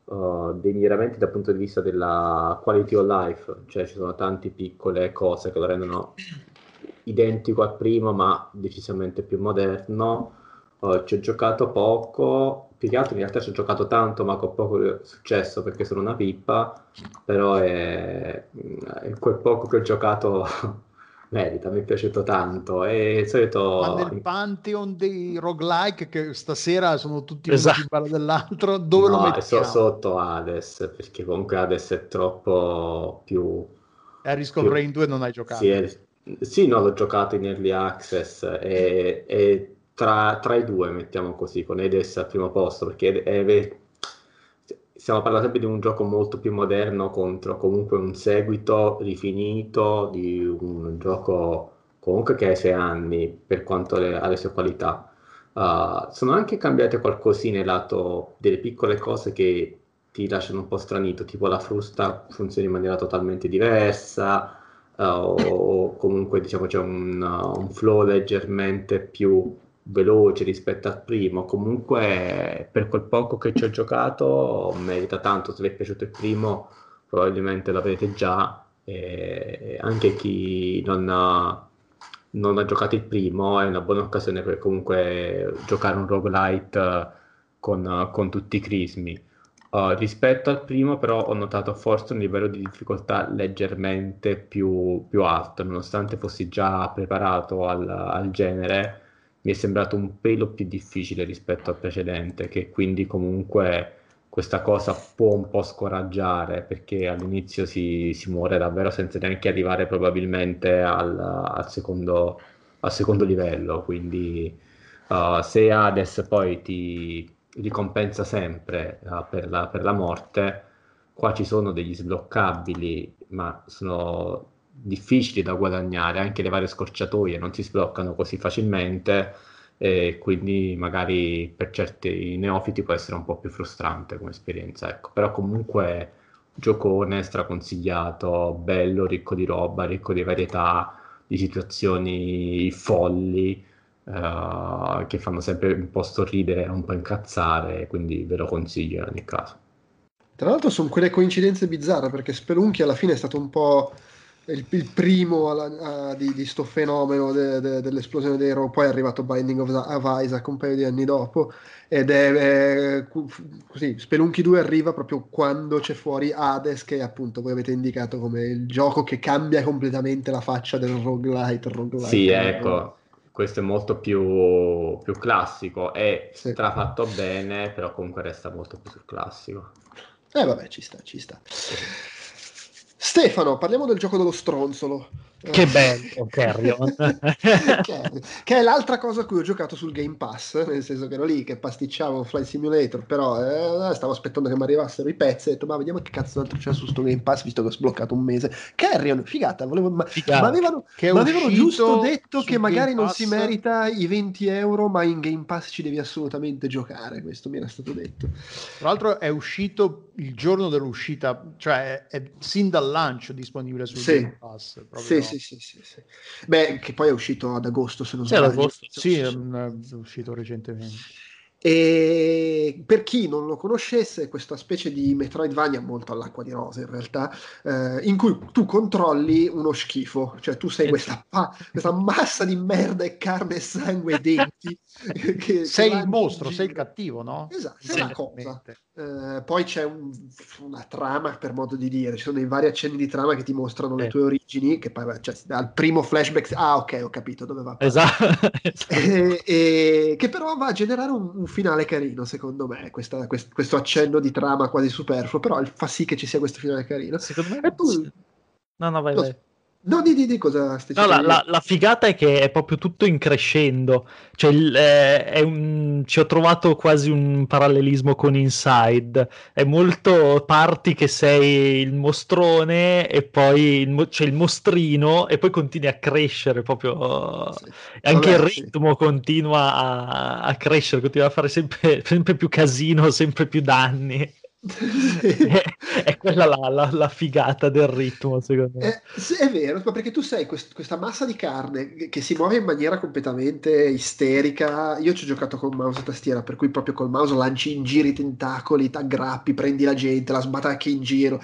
uh, dei miglioramenti dal punto di vista della quality of life, cioè ci sono tante piccole cose che lo rendono identico al primo, ma decisamente più moderno. Uh, ci ho giocato poco, più che altro in realtà ci ho giocato tanto ma con poco successo perché sono una pippa, però è, quel poco che ho giocato merita, mi è piaciuto tanto. E il solito... Ma nel pantheon dei roguelike che stasera sono tutti esatto. uno più dell'altro, dove no, lo mettiamo? So, sotto Hades, perché comunque Hades è troppo più... Harris più... Rain 2 non hai giocato? Sì, è... sì, no, l'ho giocato in Early Access e, e tra, tra, i due, mettiamo così, con Edes al primo posto, perché è, stiamo parlando sempre di un gioco molto più moderno contro comunque un seguito rifinito di un gioco comunque che ha i suoi anni per quanto le, ha le sue qualità. Uh, sono anche cambiate qualcosina lato delle piccole cose che ti lasciano un po' stranito, tipo la frusta funziona in maniera totalmente diversa, uh, o, comunque diciamo c'è un, uh, un flow leggermente più veloce rispetto al primo. Comunque, per quel poco che ci ho giocato, merita tanto. Se vi è piaciuto il primo, probabilmente l'avrete già. E anche chi non ha, non ha giocato il primo è una buona occasione per comunque giocare un roguelite con, con tutti i crismi. Uh, rispetto al primo, però, ho notato forse un livello di difficoltà leggermente più, più alto, nonostante fossi già preparato al, al genere mi è sembrato un pelo più difficile rispetto al precedente, che quindi comunque questa cosa può un po' scoraggiare perché all'inizio si, si muore davvero senza neanche arrivare probabilmente al, al, secondo, al secondo, livello. Quindi uh, se Hades poi ti ricompensa sempre uh, per, la, per la morte, qua ci sono degli sbloccabili, ma sono difficili da guadagnare, anche le varie scorciatoie non si sbloccano così facilmente e quindi magari per certi neofiti può essere un po' più frustrante come esperienza, ecco. però comunque giocone, straconsigliato, bello, ricco di roba, ricco di varietà, di situazioni folli uh, che fanno sempre un po' sorridere un po' incazzare, quindi ve lo consiglio in ogni caso. Tra l'altro sono quelle coincidenze bizzarre perché Spelunchi alla fine è stato un po' il, il primo alla, a, di, di sto fenomeno de, de, dell'esplosione dei rogue, poi è arrivato Binding of, of Isaac un paio di anni dopo ed è, è così, Spelunky 2 arriva proprio quando c'è fuori Hades che appunto voi avete indicato come il gioco che cambia completamente la faccia del roguelite, roguelite. Sì ecco questo è molto più, più classico è sì. trafatto bene però comunque resta molto più sul classico. Eh vabbè ci sta ci sta Stefano, parliamo del gioco dello stronzolo. Che bello, Carrion. che, è l'altra cosa a cui ho giocato sul Game Pass, nel senso che ero lì che pasticciavo Flight Simulator, però eh, stavo aspettando che mi arrivassero i pezzi e ho detto ma vediamo che cazzo altro c'è su sto Game Pass visto che ho sbloccato un mese. Carrion, figata, volevo, ma, figata. ma avevano, ma avevano giusto detto che magari non si merita i 20 euro, ma in Game Pass ci devi assolutamente giocare, questo mi era stato detto. Tra l'altro è uscito il giorno dell'uscita, cioè è, è sin dal lancio disponibile sul sì. Game Pass. Sì, sì, sì, sì, sì, Beh, che poi è uscito ad agosto, se non sì, sbaglio. Agosto, sì, è, è uscito recentemente. E per chi non lo conoscesse, questa specie di Metroidvania molto all'acqua di rosa in realtà, eh, in cui tu controlli uno schifo, cioè tu sei questa, pa- questa massa di merda e carne e sangue e denti. che, sei il mostro, sei il cattivo, no? Esatto, sei una cosa. Eh, poi c'è un, una trama, per modo di dire, ci sono dei vari accenni di trama che ti mostrano eh. le tue origini, che poi, cioè, dal primo flashback, ah ok, ho capito dove va. Esatto. esatto. E, e, che però va a generare un, un finale carino, secondo me, questa, quest, questo accenno di trama quasi superfluo, però fa sì che ci sia questo finale carino. Secondo me... Tu... No, no, vai, vai. No, di, di, di cosa stai no, la, la, la, figata è che è proprio tutto in crescendo. Cioè, il, è un, ci ho trovato quasi un parallelismo con Inside. È molto parti che sei il mostrone e poi il, c'è il mostrino e poi continui a crescere proprio. Sì. Anche Vabbè, il ritmo sì. continua a, a, crescere, continua a fare sempre, sempre più casino, sempre più danni è, quella la, la, la, figata del ritmo, secondo me. È, eh, è vero, perché tu sei quest, questa massa di carne che si muove in maniera completamente isterica. Io ci ho giocato con mouse e tastiera, per cui proprio col mouse lanci in giro i tentacoli, ti aggrappi, prendi la gente, la sbatacchi in giro.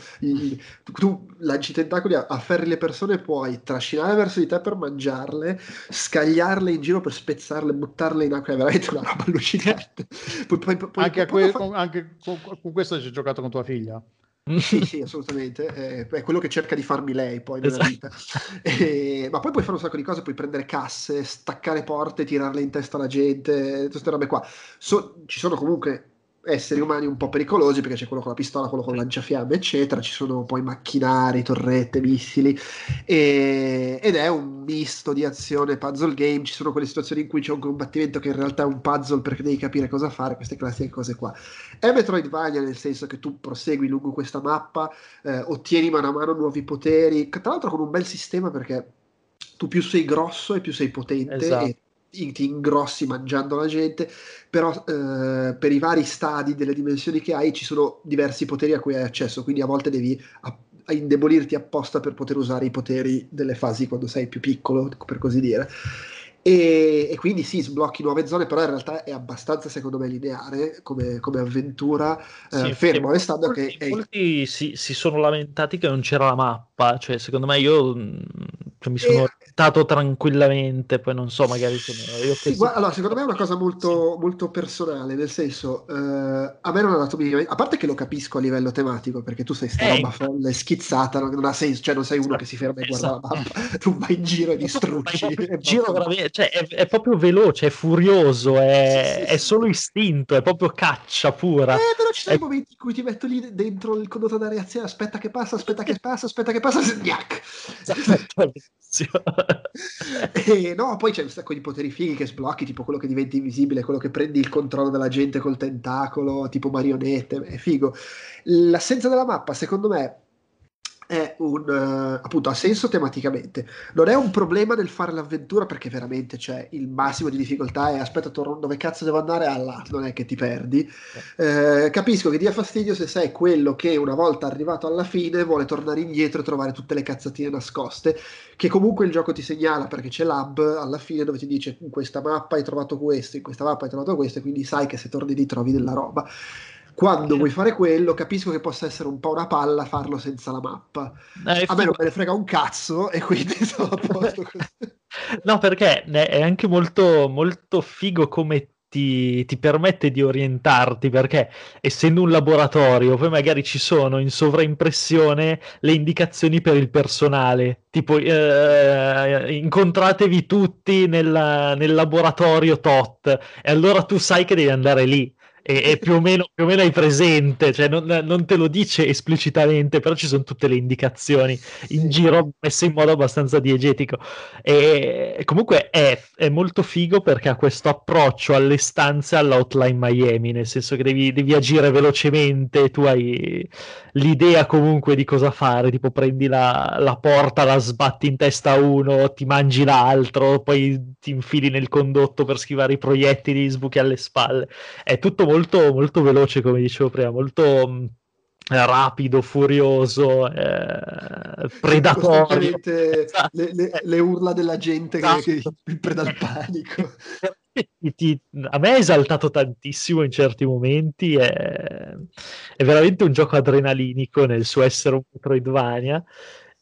Tu lanci i tentacoli, afferri le persone, puoi trascinare verso di te per mangiarle, scagliarle in giro per spezzarle, buttarle in acqua. È veramente una roba allucinante. poi, poi, poi, anche, que- fa... con, anche con, con questo hai giocato con tua figlia? sì, sì, assolutamente. Eh, è quello che cerca di farmi lei poi nella esatto. vita. E, ma poi puoi fare un sacco di cose, puoi prendere casse, staccare porte, tirarle in testa alla gente, tutte queste robe qua. So, ci sono comunque esseri umani un po' pericolosi perché c'è quello con la pistola, quello con lanciafiamme, eccetera. Ci sono poi macchinari, torrette, missili e, ed è un misto di azione puzzle game. Ci sono quelle situazioni in cui c'è un combattimento che in realtà è un puzzle perché devi capire cosa fare, queste classiche cose qua. È Metroidvania nel senso che tu prosegui lungo questa mappa, eh, ottieni mano a mano nuovi poteri, tra l'altro con un bel sistema perché tu più sei grosso e più sei potente esatto. e ti ingrossi mangiando la gente, però eh, per i vari stadi delle dimensioni che hai ci sono diversi poteri a cui hai accesso, quindi a volte devi a, a indebolirti apposta per poter usare i poteri delle fasi quando sei più piccolo, per così dire. E, e, quindi sì, sblocchi nuove zone, però in realtà è abbastanza, secondo me, lineare come, come avventura, eh, sì, eh, fermo restando molti, che... Molti è... si, si, sono lamentati che non c'era la mappa, cioè secondo me io mm, cioè, mi sono... Eh, aspettato tranquillamente, poi non so, magari sono io sì, guarda, allora, secondo me è una cosa molto, molto personale, nel senso, eh, a me non ha dato minimamente, a parte che lo capisco a livello tematico, perché tu sei sta eh, roba folle, schizzata, non, non, ha senso, cioè non sei uno che si ferma e guarda esatto. la mappa, tu vai in giro e distruggi. In giro veramente, cioè, è, è, proprio veloce, è furioso, è, sì, sì, è solo istinto, è proprio caccia pura. Eh, però ci sono è... i momenti in cui ti metto lì dentro il condotto da reazione, aspetta che passa, aspetta che passa, aspetta che passa, gnac. Esatto, e no, poi c'è un sacco di poteri fighi che sblocchi, tipo quello che diventi invisibile, quello che prendi il controllo della gente col tentacolo, tipo marionette, è figo. L'assenza della mappa, secondo me, è un uh, appunto ha senso tematicamente. Non è un problema nel fare l'avventura perché veramente c'è il massimo di difficoltà e aspetta torno, dove cazzo devo andare? Ah, là non è che ti perdi. Eh, capisco che dia fastidio se sei quello che una volta arrivato alla fine vuole tornare indietro e trovare tutte le cazzatine nascoste che comunque il gioco ti segnala perché c'è l'hub alla fine dove ti dice in questa mappa hai trovato questo in questa mappa hai trovato questo e quindi sai che se torni lì trovi della roba Quando vuoi fare quello, capisco che possa essere un po' una palla farlo senza la mappa. Eh, A me non me ne frega un cazzo e quindi sono a posto così. No, perché è anche molto, molto figo come ti, ti permette di orientarti, perché essendo un laboratorio, poi magari ci sono in sovraimpressione le indicazioni per il personale, tipo eh, incontratevi tutti nella- nel laboratorio tot, e allora tu sai che devi andare lì. E, e più, o meno, più o meno hai presente, cioè non, non te lo dice esplicitamente, però ci sono tutte le indicazioni in Sì. giro messe in modo abbastanza diegetico. E comunque è, è molto figo perché ha questo approccio alle stanze all'Outline Miami, nel senso che devi, devi agire velocemente, tu hai l'idea comunque di cosa fare, tipo prendi la, la porta, la sbatti in testa a uno, ti mangi l'altro, poi ti infili nel condotto per schivare i proiettili, sbuchi alle spalle. È tutto molto, molto veloce, come dicevo prima, molto mh, rapido, furioso, eh, predatorio. Esatto. le, le- le urla della gente che, che Esatto. il preda al panico. Ti- a me ha esaltato tantissimo in certi momenti, è, è veramente un gioco adrenalinico nel suo essere un Metroidvania.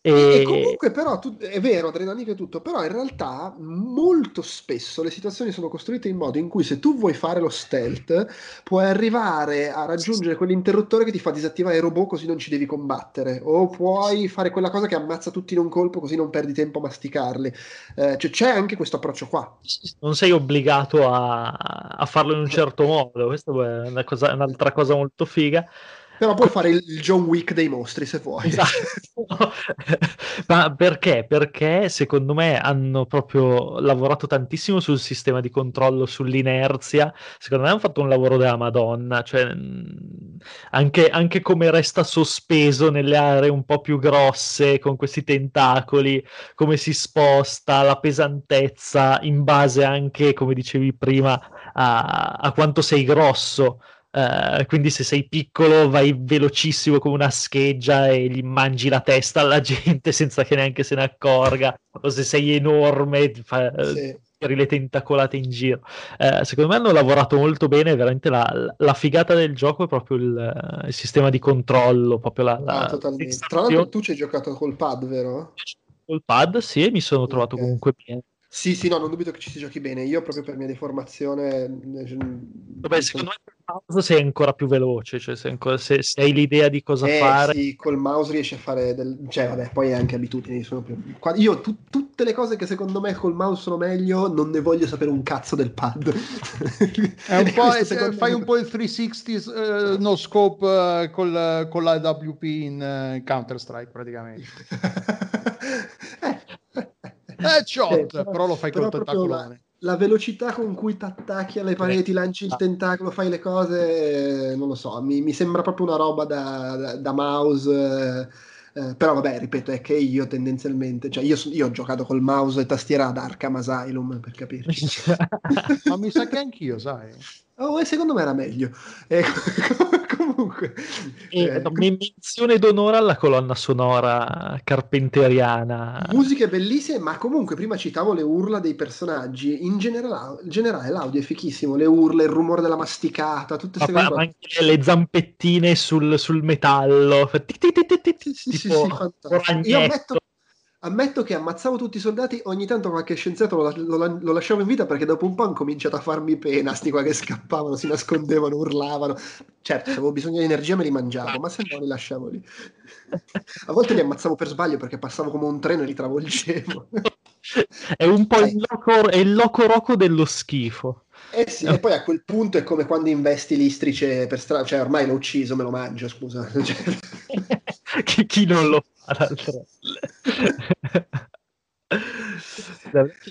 E E, comunque però tu- è vero, adrenalina e tutto, però in realtà molto spesso le situazioni sono costruite in modo in cui se tu vuoi fare lo stealth puoi arrivare a raggiungere quell'interruttore che ti fa disattivare i robot così non ci devi combattere o puoi fare quella cosa che ammazza tutti in un colpo così non perdi tempo a masticarli. Eh, cioè, c'è anche questo approccio qua. non sei obbligato a, a farlo in un certo modo, questa è cosa- un'altra cosa molto figa. Però puoi fare il John Wick dei mostri se vuoi. Esatto. Ma perché? Perché secondo me hanno proprio lavorato tantissimo sul sistema di controllo, sull'inerzia. Secondo me hanno fatto un lavoro della Madonna, cioè mh, anche, anche come resta sospeso nelle aree un po' più grosse con questi tentacoli, come si sposta, la pesantezza in base anche, come dicevi prima, a, a quanto sei grosso. Eh, quindi se sei piccolo vai velocissimo come una scheggia e gli mangi la testa alla gente senza che neanche se ne accorga, o se sei enorme fa, Sì. tiri le tentacolate in giro. Eh, secondo me hanno lavorato molto bene, veramente la, la figata del gioco è proprio il, il sistema di controllo, proprio la, la Ah. Tra l'altro tu ci hai giocato col pad, vero? col pad, sì, e mi sono trovato Ok. comunque bene. Sì, sì, no, non dubito che ci si giochi bene. Io proprio per mia deformazione... eh, Vabbè, secondo me col mouse sei ancora più veloce, cioè se, ancora- se- se hai l'idea di cosa Eh, fare, sì, col mouse riesci a fare del... Cioè, vabbè, poi è anche abitudini. Sono più... Io tu- tutte le cose che secondo me col mouse sono meglio, non ne voglio sapere un cazzo del pad. È un po', è- secondo fai un po' il 360 eh, no scope eh, col, con la WP in eh, Counter Strike praticamente. Eh. Headshot, Eh, però lo fai però col proprio tentacolone. La velocità con cui ti attacchi alle pareti, lanci il tentacolo, fai le cose, non lo so, mi, mi sembra proprio una roba da, da- da mouse. eh, eh, però vabbè, ripeto, è che io tendenzialmente, cioè io, io ho giocato col mouse e tastiera ad Arkham Asylum, per capirci. Ma mi sa che anch'io, sai. Oh, e secondo me era meglio. Eh, comunque, E, eh, no, menzione d'onore alla colonna sonora carpenteriana. musiche bellissime, ma comunque prima citavo le urla dei personaggi. In generale, in generale l'audio è fichissimo, le urla, il rumore della masticata, tutte queste cose. anche le zampettine sul, sul metallo, Sì, sì, sì, fantastico. Io ammetto, ammetto che ammazzavo tutti i soldati, ogni tanto qualche scienziato lo, lo- lo lasciavo in vita perché dopo un po' hanno cominciato a farmi pena, sti qua che scappavano, si nascondevano, urlavano. Certo, se avevo bisogno di energia me li mangiavo, ma se no li lasciavo lì. A volte li ammazzavo per sbaglio perché passavo come un treno e li travolgevo. È un po' il loco, è il loco roco dello schifo. Eh sì, e poi a quel punto è come quando investi l'istrice per strada, cioè ormai l'ho ucciso, me lo mangio, scusa. Cioè, chi, chi non lo.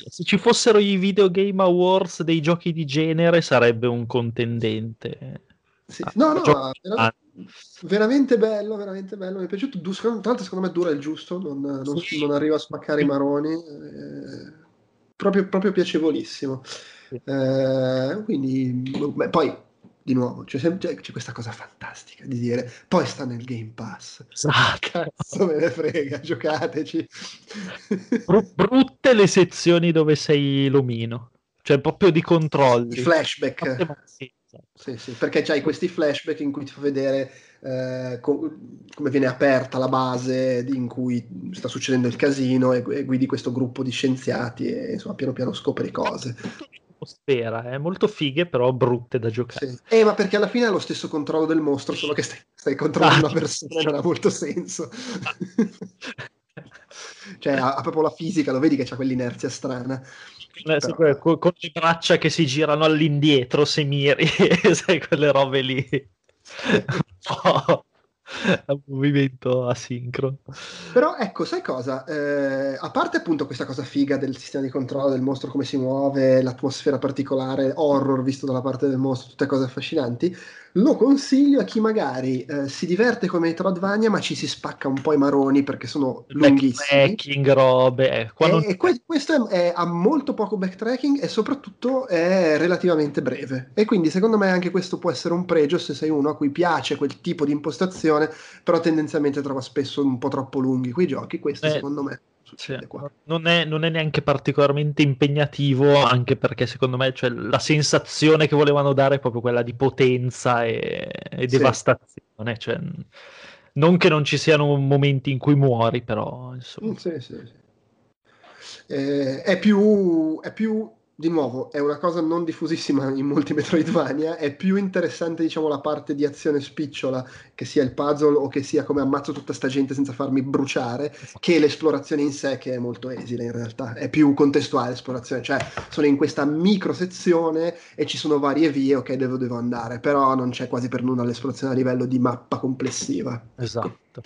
Se ci fossero i Video Game Awards dei giochi di genere sarebbe un contendente. sì. No, no, Gioco- vera- veramente bello, veramente bello, mi è piaciuto. Tra l'altro secondo me dura il giusto, non, non- Sì. non arriva a spaccare i maroni. eh, proprio, proprio piacevolissimo. Sì. Eh, quindi, beh, poi, di nuovo, c'è, sem- c'è- questa cosa fantastica di dire, poi sta nel Game Pass. Esatto. Cazzo me ne frega, giocateci. Bru- brutte le sezioni dove sei l'omino, cioè proprio di controlli. I flashback. Sì, sì, perché c'hai questi flashback in cui ti fa vedere eh, co- come viene aperta la base in cui sta succedendo il casino e, e guidi questo gruppo di scienziati e insomma piano piano scopri cose. Atmosfera, è eh? molto fighe però brutte da giocare. Sì. Eh, ma perché alla fine è lo stesso controllo del mostro, solo che stai, stai controllando una persona non ha molto senso. cioè ha, ha, proprio la fisica, lo vedi che c'ha quell'inerzia strana. Eh, Però... Con, con, le braccia che si girano all'indietro se miri, sai quelle robe lì. oh, un movimento asincrono. Però ecco, sai cosa? Eh, a parte appunto questa cosa figa del sistema di controllo del mostro, come si muove, l'atmosfera particolare, horror visto dalla parte del mostro, tutte cose affascinanti, lo consiglio a chi magari eh, si diverte come Metroidvania ma ci si spacca un po' i maroni perché sono lunghissimi. backtracking robe eh, e, non... e que- questo è, è, ha molto poco backtracking e soprattutto è relativamente breve. E quindi secondo me anche questo può essere un pregio se sei uno a cui piace quel tipo di impostazione però tendenzialmente trova spesso un po' troppo lunghi quei giochi questo eh, secondo me sì, non, è, non, è, neanche particolarmente impegnativo, anche perché secondo me cioè, la sensazione che volevano dare è proprio quella di potenza e, e sì. devastazione. Cioè, non che non ci siano momenti in cui muori, però insomma. Sì, sì, sì. Eh, è, più, è più di nuovo, è una cosa non diffusissima in molti Metroidvania, è più interessante, diciamo, la parte di azione spicciola, che sia il puzzle o che sia come ammazzo tutta sta gente senza farmi bruciare, che l'esplorazione in sé, che è molto esile in realtà. È più contestuale l'esplorazione, cioè sono in questa micro sezione e ci sono varie vie, ok, dove devo andare, però non c'è quasi per nulla l'esplorazione a livello di mappa complessiva. Esatto.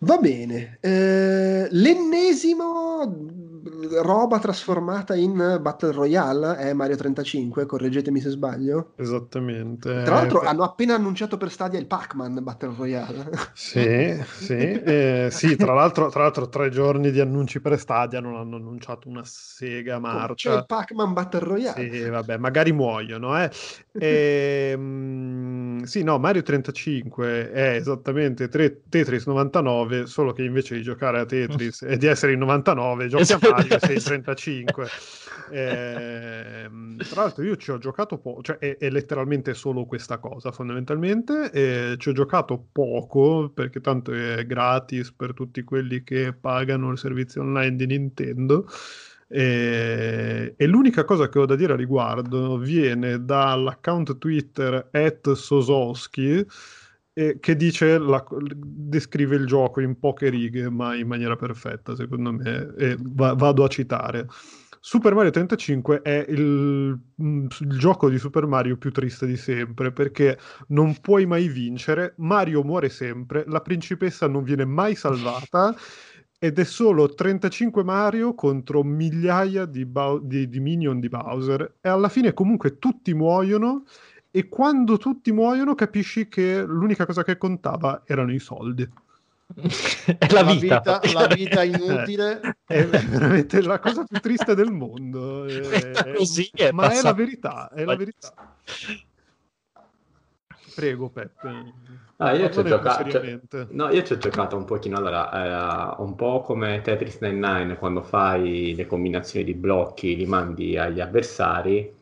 Va bene, eh, l'ennesimo roba trasformata in Battle Royale è Mario 35, correggetemi se sbaglio. Esattamente. Tra l'altro eh, hanno appena annunciato per Stadia il Pac-Man Battle Royale. Sì, sì, eh, sì tra, l'altro, tra l'altro tre giorni di annunci per Stadia non hanno annunciato una sega marcia. C'è il Pac-Man Battle Royale. Sì, vabbè, magari muoiono, eh. E, ehm, sì, no, Mario 35 è esattamente Tetris 99 99, solo che invece di giocare a Tetris e di essere in 99, giochi a Mario sei in 35. Eh, tra l'altro io ci ho giocato poco, cioè è, è, letteralmente solo questa cosa fondamentalmente, e ci ho giocato poco perché tanto è gratis per tutti quelli che pagano il servizio online di Nintendo. E, e, l'unica cosa che ho da dire a riguardo viene dall'account Twitter at Sosowski eh, che dice la, descrive il gioco in poche righe, ma in maniera perfetta, secondo me, e va, vado a citare. Super Mario 35 è il, mm, il, gioco di Super Mario più triste di sempre perché non puoi mai vincere, Mario muore sempre, la principessa non viene mai salvata ed è solo 35 Mario contro migliaia di, Bau- di, di minion di Bowser. E alla fine comunque tutti muoiono e quando tutti muoiono capisci che l'unica cosa che contava erano i soldi. è la, la vita. vita la vita inutile. È veramente la cosa più triste del mondo. È, così è ma è la verità è la verità prego Peppe ah, io, ci ho giocato, cioè, no, io ci ho giocato un pochino allora eh, un po' come Tetris 99 quando fai le combinazioni di blocchi li mandi agli avversari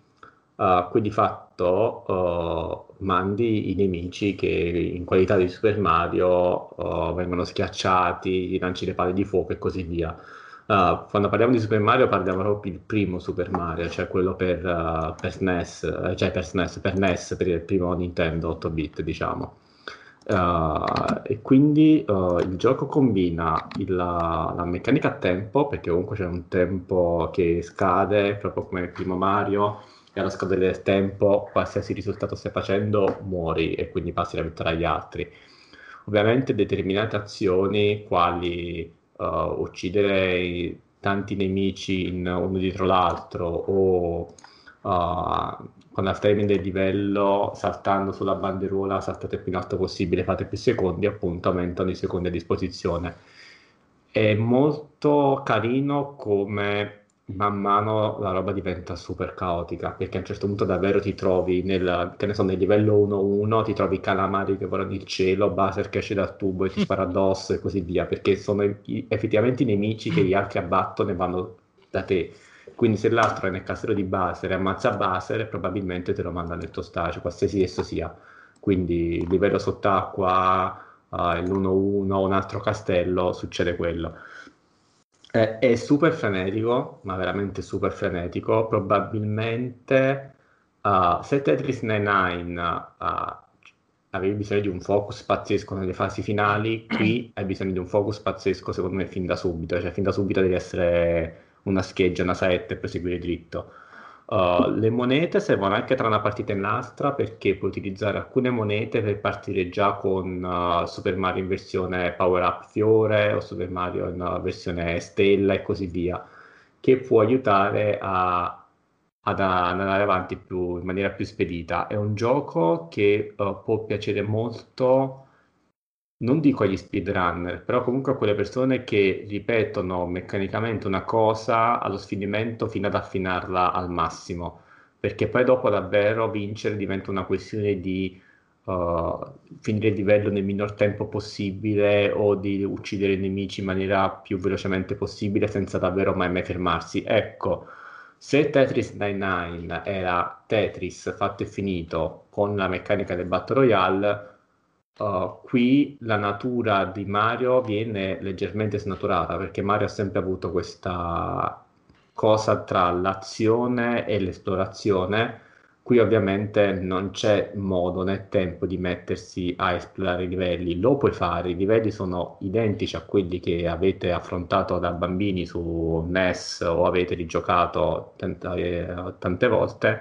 uh, qui di fatto uh, mandi i nemici che in qualità di Super Mario uh, vengono schiacciati, gli lanci le palle di fuoco e così via. Uh, quando parliamo di Super Mario parliamo proprio del primo Super Mario, cioè quello per, uh, per SNES, cioè per SNES, per NES, per il primo Nintendo 8 bit diciamo. Uh, e quindi il gioco combina il, la, la, meccanica a tempo, perché comunque c'è un tempo che scade, proprio come il primo Mario, e allo scadere del tempo, qualsiasi risultato stai facendo, muori e quindi passi la vittoria agli altri. Ovviamente determinate azioni, quali uccidere tanti nemici in, uno dietro l'altro o uh, quando al termine del livello saltando sulla banderuola saltate più in alto possibile fate più secondi appunto aumentano i secondi a disposizione. È molto carino come man mano la roba diventa super caotica perché a un certo punto davvero ti trovi nel, che ne so, nel livello 1-1 ti trovi calamari che volano il cielo, Baser che esce dal tubo e ti spara addosso e così via perché sono effettivamente i nemici che gli altri abbattono e vanno da te Quindi se l'altro è nel castello di Baser e ammazza Baser, probabilmente te lo manda nel tuo stage, qualsiasi esso sia. Quindi livello sott'acqua, uh, l'1-1, un altro castello, succede quello. È, è super frenetico, ma veramente super frenetico. Probabilmente uh, se Tetris 99 uh, avevi bisogno di un focus pazzesco nelle fasi finali, qui hai bisogno di un focus pazzesco secondo me fin da subito, cioè fin da subito devi essere una scheggia, una saetta e proseguire dritto. Uh, le monete servono anche tra una partita e l'altra perché puoi utilizzare alcune monete per partire già con uh, Super Mario in versione Power Up Fiore o Super Mario in uh, versione Stella e così via, che può aiutare a ad andare avanti più, in maniera più spedita. È un gioco che uh, può piacere molto, non dico agli speedrunner, però comunque a quelle persone che ripetono meccanicamente una cosa allo sfinimento fino ad affinarla al massimo, perché poi dopo davvero vincere diventa una questione di uh, finire il livello nel minor tempo possibile o di uccidere i nemici in maniera più velocemente possibile senza davvero mai, mai fermarsi. Ecco, se Tetris 99 era Tetris fatto e finito con la meccanica del Battle Royale, uh, qui la natura di Mario viene leggermente snaturata perché Mario ha sempre avuto questa cosa tra l'azione e l'esplorazione. Qui ovviamente non c'è modo né tempo di mettersi a esplorare i livelli, lo puoi fare, i livelli sono identici a quelli che avete affrontato da bambini su NES o avete rigiocato tante, tante volte,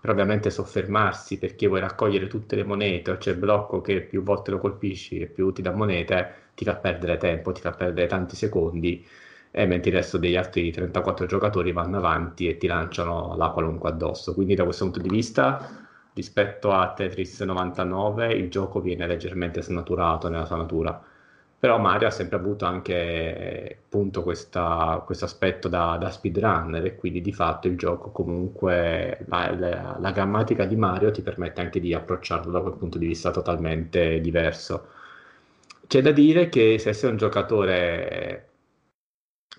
però ovviamente soffermarsi perché vuoi raccogliere tutte le monete o c'è il blocco che più volte lo colpisci e più ti dà monete, ti fa perdere tempo, ti fa perdere tanti secondi e mentre il resto degli altri 34 giocatori vanno avanti e ti lanciano la qualunque addosso. Quindi da questo punto di vista, rispetto a Tetris 99, il gioco viene leggermente snaturato nella sua natura. Però Mario ha sempre avuto anche appunto questo aspetto da, da, speedrunner e quindi di fatto il gioco comunque, la, la, la grammatica di Mario ti permette anche di approcciarlo da quel punto di vista totalmente diverso. C'è da dire che se sei un giocatore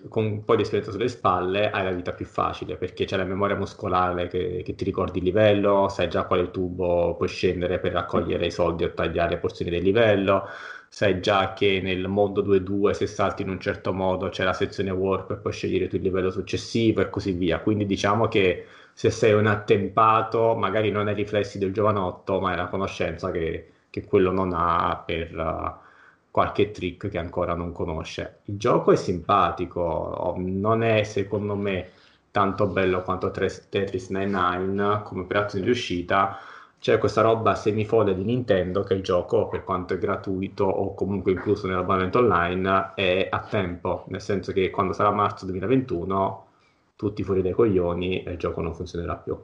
con un po' di esperienza sulle spalle hai la vita più facile perché c'è la memoria muscolare che, che, ti ricordi il livello, sai già quale tubo puoi scendere per raccogliere i soldi o tagliare porzioni del livello, sai già che nel mondo 2-2 se salti in un certo modo c'è la sezione warp e puoi scegliere tu il livello successivo e così via. Quindi diciamo che se sei un attempato magari non hai riflessi del giovanotto ma hai la conoscenza che, che quello non ha per... Uh, qualche trick che ancora non conosce. Il gioco è simpatico, non è secondo me tanto bello quanto Tetris 99 come prezzo di uscita. C'è questa roba semifolle di Nintendo che il gioco, per quanto è gratuito o comunque incluso nell'abbonamento online, è a tempo, nel senso che quando sarà marzo 2021 tutti fuori dai coglioni e il gioco non funzionerà più.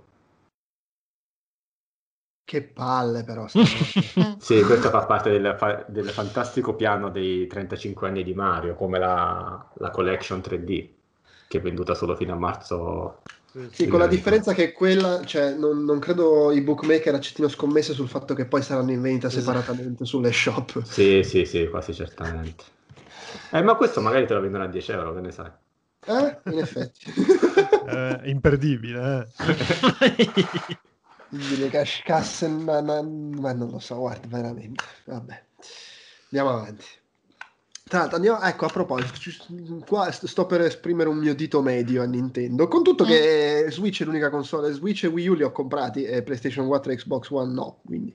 Che palle però. sì, questo fa parte del, del, fantastico piano dei 35 anni di Mario, come la, la collection 3D, che è venduta solo fino a marzo. Sì, con la differenza che quella, cioè, non, non, credo i bookmaker accettino scommesse sul fatto che poi saranno in vendita esatto. separatamente sulle shop. Sì, sì, sì, quasi certamente. Eh, ma questo magari te lo vendono a 10 euro, che ne sai? Eh, in effetti. eh, imperdibile, eh. le cash casse, ma, ma, ma, non lo so, guarda, veramente. Vabbè, andiamo avanti. Tra l'altro, andiamo, ecco, a proposito, qua sto per esprimere un mio dito medio a Nintendo, con tutto che mm. Switch è l'unica console, Switch e Wii U li ho comprati, e PlayStation 4 e Xbox One no, quindi.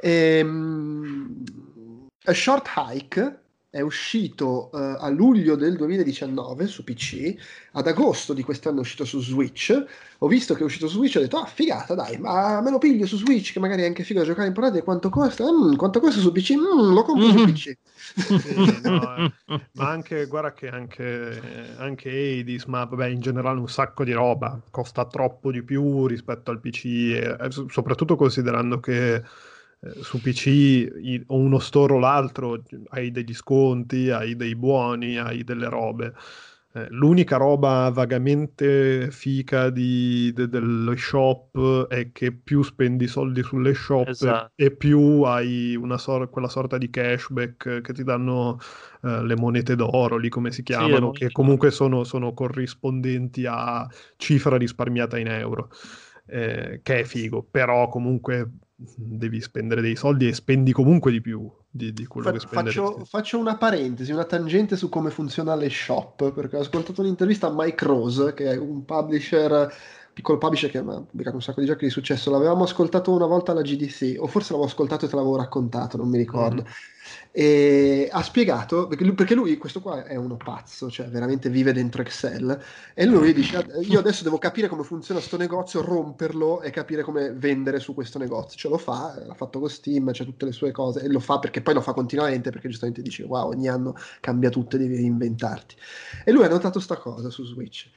Ehm, a Short Hike è uscito uh, a luglio del 2019 su PC, ad agosto di quest'anno è uscito su Switch. Ho visto che è uscito su Switch e ho detto, ah, figata, dai, ma me lo piglio su Switch, che magari è anche figo da giocare in portata. quanto costa? Mm, quanto costa su PC? Mm, lo compro mm-hmm. su PC. Sì, no, eh. ma anche, guarda che anche, anche Hades, ma vabbè, in generale un sacco di roba, costa troppo di più rispetto al PC, e, soprattutto considerando che eh, su PC o uno store o l'altro hai degli sconti, hai dei buoni, hai delle robe. eh, l'unica roba vagamente fica di, de, dello shop è che più spendi soldi sulle shop Esatto. e più hai una sor- quella sorta di cashback che ti danno eh, le monete d'oro, lì come si chiamano, monete che comunque sono, sono corrispondenti a cifra risparmiata in euro, eh, che è figo, però comunque devi spendere dei soldi e spendi comunque di più di, di quello Fa- che spenderesti. faccio, faccio una parentesi, una tangente su come funziona le shop, perché ho ascoltato un'intervista a Mike Rose, che è un publisher, piccolo publisher che ha pubblicato un sacco di giochi di successo. L'avevamo ascoltato una volta alla GDC, o forse l'avevo ascoltato e te l'avevo raccontato, non mi ricordo. Mhm. E ha spiegato, perché lui, perché lui, questo qua è uno pazzo, cioè veramente vive dentro Excel, e lui dice, io adesso devo capire come funziona sto negozio, romperlo e capire come vendere su questo negozio. Ce lo fa, l'ha fatto con Steam, c'è tutte le sue cose, e lo fa perché poi lo fa continuamente, perché giustamente dice, wow, ogni anno cambia tutto e devi reinventarti. E lui ha notato sta cosa su Switch.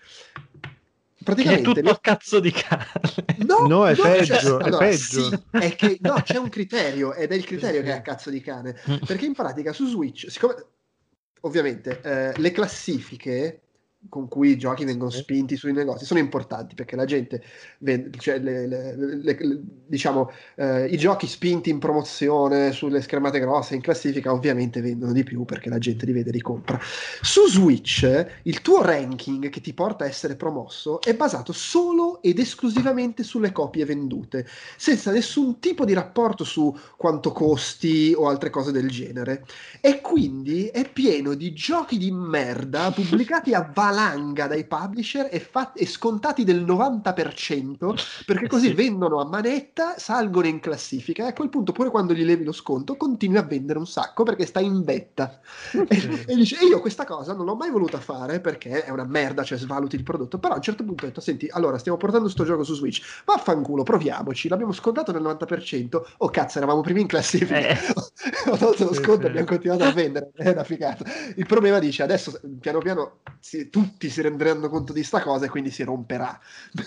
Che è Praticamente... tutto a cazzo di cane. No, No, è cioè, peggio, è allora, peggio. sì, è che no, c'è un criterio ed è il criterio che è a cazzo di cane. Perché in pratica su Switch, siccome ovviamente eh, le classifiche con cui i giochi vengono spinti sui negozi sono importanti perché la gente vende, cioè le- le- le- diciamo eh, i giochi spinti in promozione sulle schermate grosse in classifica ovviamente vendono di più perché la gente li vede e li compra. Su Switch il tuo ranking che ti porta a essere promosso è basato solo ed esclusivamente sulle copie vendute senza nessun tipo di rapporto su quanto costi o altre cose del genere. E quindi è pieno di giochi di merda pubblicati a valanga dai publisher e, fat- e scontati del 90% perché così Sì. vendono a manetta, salgono in classifica e a quel punto pure quando gli levi lo sconto continui a vendere un sacco perché stai in vetta e, e dice e io questa cosa non l'ho mai voluta fare perché è una merda, cioè svaluti il prodotto però a un certo punto ho detto senti allora stiamo portando sto gioco su Switch vaffanculo proviamoci l'abbiamo scontato del 90% oh cazzo eravamo primi in classifica Eh. ho tolto lo sconto e abbiamo continuato a vendere è una figata il problema dice adesso piano piano si- tutti si renderanno conto di sta cosa e quindi si romperà.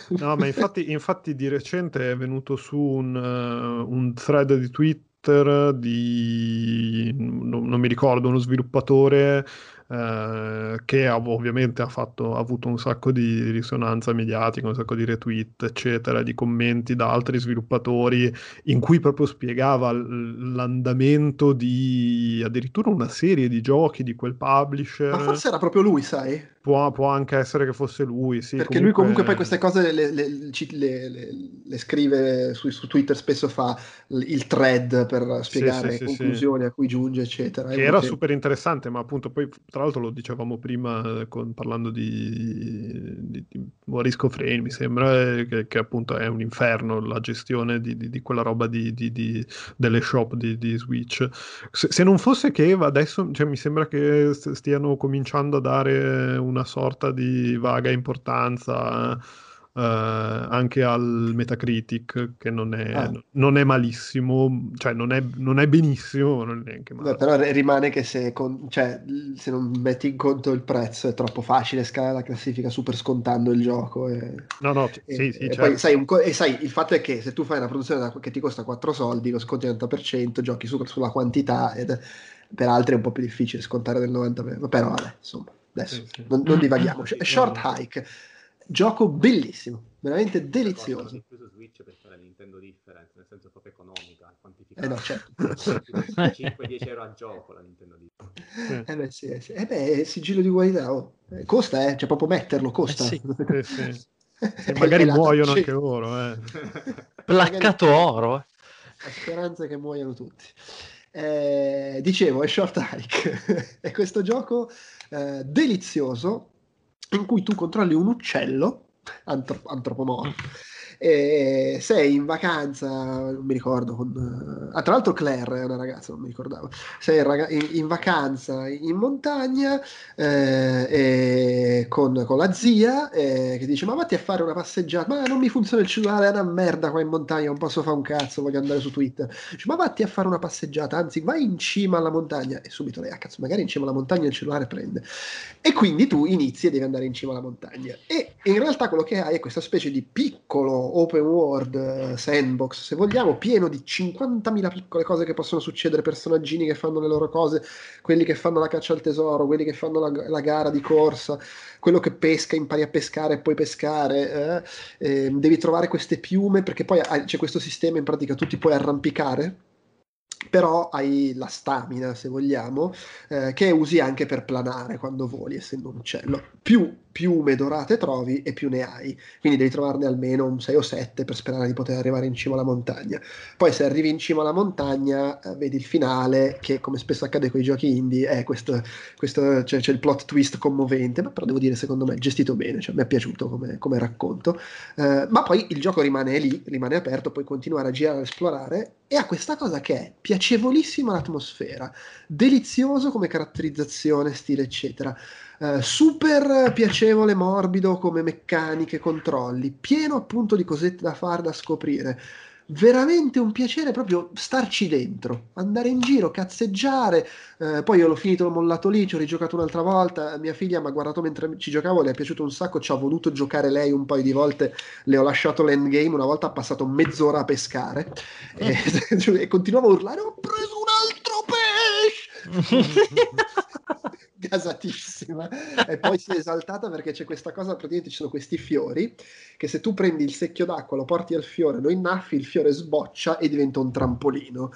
No, ma infatti, infatti di recente è venuto su un, eh, un thread di Twitter di, non, non mi ricordo, uno sviluppatore eh, che ha- ovviamente ha, fatto, ha avuto un sacco di risonanza mediatica, un sacco di retweet, eccetera, di commenti da altri sviluppatori in cui proprio spiegava l- l'andamento di addirittura una serie di giochi di quel publisher. ma forse era proprio lui sai Può, può anche essere che fosse lui, sì. perché lui comunque poi queste cose le, le- le- le- scrive su, su Twitter spesso fa il thread per spiegare sì, sì, sì. conclusioni a cui giunge eccetera che era super interessante, ma appunto poi tra l'altro lo dicevamo prima eh, con- parlando di, di, di Morisco Frame, mi sembra, eh, che, che appunto è un inferno la gestione di, di- quella roba delle shop di, Switch. Se, se non fosse che adesso cioè, mi sembra che st- stiano cominciando a dare una sorta di vaga importanza. Eh, anche al Metacritic che non è, Ah. non è malissimo, cioè non è, non è benissimo, ma non è neanche male. Beh, però rimane che se, con- cioè, se non metti in conto il prezzo è troppo facile scalare la classifica super scontando il gioco. E, No, no, c- e- sì, sì, e certo. poi sai, un e sai, il fatto è che se tu fai una produzione da- che ti costa 4 soldi, lo sconti al 90%, giochi su- sulla quantità ed per altri è un po' più difficile scontare del 90%. Però vabbè, insomma, adesso Sì, sì. non, non divaghiamo. Short sì. Hike, gioco bellissimo, veramente delizioso. Più su Switch perché la Nintendo Difference, nel senso proprio economica, Eh quantificata. no, certo. 5-10 euro al gioco la Nintendo Difference. Eh beh, sì, eh sì. Eh beh, è sigillo di qualità. oh. Eh, Costa, eh, cioè proprio metterlo, costa. Eh sì. Sì, sì. E magari muoiono anche loro, eh. Placcato oro. eh. La speranza che muoiano tutti. Eh, dicevo, è Short Hike. è questo gioco eh, delizioso in cui tu controlli un uccello antro- antropomorfo. E sei in vacanza, non mi ricordo, con, ah, tra l'altro Claire è una ragazza, non mi ricordavo. Sei in, in- vacanza in montagna eh, con, con la zia eh, che dice: Ma vatti a fare una passeggiata. Ma non mi funziona il cellulare, è una merda qua in montagna, non posso fare un cazzo, voglio andare su Twitter. Dice, ma vatti a fare una passeggiata, anzi vai in cima alla montagna. E subito lei, ah cazzo, magari in cima alla montagna il cellulare prende. E quindi tu inizi e devi andare in cima alla montagna. E in realtà quello che hai è questa specie di piccolo open world, eh, sandbox, se vogliamo, pieno di 50.000 piccole cose che possono succedere, personaggini che fanno le loro cose, quelli che fanno la caccia al tesoro, quelli che fanno la, la gara di corsa, quello che pesca, impari a pescare e poi pescare, eh, eh, devi trovare queste piume perché poi c'è questo sistema in pratica, tu ti puoi arrampicare però hai la stamina, se vogliamo, eh, che usi anche per planare quando voli, essendo un uccello. Più piume dorate trovi e più ne hai, quindi devi trovarne almeno un 6 o 7 per sperare di poter arrivare in cima alla montagna. Poi se arrivi in cima alla montagna, eh, vedi il finale, che come spesso accade con i giochi indie, è questo, questo cioè, c'è il plot twist commovente, ma però devo dire, secondo me, gestito bene, cioè, mi è piaciuto come, come racconto. Eh, ma poi il gioco rimane lì, rimane aperto, puoi continuare a girare, a esplorare, e ha questa cosa che è piacevolissima l'atmosfera, delizioso come caratterizzazione, stile, eccetera. Uh, super piacevole, morbido come meccaniche, controlli, pieno appunto di cosette da fare, da scoprire. Veramente un piacere proprio starci dentro, andare in giro, cazzeggiare. Uh, poi io l'ho finito, l'ho mollato lì, ci ho rigiocato un'altra volta. Mia figlia mi ha guardato mentre ci giocavo, le è piaciuto un sacco, ci ha voluto giocare lei un paio di volte. Le ho lasciato l'endgame, una volta ha passato mezz'ora a pescare e, e continuavo a urlare: Ho preso un altro pesce! gasatissima e poi si è esaltata perché c'è questa cosa, praticamente ci sono questi fiori che se tu prendi il secchio d'acqua, lo porti al fiore, lo innaffi, il fiore sboccia e diventa un trampolino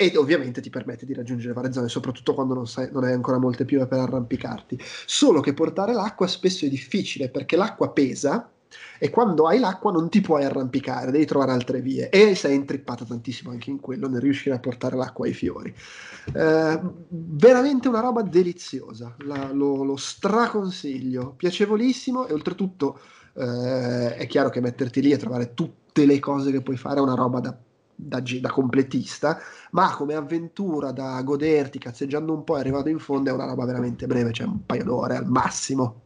ed ovviamente ti permette di raggiungere varie zone, soprattutto quando non, sai, non hai ancora molte piume per arrampicarti. Solo che portare l'acqua spesso è difficile perché l'acqua pesa e quando hai l'acqua non ti puoi arrampicare, devi trovare altre vie e sei intrippata tantissimo anche in quello nel riuscire a portare l'acqua ai fiori. Eh, veramente una roba deliziosa, La, lo, lo straconsiglio, piacevolissimo e oltretutto eh, è chiaro che metterti lì e trovare tutte le cose che puoi fare è una roba da da, da, completista, ma come avventura da goderti cazzeggiando un po' e arrivando in fondo è una roba veramente breve, cioè un paio d'ore al massimo.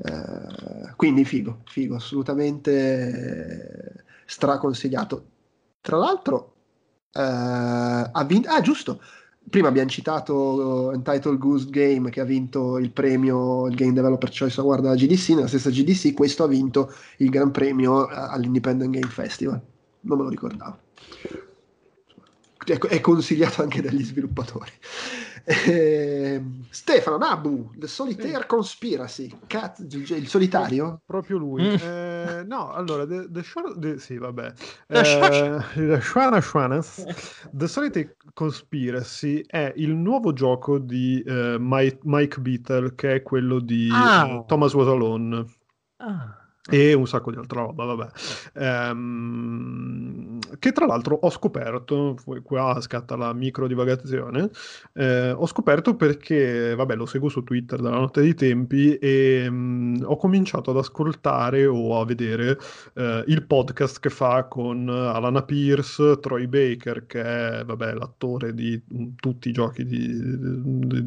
Eh, quindi figo, figo, assolutamente straconsigliato. Tra l'altro, eh, ha vinto, ah giusto, prima abbiamo citato Entitled Goose Game che ha vinto il premio, il Game Developer Choice Award alla GDC, nella stessa GDC questo ha vinto il Gran Premio eh, all'Independent Game Festival, non me lo ricordavo. È consigliato anche dagli sviluppatori. Eh, Stefano Nabu, The Solitaire sì. Conspiracy, Cat, il solitario? Proprio lui. Mm. Eh, no, allora, The, the, the sì, vabbè. The, eh, Shwana Shwanas, The Solitaire Conspiracy è il nuovo gioco di uh, Mike, Mike Beatle, che è quello di ah. Thomas Was Alone. Ah e un sacco di altra roba, vabbè. Ehm, che tra l'altro ho scoperto, qua scatta la micro divagazione, eh, ho scoperto perché, vabbè, lo seguo su Twitter dalla notte dei tempi e mh, mm, ho cominciato ad ascoltare o a vedere eh, il podcast che fa con Alana Pierce, Troy Baker, che è, vabbè, l'attore di um, tutti i giochi di,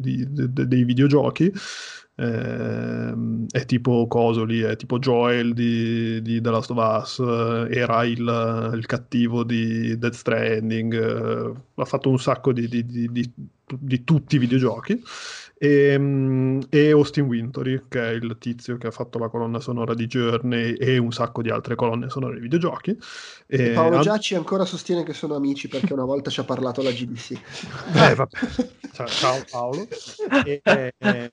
di, di, dei videogiochi, eh, è tipo Cosoli, è tipo Joel di, di The Last of Us, eh, era il, il, cattivo di Death Stranding, eh, ha fatto un sacco di, di, di tutti i videogiochi e, ehm, e, Austin Wintory, che è il tizio che ha fatto la colonna sonora di Journey e un sacco di altre colonne sonore di videogiochi. E Paolo Giacci ancora sostiene che sono amici perché una volta ci ha parlato la GDC. Eh, vabbè. Ciao, ciao Paolo. E, e, e,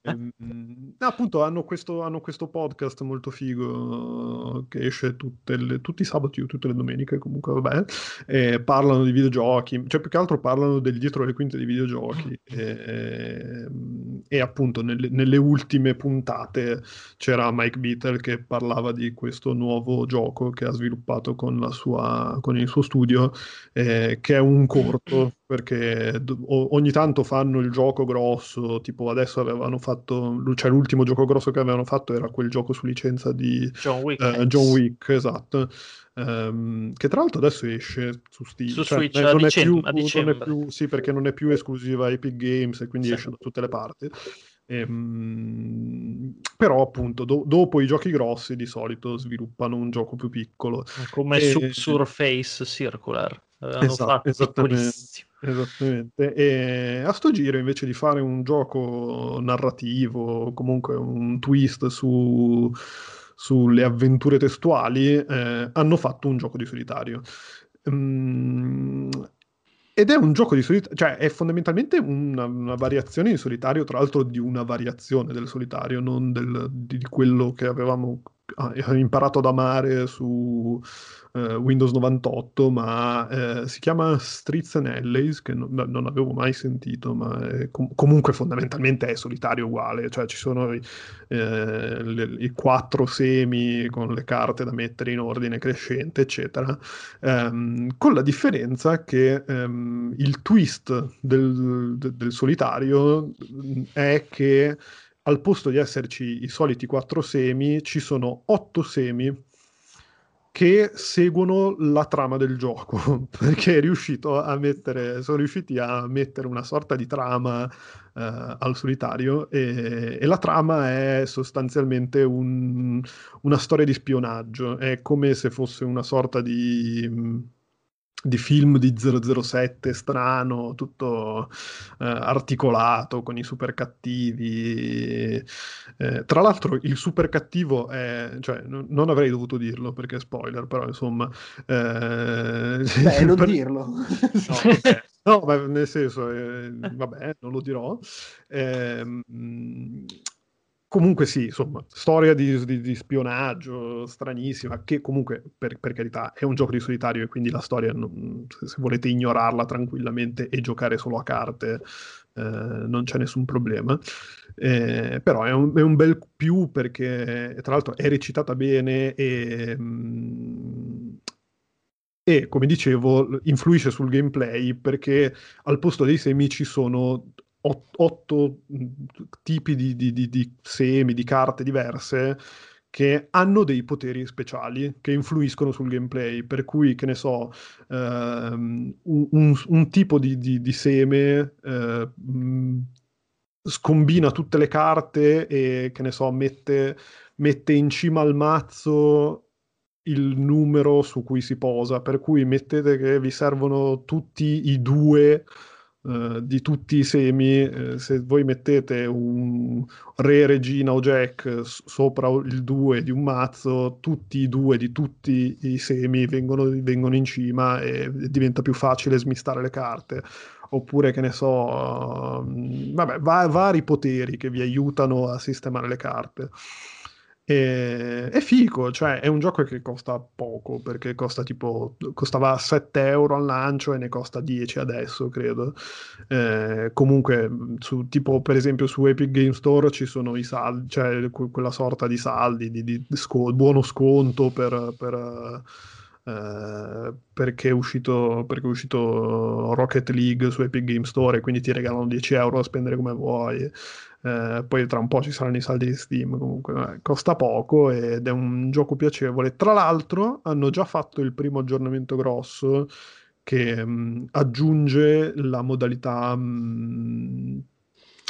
appunto hanno questo, hanno questo, podcast molto figo che esce le, tutti i sabati o tutte le domeniche comunque vabbè e parlano di videogiochi cioè più che altro parlano del dietro le quinte di videogiochi e, appunto nelle, nelle, ultime puntate c'era Mike Beatle che parlava di questo nuovo gioco che ha sviluppato con, sua, con il suo studio, eh, che è un corto perché ogni tanto fanno il gioco grosso, tipo adesso avevano fatto, cioè l'ultimo gioco grosso che avevano fatto era quel gioco su licenza di John Wick, eh, John Wick esatto. Um, che tra l'altro adesso esce su Steam su cioè, Switch non, a, dicem- più, non è più sì perché non è più esclusiva Epic Games e quindi sì. esce da tutte le parti ehm, però appunto do- dopo i giochi grossi di solito sviluppano un gioco più piccolo come e... su Surface Circular esatto, esattamente, esattamente. E a sto giro invece di fare un gioco narrativo comunque un twist su sulle avventure testuali, eh, hanno fatto un gioco di solitario. Mm, ed è un gioco di solitario, cioè è fondamentalmente una, una, variazione di solitario, tra l'altro di una variazione del solitario, non del, di quello che avevamo imparato ad amare su uh, Windows 98, ma uh, si chiama Streets and Alleys, che non, non avevo mai sentito, ma com- comunque fondamentalmente è solitario uguale, cioè ci sono i, uh, le, i, quattro semi con le carte da mettere in ordine crescente, eccetera, um, con la differenza che um, il twist del, de, del solitario è che al posto di esserci i soliti quattro semi, ci sono otto semi che seguono la trama del gioco, perché mettere, sono riusciti a mettere una sorta di trama uh, al solitario e, e, la trama è sostanzialmente un, una storia di spionaggio, è come se fosse una sorta di di film di 007 strano, tutto eh, articolato con i super cattivi. Eh, tra l'altro, il super cattivo è, cioè, n- non avrei dovuto dirlo perché è spoiler, però insomma, eh... Beh, non per... dirlo. no, okay. no, ma nel senso, eh, vabbè, non lo dirò. Eh, Comunque sì, insomma, storia di, di, di spionaggio stranissima, che comunque, per, per, carità, è un gioco di solitario e quindi la storia, non, se volete ignorarla tranquillamente e giocare solo a carte, eh, non c'è nessun problema. Eh, però è un, è un, bel più perché, tra l'altro, è recitata bene e... Mm, e come dicevo influisce sul gameplay perché al posto dei semi ci sono otto tipi di, di, di, di, semi, di carte diverse che hanno dei poteri speciali che influiscono sul gameplay, per cui, che ne so, ehm, un, un, un, tipo di, seme eh, scombina tutte le carte e, che ne so, mette, mette in cima al mazzo il numero su cui si posa, per cui mettete che vi servono tutti i due Uh, di tutti i semi, uh, se voi mettete un re, regina o jack s- sopra il 2 di un mazzo, tutti i due di tutti i semi vengono, vengono in cima e diventa più facile smistare le carte. Oppure, che ne so, uh, vabbè, va- vari poteri che vi aiutano a sistemare le carte. E, è figo, cioè è un gioco che costa poco perché costa tipo costava 7 euro al lancio e ne costa 10 adesso, credo. Eh, comunque, su, tipo per esempio su Epic Game Store ci sono i saldi, cioè quella sorta di saldi, di, di sco- buono sconto per, per Uh, perché, è uscito, perché è uscito Rocket League su Epic Game Store e quindi ti regalano 10 euro a spendere come vuoi. Eh, poi tra un po' ci saranno i saldi di Steam, comunque eh, costa poco ed è un gioco piacevole. Tra l'altro hanno già fatto il primo aggiornamento grosso che mh, mm, aggiunge la modalità... Mh, mm,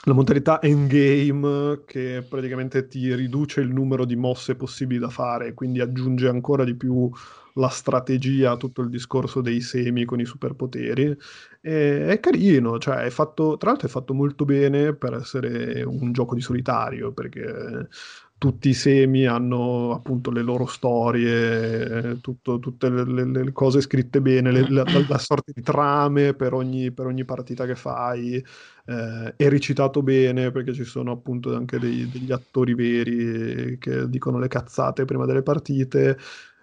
la modalità endgame che praticamente ti riduce il numero di mosse possibili da fare, quindi aggiunge ancora di più la strategia, tutto il discorso dei semi con i superpoteri. E, è carino, cioè è fatto, tra l'altro è fatto molto bene per essere un gioco di solitario, perché tutti i semi hanno appunto le loro storie, tutto, tutte le, le, le, cose scritte bene, le, la, la, sorta di trame per ogni, per ogni partita che fai, eh, è recitato bene perché ci sono appunto anche dei, degli attori veri che dicono le cazzate prima delle partite.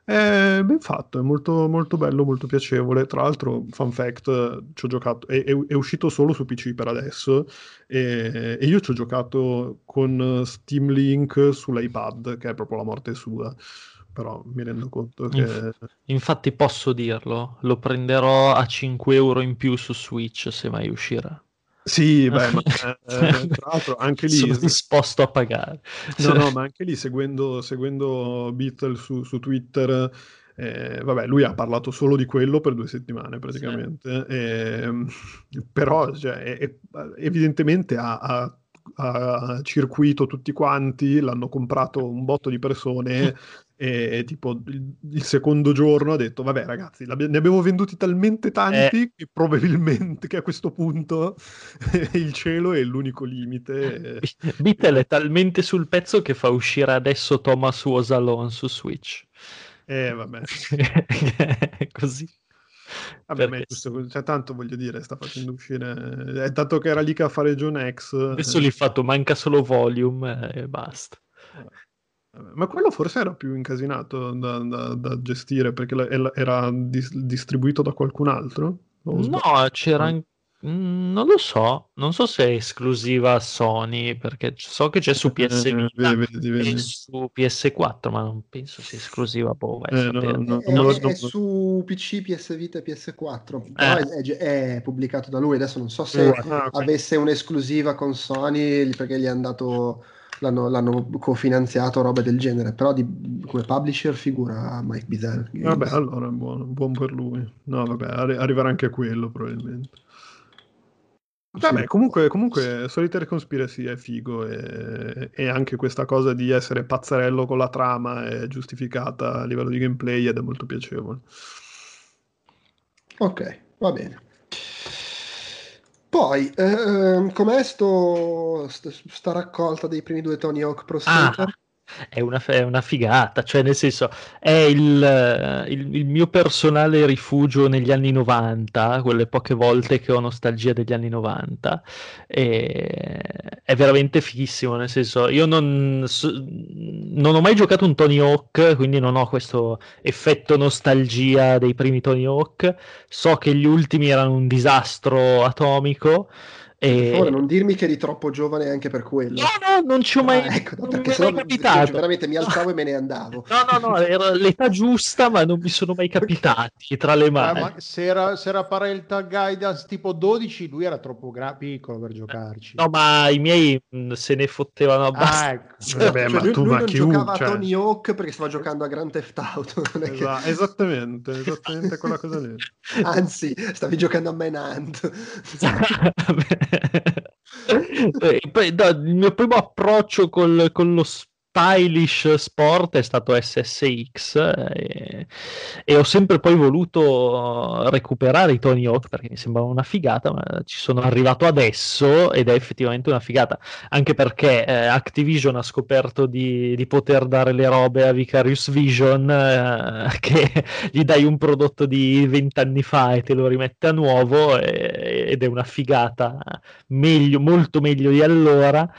È ben fatto, è molto, molto bello, molto piacevole. Tra l'altro, fun fact, ci ho giocato, è, è, è uscito solo su PC per adesso e, e, io ci ho giocato con Steam Link sull'iPad, che è proprio la morte sua. Però mi rendo conto che... Inf- infatti posso dirlo, lo prenderò a 5 euro in più su Switch se mai uscirà. Sì, beh, ma eh, tra l'altro anche lì... Sono disposto a pagare. No, no, ma anche lì seguendo, seguendo Beatle su, su Twitter, eh, vabbè, lui ha parlato solo di quello per due settimane praticamente, sì. e, però cioè, è, è, evidentemente ha, ha, ha, circuito tutti quanti, l'hanno comprato un botto di persone e, tipo il, il, secondo giorno ha detto vabbè ragazzi ne abbiamo venduti talmente tanti eh. che probabilmente che a questo punto il cielo è l'unico limite Beatle è talmente sul pezzo che fa uscire adesso Thomas Was Alone su Switch eh vabbè così Vabbè, ma è giusto, cioè, tanto voglio dire, sta facendo uscire. È tanto che era lì che a fare John X. Adesso eh. l'hai fatto, manca solo volume e basta. Ma quello forse era più incasinato da, da, da gestire perché era dis- distribuito da qualcun altro? No, c'era anche Mm, non lo so, non so se è esclusiva Sony, perché so che c'è su PS eh, vedi, vedi. e su PS4, ma non penso sia esclusiva. Boh, eh, no, no, è, no, è, è, su PC, PS Vita e PS4, però eh. è, è, pubblicato da lui. Adesso non so se ah, okay. avesse un'esclusiva con Sony perché gli hanno dato l'hanno, l'hanno cofinanziato robe del genere però di, come publisher figura Mike Bizzell vabbè allora buono, buon per lui no vabbè arri- arriverà anche quello probabilmente Vabbè, comunque, comunque Solitary Conspiracy è figo e, e, anche questa cosa di essere pazzarello con la trama è giustificata a livello di gameplay ed è molto piacevole. Ok, va bene. Poi, eh, com'è sto, sta raccolta dei primi due Tony Hawk Pro Skater? Ah è una, è una figata, cioè nel senso è il, il, il, mio personale rifugio negli anni 90, quelle poche volte che ho nostalgia degli anni 90, e è veramente fighissimo, nel senso io non, non ho mai giocato un Tony Hawk, quindi non ho questo effetto nostalgia dei primi Tony Hawk, so che gli ultimi erano un disastro atomico, e... Favore, non dirmi che eri troppo giovane anche per quello. No, no, non ci ho mai, ah, ecco, no, perché sennò capitato. veramente mi alzavo e me ne andavo. No, no, no, era l'età giusta, ma non mi sono mai capitati tra le mani. Eh, se, era, se era Parental Guidance tipo 12, lui era troppo gra- piccolo per giocarci. No, ma i miei mh, se ne fottevano ah, abbastanza. Ah, ecco. Vabbè, cioè, lui, tu, lui ma non chiù, giocava cioè... a Tony Hawk perché stava giocando a Grand Theft Auto. Esatto, che... Esattamente, esattamente quella cosa lì. Anzi, stavi giocando a Manhunt. poi, no, il mio primo approccio col, con lo stylish sport è stato SSX e, e, ho sempre poi voluto recuperare i Tony Hawk perché mi sembrava una figata, ma ci sono arrivato adesso ed è effettivamente una figata, anche perché eh, Activision ha scoperto di, di, poter dare le robe a Vicarious Vision eh, che gli dai un prodotto di vent'anni fa e te lo rimette a nuovo e, ed è una figata meglio, molto meglio di allora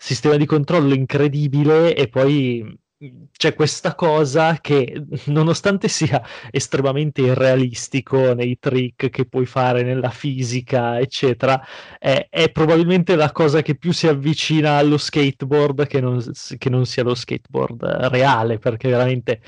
sistema di controllo incredibile e poi c'è questa cosa che nonostante sia estremamente irrealistico nei trick che puoi fare nella fisica eccetera è, è probabilmente la cosa che più si avvicina allo skateboard che non, che non sia lo skateboard reale perché veramente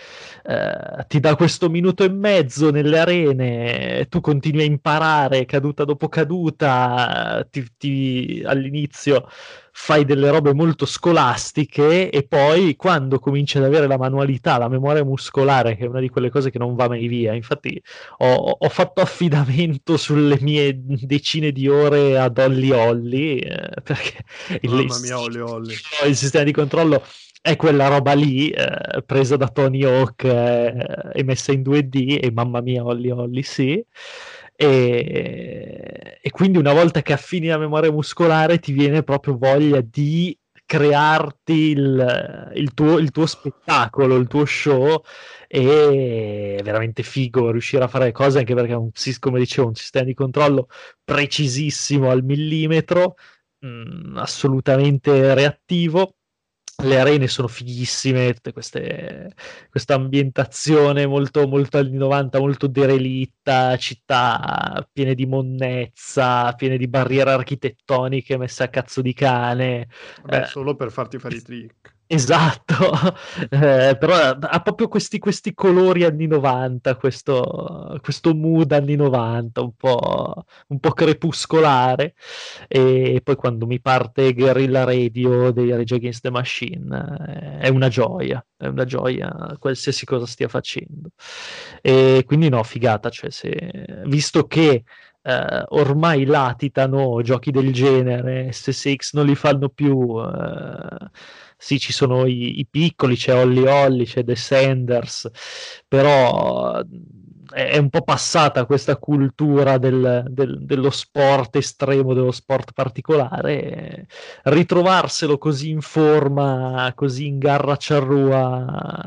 eh, ti dà questo minuto e mezzo nelle arene tu continui a imparare caduta dopo caduta ti, ti, all'inizio fai delle robe molto scolastiche e poi quando cominci ad avere la manualità, la memoria muscolare, che è una di quelle cose che non va mai via, infatti ho, ho fatto affidamento sulle mie decine di ore ad Olli Olli, eh, perché il, mia, Olli Olli. il sistema di controllo è quella roba lì eh, presa da Tony Hawk eh, e messa in 2D e mamma mia Olli Olli sì e, e, quindi una volta che affini la memoria muscolare ti viene proprio voglia di crearti il, il, tuo, il tuo spettacolo, il tuo show. E è veramente figo riuscire a fare cose anche perché è un, come dicevo un sistema di controllo precisissimo al millimetro mh, mm, assolutamente reattivo le arene sono fighissime, tutte queste, questa ambientazione molto, molto anni 90, molto derelitta, città piene di monnezza, piene di barriere architettoniche messe a cazzo di cane. Vabbè, eh, solo per farti fare i trick. Esatto, eh, però ha proprio questi, questi, colori anni 90, questo, questo mood anni 90, un po', un po', crepuscolare. E poi quando mi parte Guerrilla Radio dei Rage Against the Machine, eh, è una gioia, è una gioia qualsiasi cosa stia facendo. E quindi no, figata, cioè se, visto che eh, ormai latitano giochi del genere, SSX non li fanno più. Eh, sì, ci sono i, i piccoli, c'è Holly Holly, c'è The Sanders, però è un po' passata questa cultura del, del, dello sport estremo, dello sport particolare, ritrovarselo così in forma, così in garra ciarrua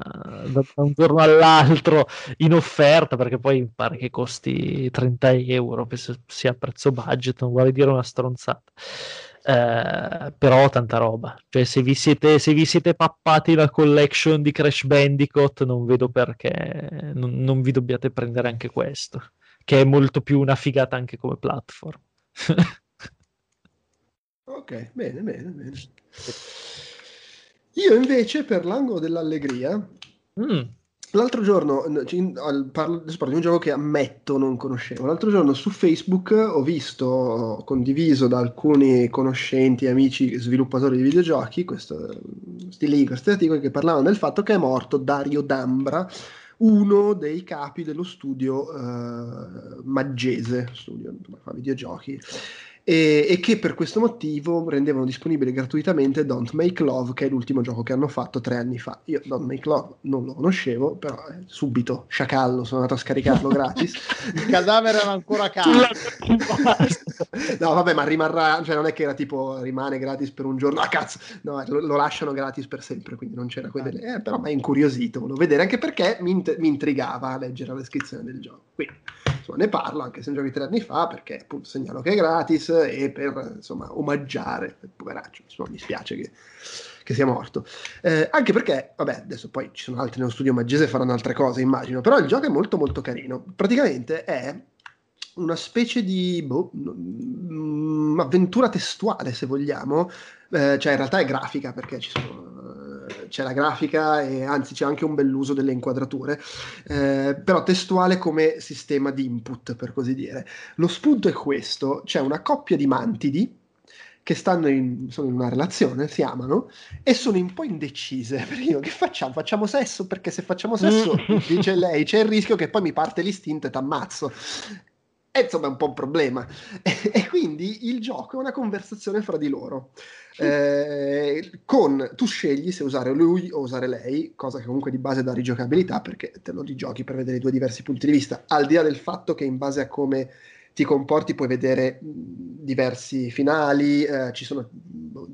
da, un giorno all'altro in offerta, perché poi pare che costi 30 euro, penso sia prezzo budget, non vuole dire una stronzata. Eh, però tanta roba. Cioè, se vi, siete, se vi siete pappati la collection di Crash Bandicoot, non vedo perché non, non vi dobbiate prendere anche questo, che è molto più una figata anche come platform. ok, bene, bene, bene. Io invece, per l'angolo dell'allegria, mm. L'altro giorno, parlo, adesso parlo di un gioco che ammetto non conoscevo. L'altro giorno su Facebook ho visto, condiviso da alcuni conoscenti, amici, sviluppatori di videogiochi, questo, questi questi articoli che parlavano del fatto che è morto Dario Dambra, uno dei capi dello studio uh, Maggese, studio fa videogiochi e, e, che per questo motivo rendevano disponibile gratuitamente Don't Make Love, che è l'ultimo gioco che hanno fatto tre anni fa. Io Don't Make Love non lo conoscevo, però eh, subito, sciacallo, sono andato a scaricarlo gratis. Il cadavere era ancora a casa. no, vabbè, ma rimarrà, cioè non è che era tipo rimane gratis per un giorno, ah cazzo, no, lo, lo lasciano gratis per sempre, quindi non c'era quelle... Eh, però mi ha incuriosito, volevo vedere, anche perché mi, int- mi intrigava a leggere la descrizione del gioco. Quindi, insomma, ne parlo, anche se un gioco di tre anni fa, perché appunto segnalo che è gratis, e per insomma omaggiare il poveraccio, insomma, mi spiace che, che sia morto. Eh, anche perché, vabbè, adesso poi ci sono altri nello studio maggese faranno altre cose, immagino, però il gioco è molto molto carino. Praticamente è una specie di boh, mh, avventura testuale, se vogliamo, eh, cioè in realtà è grafica perché ci sono c'è la grafica e anzi c'è anche un bell'uso delle inquadrature, eh, però testuale come sistema di input, per così dire. Lo spunto è questo, c'è una coppia di mantidi che stanno in, sono in una relazione, si amano e sono un po' indecise. Perché io, che facciamo? Facciamo sesso? Perché se facciamo sesso, dice lei, c'è il rischio che poi mi parte l'istinto e ti E insomma è un po' un problema. E, e quindi il gioco è una conversazione fra di loro. Eh, con tu scegli se usare lui o usare lei, cosa che comunque di base dà rigiocabilità perché te lo rigiochi per vedere i due diversi punti di vista, al di là del fatto che in base a come ti comporti puoi vedere diversi finali, eh, ci sono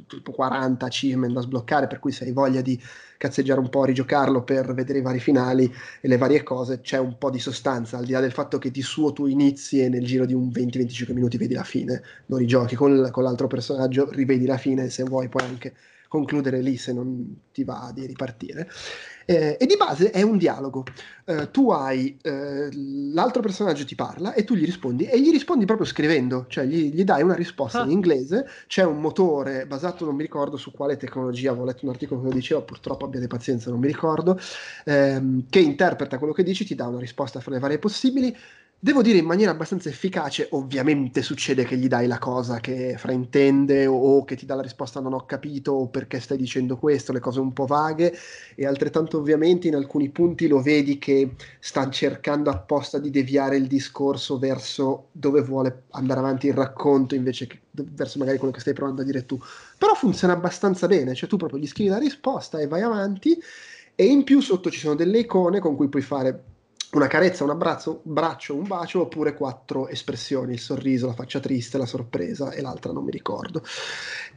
tipo 40 achievement da sbloccare, per cui se hai voglia di cazzeggiare un po', rigiocarlo per vedere i vari finali e le varie cose, c'è un po' di sostanza, al di là del fatto che di suo tu inizi e nel giro di un 20-25 minuti vedi la fine, lo rigiochi con, con l'altro personaggio, rivedi la fine, se vuoi puoi anche concludere lì se non ti va di ripartire. Eh, e di base è un dialogo. Eh, tu hai eh, l'altro personaggio ti parla e tu gli rispondi e gli rispondi proprio scrivendo, cioè gli, gli dai una risposta ah. in inglese. C'è un motore basato, non mi ricordo su quale tecnologia, avevo letto un articolo che lo diceva, purtroppo abbiate pazienza, non mi ricordo, ehm, che interpreta quello che dici, ti dà una risposta fra le varie possibili. Devo dire in maniera abbastanza efficace, ovviamente succede che gli dai la cosa che fraintende o, che ti dà la risposta non ho capito o perché stai dicendo questo, le cose un po' vaghe e altrettanto ovviamente in alcuni punti lo vedi che sta cercando apposta di deviare il discorso verso dove vuole andare avanti il racconto invece che verso magari quello che stai provando a dire tu. Però funziona abbastanza bene, cioè tu proprio gli scrivi la risposta e vai avanti e in più sotto ci sono delle icone con cui puoi fare una carezza, un abbraccio, braccio, un bacio, oppure quattro espressioni, il sorriso, la faccia triste, la sorpresa e l'altra non mi ricordo.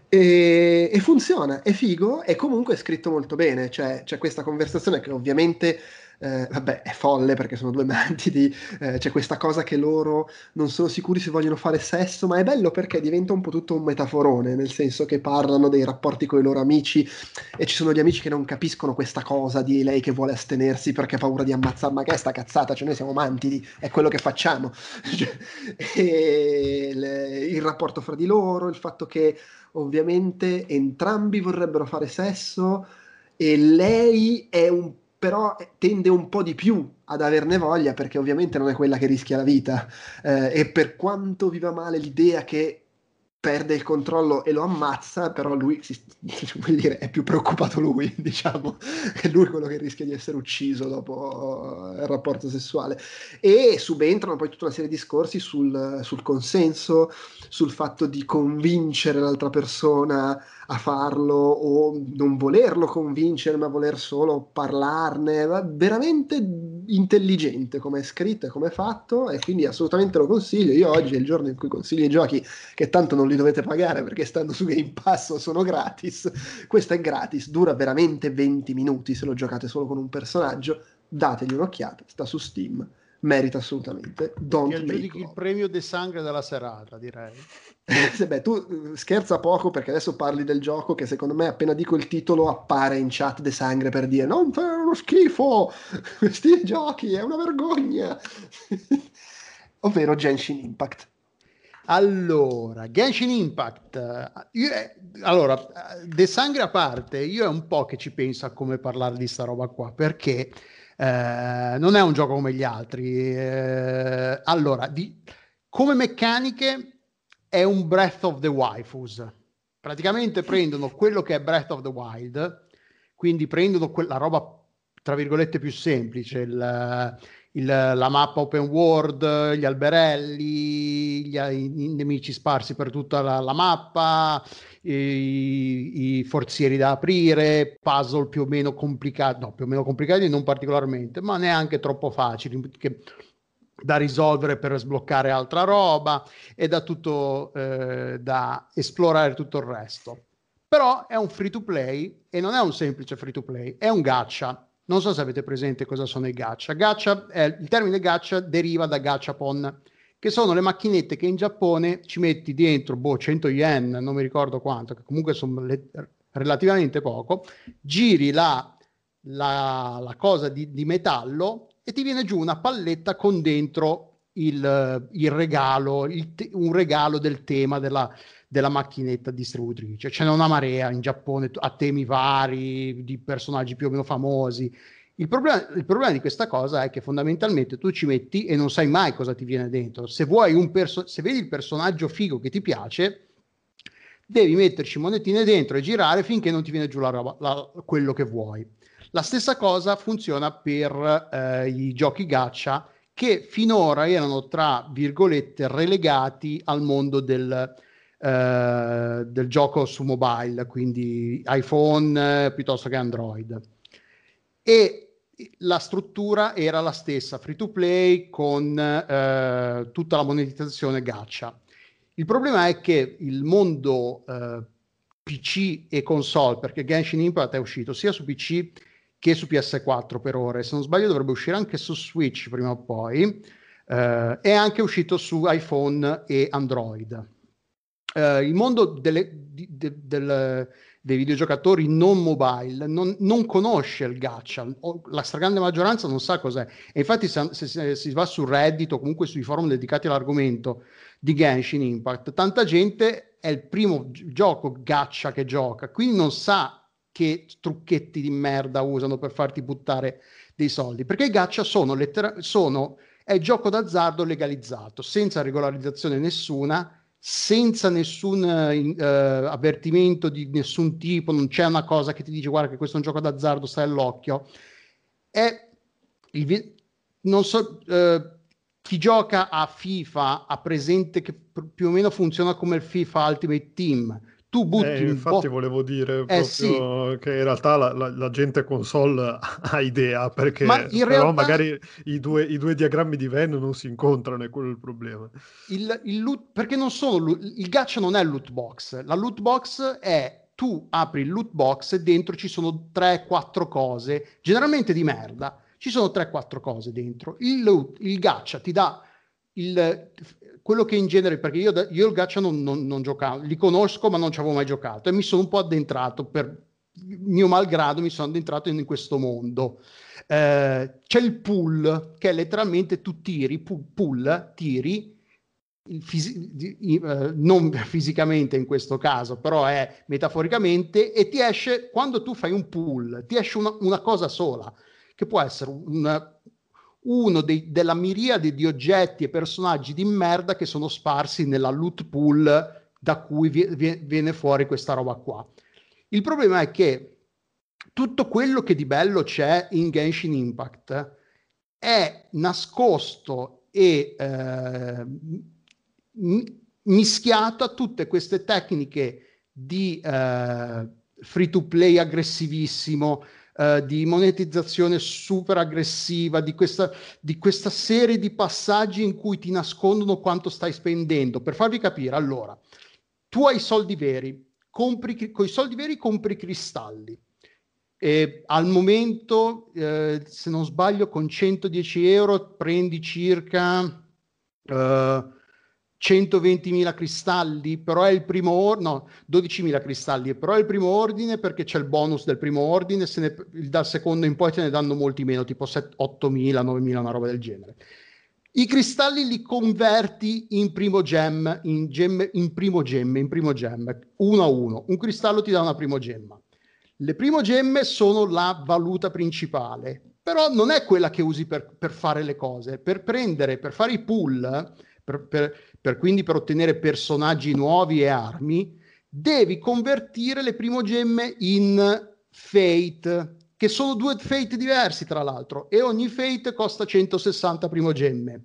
E, e funziona, è figo e comunque è scritto molto bene, cioè c'è questa conversazione che ovviamente eh, vabbè, è folle perché sono due mantidi, eh, c'è questa cosa che loro non sono sicuri se vogliono fare sesso, ma è bello perché diventa un po' tutto un metaforone, nel senso che parlano dei rapporti con i loro amici e ci sono gli amici che non capiscono questa cosa di lei che vuole astenersi perché ha paura di ammazzare, ma che è sta cazzata, cioè noi siamo mantidi, è quello che facciamo. e le, il rapporto fra di loro, il fatto che ovviamente entrambi vorrebbero fare sesso e lei è un però tende un po' di più ad averne voglia perché ovviamente non è quella che rischia la vita eh, e per quanto viva male l'idea che perde il controllo e lo ammazza, però lui si, vuol dire, è più preoccupato lui, diciamo, è lui quello che rischia di essere ucciso dopo il rapporto sessuale. E subentrano poi tutta una serie di discorsi sul, sul consenso, sul fatto di convincere l'altra persona a farlo o non volerlo convincere, ma voler solo parlarne. Veramente intelligente come è scritto e come è fatto, e quindi assolutamente lo consiglio. Io oggi è il giorno in cui consiglio i giochi che tanto non li dovete pagare perché stando su Game Pass sono gratis. Questo è gratis, dura veramente 20 minuti se lo giocate solo con un personaggio. Dategli un'occhiata, sta su Steam merita assolutamente. Don't Ti aggiudichi il premio de sangue della serata, direi. Beh, tu eh, scherza poco perché adesso parli del gioco che secondo me appena dico il titolo appare in chat de sangre per dire non fare uno schifo, questi giochi è una vergogna. Ovvero Genshin Impact. Allora, Genshin Impact, io, allora, De Sangre a parte, io è un po' che ci penso a come parlare di sta roba qua, perché eh, non è un gioco come gli altri. Eh, allora, di, come meccaniche è un Breath of the Waifus. Praticamente prendono quello che è Breath of the Wild, quindi prendono quella roba tra virgolette più semplice, il, il, la mappa open world, gli alberelli, gli, i nemici sparsi per tutta la, la mappa, i, i, forzieri da aprire, puzzle più o meno complicati, no, più o meno complicati non particolarmente, ma neanche troppo facili, che, da risolvere per sbloccare altra roba e da tutto eh, da esplorare tutto il resto. Però è un free to play e non è un semplice free to play, è un gacha non so se avete presente cosa sono i gacha. gacha è, il termine gacha deriva da gachapon, che sono le macchinette che in Giappone ci metti dentro, boh, 100 yen, non mi ricordo quanto, che comunque sono le, relativamente poco, giri la, la, la cosa di, di, metallo e ti viene giù una palletta con dentro il, il regalo, il un regalo del tema della, della macchinetta distributrice. Ce n'è una marea in Giappone a temi vari, di personaggi più o meno famosi. Il problema, il problema, di questa cosa è che fondamentalmente tu ci metti e non sai mai cosa ti viene dentro. Se, vuoi un perso- se vedi il personaggio figo che ti piace, devi metterci monetine dentro e girare finché non ti viene giù la roba, la, quello che vuoi. La stessa cosa funziona per eh, i giochi gacha che finora erano tra virgolette relegati al mondo del, eh, del gioco su mobile, quindi iPhone eh, piuttosto che Android. E la struttura era la stessa, free to play con eh, tutta la monetizzazione gacha. Il problema è che il mondo eh, PC e console, perché Genshin Impact è uscito sia su PC che su PS4 per ora, se non sbaglio dovrebbe uscire anche su Switch prima o poi, eh, è anche uscito su iPhone e Android eh, il mondo delle, di, de, del, dei videogiocatori non mobile non, non, conosce il gacha, la stragrande maggioranza non sa cos'è. E infatti, se, se, si va su Reddit o comunque sui forum dedicati all'argomento di Genshin Impact, tanta gente è il primo gioco gacha che gioca, quindi non sa che trucchetti di merda usano per farti buttare dei soldi, perché i gacha sono, lettera- sono è gioco d'azzardo legalizzato, senza regolarizzazione nessuna senza nessun uh, avvertimento di nessun tipo, non c'è una cosa che ti dice guarda che questo è un gioco d'azzardo, stai all'occhio. È il, non so, uh, chi gioca a FIFA ha presente che più o meno funziona come il FIFA Ultimate Team tu butti eh, infatti volevo dire eh, sì. che in realtà la, la, la, gente console ha idea perché Ma però realtà... magari i due, i due, diagrammi di Venn non si incontrano è quello il problema il, il loot, perché non sono il gacha non è loot box la loot box è tu apri il loot box e dentro ci sono 3-4 cose generalmente di merda ci sono 3-4 cose dentro il, loot, il gacha ti dà il, quello che in genere, perché io, io il gacha non, non, non, giocavo, li conosco ma non ci avevo mai giocato e mi sono un po' addentrato per mio malgrado mi sono addentrato in, in questo mondo. Eh, c'è il pull che è letteralmente tu tiri, pull, pull tiri, fisi- eh, non fisicamente in questo caso, però è metaforicamente, e ti esce, quando tu fai un pull, ti esce una, una cosa sola, che può essere un, uno dei, della miriade di oggetti e personaggi di merda che sono sparsi nella loot pool da cui vi- viene fuori questa roba qua. Il problema è che tutto quello che di bello c'è in Genshin Impact è nascosto e eh, mischiato a tutte queste tecniche di eh, free to play aggressivissimo, eh, di monetizzazione super aggressiva, di questa, di questa serie di passaggi in cui ti nascondono quanto stai spendendo. Per farvi capire, allora, tu hai soldi veri, compri, con i soldi veri compri cristalli. E al momento, eh, se non sbaglio, con 110 euro prendi circa... Uh, 120.000 cristalli, però è il primo ordine, no, 12.000 cristalli, però è il primo ordine perché c'è il bonus del primo ordine, se ne, dal secondo in poi te ne danno molti meno, tipo 8.000, 9.000, una roba del genere. I cristalli li converti in primo gem, in, gem, in primo gemme, in primo gem, uno a uno. Un cristallo ti dà una primo gemma. Le primo gemme sono la valuta principale, però non è quella che usi per, per fare le cose. Per prendere, per fare i pull, per, per, per, quindi per ottenere personaggi nuovi e armi, devi convertire le primogemme in Fate, che sono due Fate diversi tra l'altro, e ogni Fate costa 160 primogemme.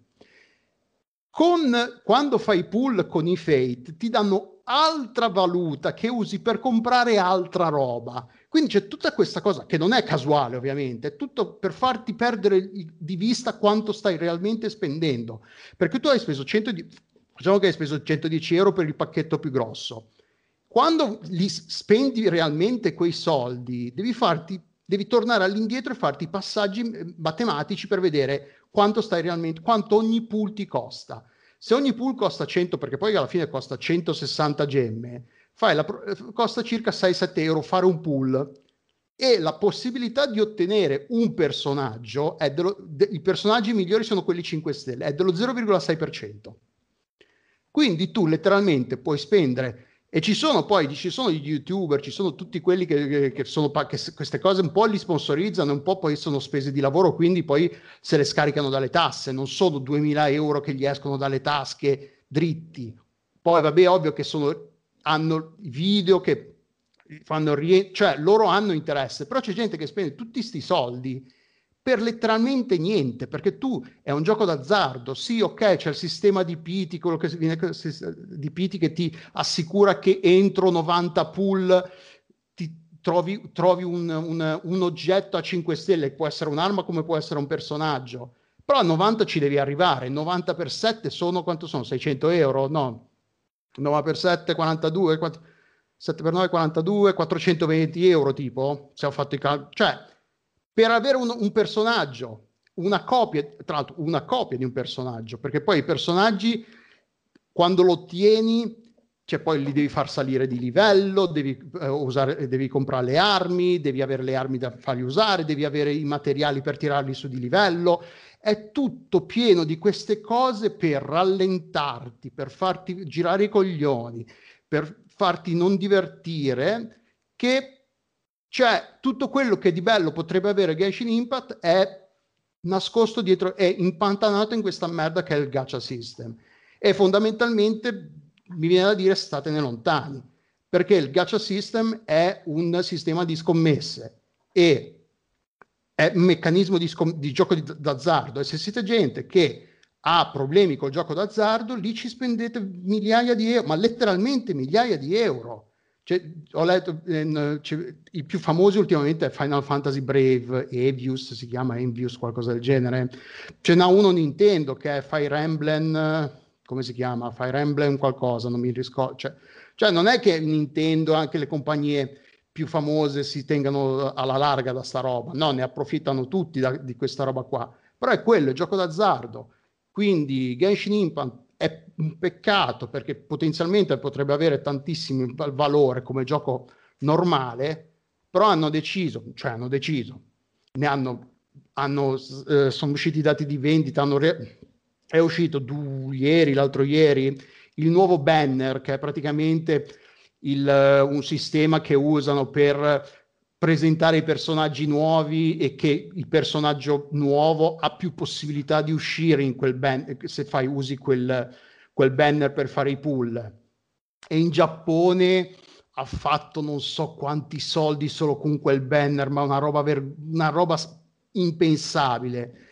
Con, quando fai pull con i Fate ti danno altra valuta che usi per comprare altra roba. Quindi c'è tutta questa cosa che non è casuale, ovviamente, è tutto per farti perdere di vista quanto stai realmente spendendo. Perché tu hai speso 110, diciamo che hai speso 110 euro per il pacchetto più grosso. Quando li spendi realmente quei soldi, devi farti devi tornare all'indietro e farti i passaggi matematici per vedere quanto stai realmente, quanto ogni pool ti costa. Se ogni pool costa 100, perché poi alla fine costa 160 gemme, la, costa circa 6-7 euro fare un pool e la possibilità di ottenere un personaggio, dello, de, i personaggi migliori sono quelli 5 stelle, è dello 0,6%. Quindi tu letteralmente puoi spendere, e ci sono poi, ci sono gli youtuber, ci sono tutti quelli che, che, sono, che queste cose un po' li sponsorizzano, un po' poi sono spese di lavoro, quindi poi se le scaricano dalle tasse, non sono 2000 euro che gli escono dalle tasche dritti. Poi vabbè, ovvio che sono hanno video che fanno rientro, cioè loro hanno interesse, però c'è gente che spende tutti questi soldi per letteralmente niente, perché tu è un gioco d'azzardo, sì, ok, c'è il sistema di PT, quello che viene di PT che ti assicura che entro 90 pool ti trovi, trovi un, un, un oggetto a 5 stelle, può essere un'arma come può essere un personaggio, però a 90 ci devi arrivare, 90 per 7 sono quanto sono? 600 euro? No, 9 per 7, 42, 4, 7 per 9, 42, 420 euro tipo, se ho fatto i calcoli. Cioè, per avere un, un, personaggio, una copia, tra l'altro una copia di un personaggio, perché poi i personaggi, quando lo ottieni, cioè poi li devi far salire di livello, devi, eh, usare, devi comprare le armi, devi avere le armi da farli usare, devi avere i materiali per tirarli su di livello. È tutto pieno di queste cose per rallentarti, per farti girare i coglioni, per farti non divertire, che cioè tutto quello che di bello potrebbe avere Genshin Impact è nascosto dietro, è impantanato in questa merda che è il gacha system. E fondamentalmente mi viene da dire statene lontani, perché il gacha system è un sistema di scommesse e è un meccanismo di, scom- di gioco di, d'azzardo e se siete gente che ha problemi col gioco d'azzardo, lì ci spendete migliaia di euro, ma letteralmente migliaia di euro. Cioè, ho letto eh, i più famosi ultimamente è Final Fantasy Brave, Evius si chiama Envious, qualcosa del genere. Ce n'ha uno Nintendo che è Fire Emblem, come si chiama? Fire Emblem qualcosa, non mi ricordo. Cioè, cioè non è che Nintendo, anche le compagnie più famose si tengano alla larga da sta roba, no, ne approfittano tutti da, di questa roba qua, però è quello, è gioco d'azzardo, quindi Genshin Impact è un peccato perché potenzialmente potrebbe avere tantissimo valore come gioco normale, però hanno deciso, cioè hanno deciso, ne hanno, hanno eh, sono usciti i dati di vendita, re- è uscito du- ieri, l'altro ieri, il nuovo banner che è praticamente il, un sistema che usano per presentare i personaggi nuovi e che il personaggio nuovo ha più possibilità di uscire in quel banner se fai usi quel, quel banner per fare i pull e in Giappone ha fatto non so quanti soldi solo con quel banner, ma una roba, ver- una roba impensabile.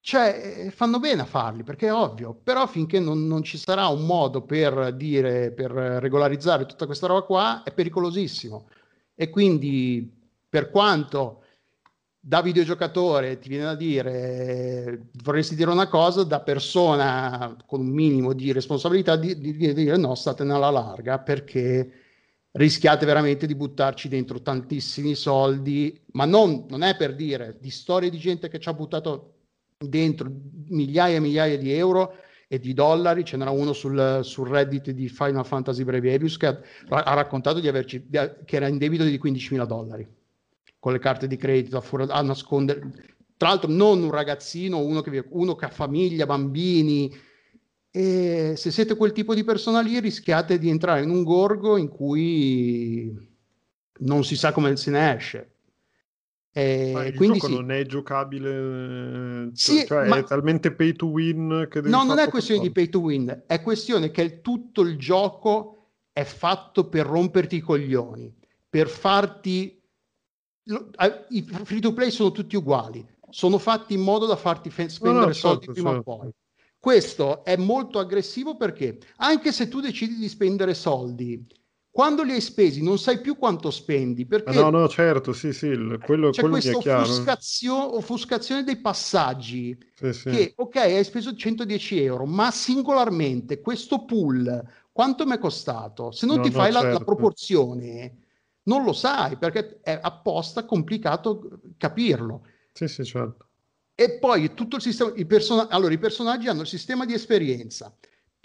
Cioè, eh, fanno bene a farli perché è ovvio, però finché non, non, ci sarà un modo per dire, per regolarizzare tutta questa roba qua, è pericolosissimo. E quindi, per quanto da videogiocatore ti viene da dire, vorresti dire una cosa, da persona con un minimo di responsabilità di, di, di dire no, statene alla larga perché rischiate veramente di buttarci dentro tantissimi soldi, ma non, non è per dire di storie di gente che ci ha buttato dentro migliaia e migliaia di euro e di dollari. Ce n'era uno sul, sul Reddit di Final Fantasy Breviarius che ha, ha raccontato di averci, che era in debito di 15.000 dollari con le carte di credito a, fuori, a nascondere. Tra l'altro non un ragazzino, uno che, uno che ha famiglia, bambini. E se siete quel tipo di persona lì rischiate di entrare in un gorgo in cui non si sa come se ne esce. E ma il quindi gioco sì. non è giocabile, sì, cioè ma... è talmente pay to win che No, non è questione di pay to win, è questione che il, tutto il gioco è fatto per romperti i coglioni, per farti i free to play sono tutti uguali, sono fatti in modo da farti spendere no, no, soldi certo, prima certo. o poi. Questo è molto aggressivo perché anche se tu decidi di spendere soldi, quando li hai spesi non sai più quanto spendi. Perché no, no, certo, sì, sì, quello, c'è questa offuscazio- offuscazione dei passaggi sì, sì. che, ok, hai speso 110 euro, ma singolarmente questo pool quanto mi è costato? Se non no, ti fai la, certo. la proporzione non lo sai perché è apposta complicato capirlo. Sì, sì, certo. E poi tutto il sistema, i, person- allora, i personaggi hanno il sistema di esperienza,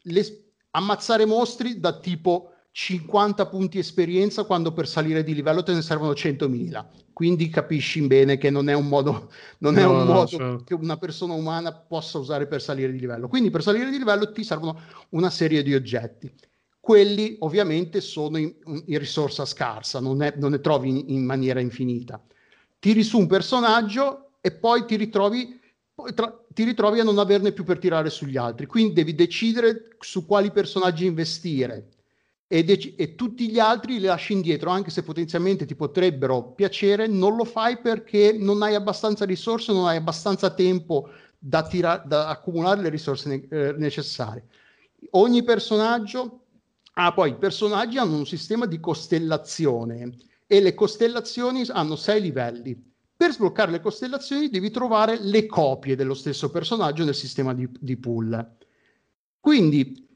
Le, ammazzare mostri da tipo 50 punti esperienza quando per salire di livello te ne servono 100.000. Quindi capisci bene che non è un modo, non no, è un no, modo certo. che una persona umana possa usare per salire di livello. Quindi per salire di livello ti servono una serie di oggetti quelli ovviamente sono in, in risorsa scarsa, non, è, non ne trovi in, in, maniera infinita. Tiri su un personaggio e poi ti ritrovi, tra, ti ritrovi a non averne più per tirare sugli altri, quindi devi decidere su quali personaggi investire e, dec- e tutti gli altri li lasci indietro, anche se potenzialmente ti potrebbero piacere, non lo fai perché non hai abbastanza risorse, non hai abbastanza tempo da, tira- da accumulare le risorse ne- eh, necessarie. Ogni personaggio Ah, poi i personaggi hanno un sistema di costellazione e le costellazioni hanno sei livelli. Per sbloccare le costellazioni devi trovare le copie dello stesso personaggio nel sistema di, di pool. Quindi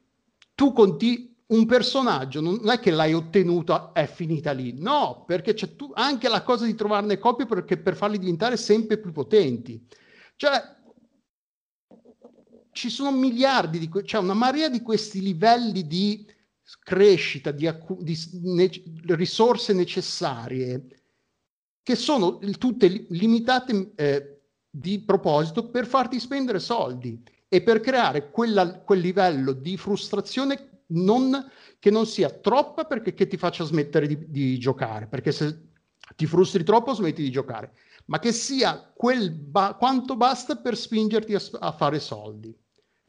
tu conti un personaggio, non è che l'hai ottenuto, è finita lì. No, perché c'è tu, anche la cosa di trovarne copie perché, per farli diventare sempre più potenti. Cioè, ci sono miliardi di, c'è cioè una marea di questi livelli di crescita di, accu- di ne- risorse necessarie che sono tutte limitate eh, di proposito per farti spendere soldi e per creare quella, quel livello di frustrazione non, che non sia troppa perché che ti faccia smettere di, di, giocare, perché se ti frustri troppo smetti di giocare, ma che sia quel ba- quanto basta per spingerti a, a fare soldi.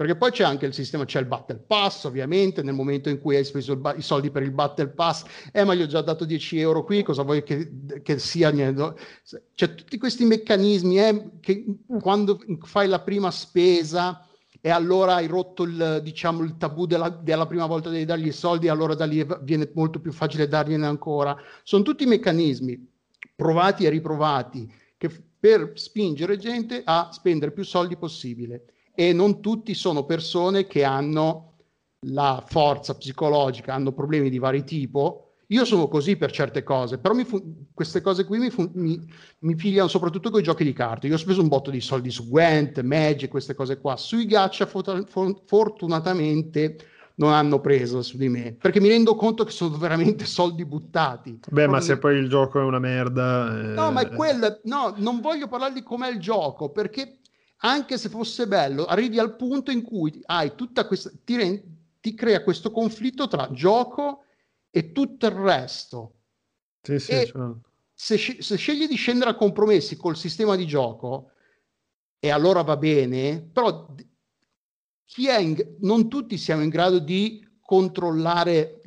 Perché poi c'è anche il sistema, c'è il Battle Pass, ovviamente, nel momento in cui hai speso ba- i soldi per il Battle Pass, eh, ma gli ho già dato 10 euro qui, cosa vuoi che, che sia? C'è tutti questi meccanismi eh, che quando fai la prima spesa e allora hai rotto il, diciamo, il tabù della, della prima volta di dargli i soldi, allora da lì viene molto più facile dargliene ancora. Sono tutti meccanismi provati e riprovati che, per spingere gente a spendere più soldi possibile e non tutti sono persone che hanno la forza psicologica, hanno problemi di vari tipo. Io sono così per certe cose, però fu- queste cose qui mi, fu- mi, mi pigliano soprattutto con i giochi di carte. Io ho speso un botto di soldi su Gwent, Magic, queste cose qua. Sui gacha fot- fortunatamente non hanno preso su di me perché mi rendo conto che sono veramente soldi buttati. Beh, ma se poi il gioco è una merda. Eh... No, ma è quella. No, non voglio parlare di com'è il gioco perché anche se fosse bello, arrivi al punto in cui hai tutta questa, ti, rend, ti crea questo conflitto tra gioco e tutto il resto. Sì, sì, certo. se, se, scegli di scendere a compromessi col sistema di gioco, e allora va bene, però chi è in, non tutti siamo in grado di controllare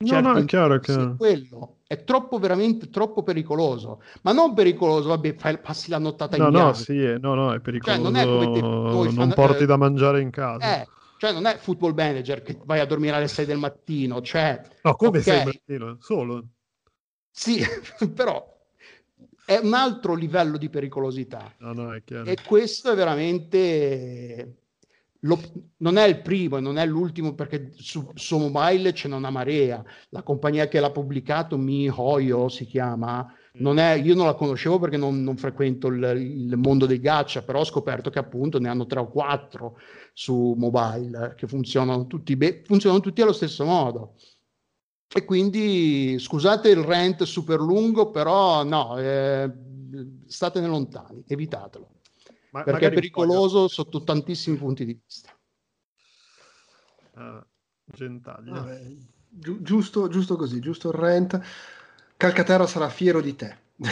No, certo no, è chiaro, è chiaro. quello è troppo veramente troppo pericoloso ma non pericoloso vabbè fai, passi la nottata No, in no, bianco sì, eh, no, no, è Cioè, pericoloso. non è come te- non fan- porti da mangiare in casa. eh, cioè non è football manager che vai a dormire alle 6 del mattino cioè no, come ok, sei mattino? Solo. sì però è un altro livello di pericolosità No, no, è chiaro. e questo è veramente lo- non è il primo e non è l'ultimo perché su, su mobile c'è una marea la compagnia che l'ha pubblicato MiHoYo si chiama non è, io non la conoscevo perché non, non frequento il, il mondo dei gacha però ho scoperto che appunto ne hanno tre o quattro su mobile che funzionano tutti, be- funzionano tutti allo stesso modo e quindi scusate il rant super lungo però no eh, statene lontani evitatelo Ma- perché è pericoloso sotto tantissimi punti di vista. voglio- ah, Gentaglia. Vabbè, giu- giusto, giusto così, giusto il rent. Calcaterra sarà fiero di te.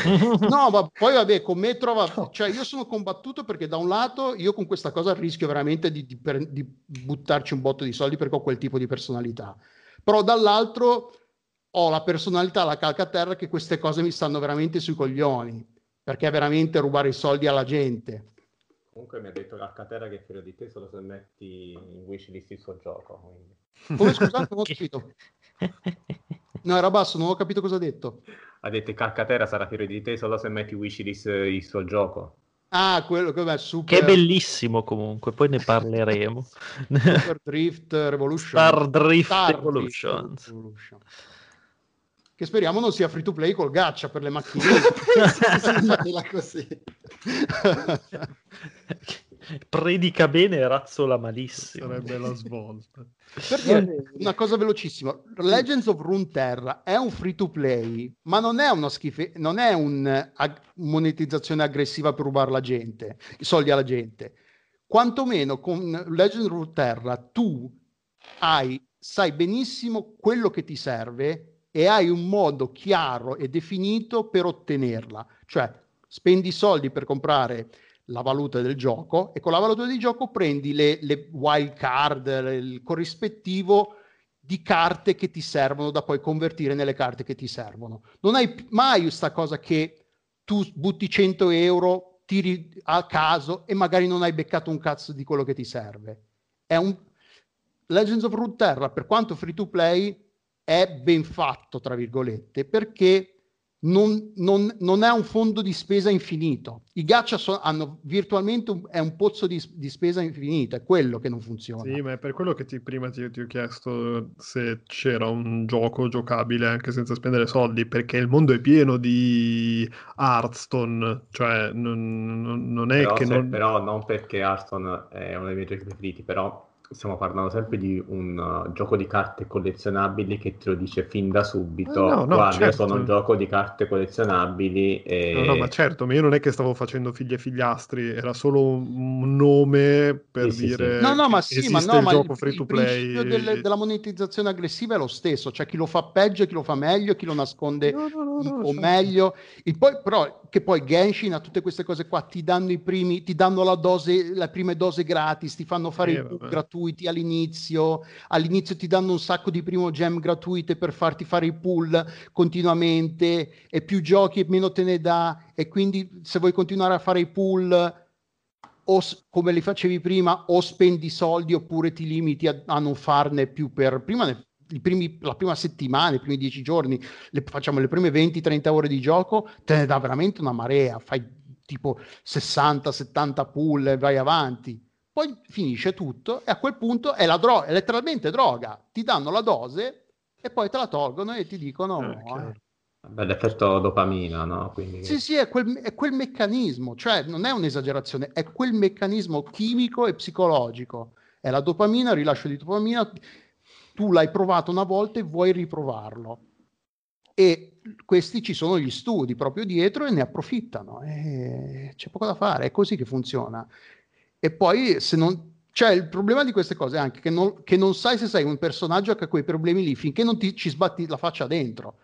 No, ma poi vabbè, con me trova, No. cioè io sono combattuto perché da un lato io con questa cosa rischio veramente di, di per- di buttarci un botto di soldi perché ho quel tipo di personalità, però dall'altro ho la personalità, la calcaterra che queste cose mi stanno veramente sui coglioni, perché è veramente rubare i soldi alla gente. Comunque mi ha detto Calcaterra che è fiero di te solo se metti in wishlist il suo gioco. quindi. Come scusate, non ho capito. No, era basso, non ho capito cosa ha detto. Ha detto che Calcaterra sarà fiero di te solo se metti wishlist il suo gioco. Ah, quello che è super, Che è bellissimo comunque, poi ne parleremo. Super Drift Revolution. Star Drift Star Evolutions. Revolution. Che speriamo non sia free to play col gaccia per le macchine. Così. Predica bene e razzola malissimo. Sarebbe la svolta. per dire una cosa velocissima, Legends of Runeterra è un free to play, ma non è una schife, non è un ag- monetizzazione aggressiva per rubare la gente, i soldi alla gente. Quantomeno con Legends of Runeterra tu hai, sai benissimo quello che ti serve e hai un modo chiaro e definito per ottenerla. Cioè, spendi soldi per comprare la valuta del gioco e con la valuta del gioco prendi le, le wild card, il corrispettivo di carte che ti servono da poi convertire nelle carte che ti servono. Non hai mai questa cosa che tu butti 100 euro, tiri a caso e magari non hai beccato un cazzo di quello che ti serve. È un Legends of Runeterra, per quanto free to play, è ben fatto, tra virgolette, perché non, non- non è un fondo di spesa infinito. I gacha so- hanno virtualmente un, è un pozzo di, di spesa infinita, è quello che non funziona. Sì, ma è per quello che ti- prima ti, ti ho chiesto se c'era un gioco giocabile anche senza spendere soldi, perché il mondo è pieno di Hearthstone, cioè non, non- non è Però, che se- non... però non perché Hearthstone è uno dei miei giochi preferiti, però stiamo parlando sempre di un uh, gioco di carte collezionabili che te lo dice fin da subito. Eh, no, no, Guarda, certo. sono un gioco di carte collezionabili e... No, no, ma certo, ma io non è che stavo facendo figli e figliastri, era solo un, nome per Sì, sì, dire sì. No, no, ma sì, ma, no, il ma gioco il, free il to play. principio delle- della monetizzazione aggressiva è lo stesso, cioè chi lo fa peggio chi lo fa meglio, chi lo nasconde No, no, no, un no, po' certo. meglio. Il poi, però, che poi Genshin ha tutte queste cose qua, ti danno i primi, ti danno la dose, le prime dose gratis, ti fanno fare Eh, i book vabbè. Gratuiti all'inizio, all'inizio ti danno un sacco di primo gem gratuite per farti fare i pull continuamente. E più giochi e meno te ne dà. E quindi se vuoi continuare a fare i pull o come li facevi prima o spendi soldi oppure ti limiti a, a non farne più per prima ne- primi- la prima settimana, i primi dieci giorni, le, facciamo le prime 20-30 ore di gioco, te ne dà veramente una marea, fai tipo 60-70 pull e vai avanti. Poi finisce tutto e a quel punto è la droga, è letteralmente droga. Ti danno la dose e poi te la tolgono e ti dicono... Eh, chiaro. eh, Vabbè, l'effetto dopamina, no? Quindi... sì, sì, è quel, è quel meccanismo, cioè non è un'esagerazione, è quel meccanismo chimico e psicologico. È la dopamina, il rilascio di dopamina, tu l'hai provato una volta e vuoi riprovarlo. E questi ci sono gli studi proprio dietro e ne approfittano. E c'è poco da fare, è così che funziona. E poi se non... Cioè, il problema di queste cose è anche che non, che non sai se sei un personaggio che ha quei problemi lì finché non ti ci sbatti la faccia dentro.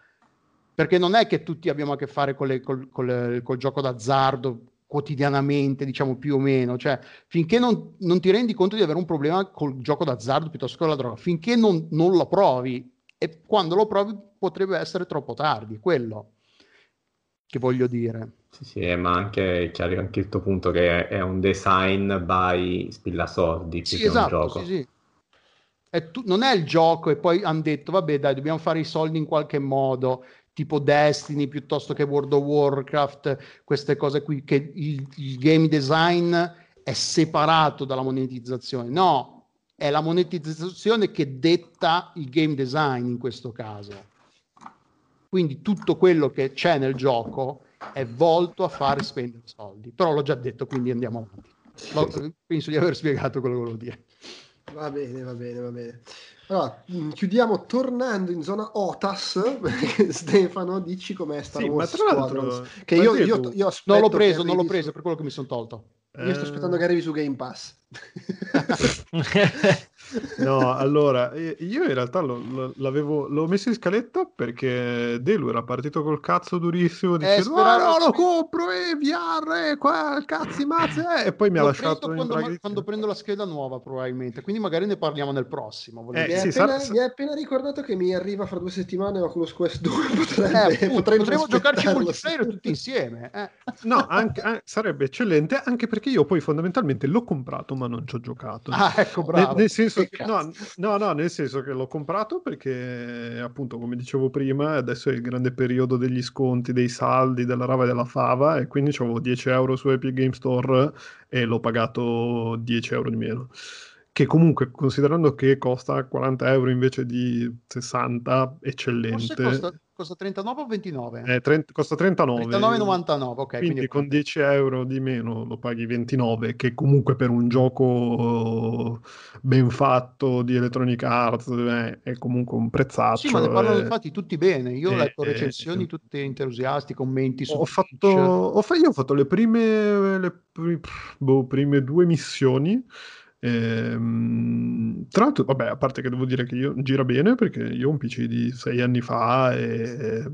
Perché non è che tutti abbiamo a che fare con le- col, col- col gioco d'azzardo quotidianamente, diciamo più o meno, cioè finché non, non, ti rendi conto di avere un problema col gioco d'azzardo piuttosto che con la droga, finché non, non lo provi e quando lo provi potrebbe essere troppo tardi, quello che voglio dire. Sì, sì, eh, ma anche chiaro anche il tuo punto che è un design by spillasordi sì, esatto, Sì, sì. È tu, non è il gioco e poi hanno detto vabbè dai dobbiamo fare i soldi in qualche modo tipo Destiny piuttosto che World of Warcraft queste cose qui che il, il game design è separato dalla monetizzazione no è la monetizzazione che detta il game design in questo caso quindi tutto quello che c'è nel gioco è volto a fare spendere soldi. Però l'ho già detto, quindi andiamo avanti. Penso di aver spiegato quello che volevo dire. Va bene, va bene, va bene. Allora, mm, chiudiamo tornando in zona OTAS. Stefano, dici com'è Star sì, Wars ma tra l'altro, Che io, io, io non l'ho preso, non l'ho preso su... per quello che mi sono tolto. Io sto aspettando che arrivi su Game Pass. no, allora, io in realtà lo, lo, l'avevo, l'ho messo in scaletta perché Delu era partito col cazzo durissimo dicendo eh, no, lo compro, eh, VR, eh, qua, cazzi, mazze, eh", e poi mi ha lasciato quando, ma, quando prendo la scheda nuova probabilmente, quindi magari ne parliamo nel prossimo. Eh, mi, sì, appena, sa... mi hai appena ricordato che mi arriva fra due settimane Oculus Quest 2, potrebbe, eh, potremmo giocarci multiplayer tutti insieme. Eh. No, anche, sarebbe eccellente, anche perché io poi fondamentalmente l'ho comprato ma non ci ho giocato. Ah, ecco, bravo. Nel, nel senso che, no, no, no, nel senso che l'ho comprato perché, appunto, come dicevo prima, adesso è il grande periodo degli sconti, dei saldi, della rava e della fava, e quindi avevo 10 euro su Epic Game Store e l'ho pagato 10 euro di meno. Che comunque, considerando che costa 40 euro invece di 60, eccellente. Forse costa, costa 39 o 29? Eh, 30, costa 39. 39,99, ok. Quindi, quindi con 10 euro di meno lo paghi 29, che comunque per un gioco ben fatto di Electronic Arts eh, è comunque un prezzaccio. Sì, ma ne parlano eh, infatti tutti bene. Io ho letto recensioni tutte entusiasti, commenti su ho fatto, ho, io ho fatto le prime, le boh, prime due missioni Ehm, tra l'altro, vabbè, a parte che devo dire che io gira bene perché io ho un PC di sei anni fa e,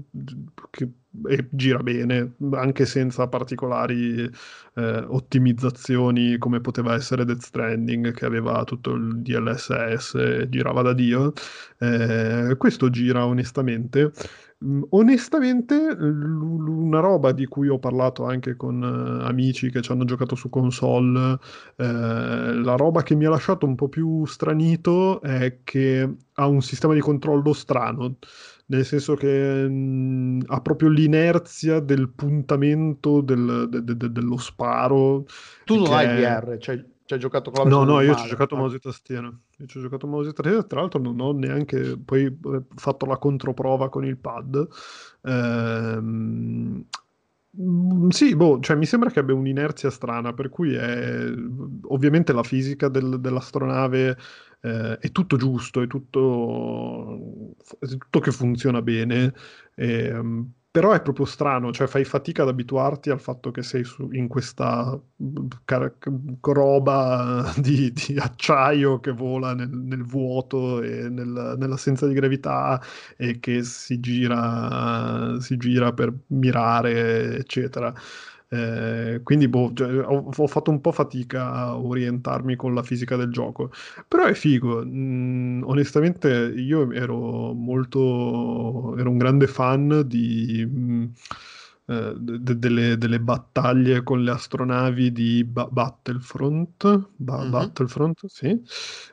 che, e gira bene, anche senza particolari eh, ottimizzazioni come poteva essere Death Stranding che aveva tutto il DLSS e girava da Dio. Eh, questo gira onestamente. Onestamente, una roba di cui ho parlato anche con uh, amici che ci hanno giocato su console, eh, la roba che mi ha lasciato un po' più stranito è che ha un sistema di controllo strano, nel senso che mh, ha proprio l'inerzia del puntamento del, de, de, de, dello sparo. Tu non hai VR, cioè ci hai giocato con la No, no, io ci ho giocato mouse e tastiera. Io ci ho giocato mouse e tastiera, tra l'altro non ho neanche poi eh, fatto la controprova con il pad. Ehm... Sì, boh, cioè mi sembra che abbia un'inerzia strana, per cui è ovviamente la fisica del, dell'astronave eh, è tutto giusto, è tutto, è tutto che funziona bene. E, ehm, però è proprio strano, cioè fai fatica ad abituarti al fatto che sei su, in questa car- roba di, di, acciaio che vola nel, nel vuoto e nel, nell'assenza di gravità e che si gira, si gira per mirare, eccetera. Eh, quindi boh, cioè, ho, ho, fatto un po' fatica a orientarmi con la fisica del gioco, però è figo. Mm, onestamente, io ero molto, ero un grande fan di. Mm, eh, de- delle, delle, battaglie con le astronavi di ba- Battlefront, ba- mm-hmm. Battlefront, sì,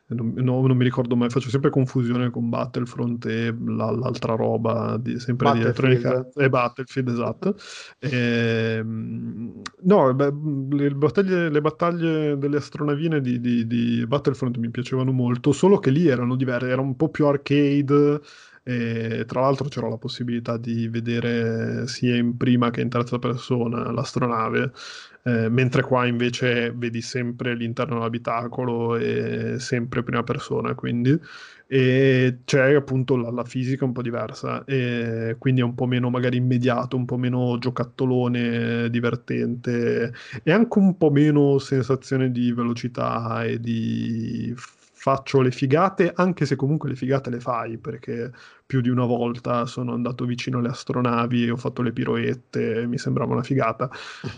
non, no, non, mi ricordo mai, faccio sempre confusione con Battlefront e la, l'altra roba, di, sempre di elettronica, e Battlefield, esatto. e, ehm, no, beh, le, battaglie, le, battaglie, delle astronavine di, di, di Battlefront mi piacevano molto, solo che lì erano diverse, era un po' più arcade, e tra l'altro c'era la possibilità di vedere sia in prima che in terza persona l'astronave, eh, mentre qua invece vedi sempre l'interno dell'abitacolo e sempre prima persona, quindi. E c'è appunto la, la, fisica un po' diversa e quindi è un po' meno magari immediato, un po' meno giocattolone divertente e anche un po' meno sensazione di velocità e di faccio le figate, anche se comunque le figate le fai, perché più di una volta sono andato vicino alle astronavi, ho fatto le piroette, mi sembrava una figata.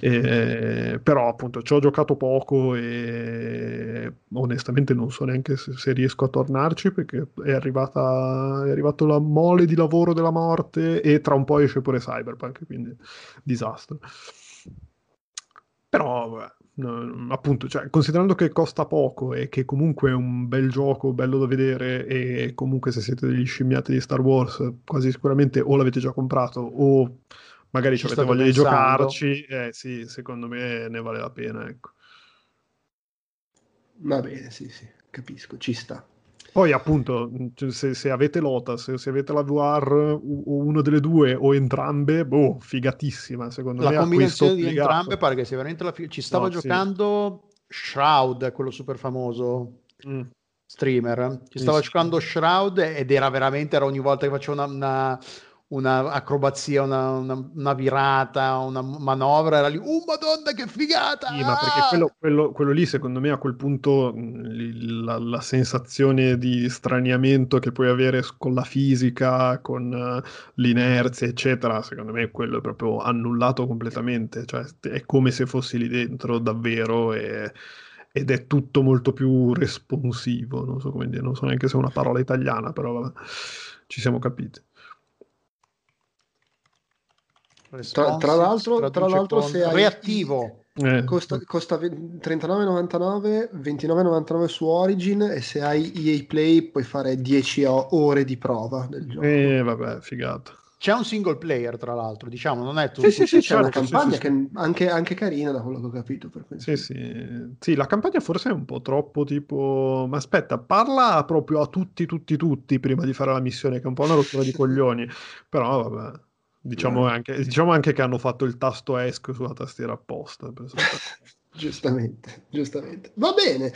e, però appunto ci ho giocato poco e onestamente non so neanche se, se riesco a tornarci perché è, arrivata, è arrivato la mole di lavoro della morte e tra un po' esce pure Cyberpunk, quindi disastro. Però, appunto, cioè, considerando che costa poco e che comunque è un bel gioco, bello da vedere e comunque se siete degli scimmiati di Star Wars, quasi sicuramente o l'avete già comprato o magari ci avete voglia pensando. di giocarci, eh, sì, secondo me ne vale la pena, ecco. Va bene, sì, sì, capisco, ci sta. Poi appunto, cioè, se, se avete Lotus, se avete la VR, o uno delle due o entrambe, boh, figatissima secondo la me. La combinazione di entrambe pare che sia veramente la figa. Ci stava no, giocando sì. Shroud, quello super famoso. Mm. Streamer, ci stava sì, giocando Shroud ed era veramente era ogni volta che faceva una, una un'acrobazia, una, una, una, virata, una manovra, era lì, oh madonna che figata! Sì, ma perché quello, quello, quello, lì secondo me a quel punto la, la, sensazione di straniamento che puoi avere con la fisica, con uh, l'inerzia, eccetera, secondo me quello è proprio annullato completamente, cioè è come se fossi lì dentro davvero e ed è tutto molto più responsivo, non so come dire, non so neanche se è una parola italiana, però vabbè, ci siamo capiti. Tra, tra, l'altro, tra l'altro se hai reattivo eh. costa, costa 39,99 29,99 su Origin e se hai EA Play puoi fare 10 ore di prova del gioco e eh, vabbè figata c'è un single player, tra l'altro, diciamo, non è tutto. Sì, sì, sì, c'è una campagna sì, sì, che anche, anche, carina, da quello che ho capito. Per sì, sì. sì, la campagna forse è un po' troppo tipo. Ma aspetta, parla proprio a tutti, tutti, tutti prima di fare la missione, che è un po' una rottura di coglioni. Però, vabbè. Diciamo, anche, diciamo anche che hanno fatto il tasto ESC sulla tastiera apposta. giustamente, giustamente. Va bene.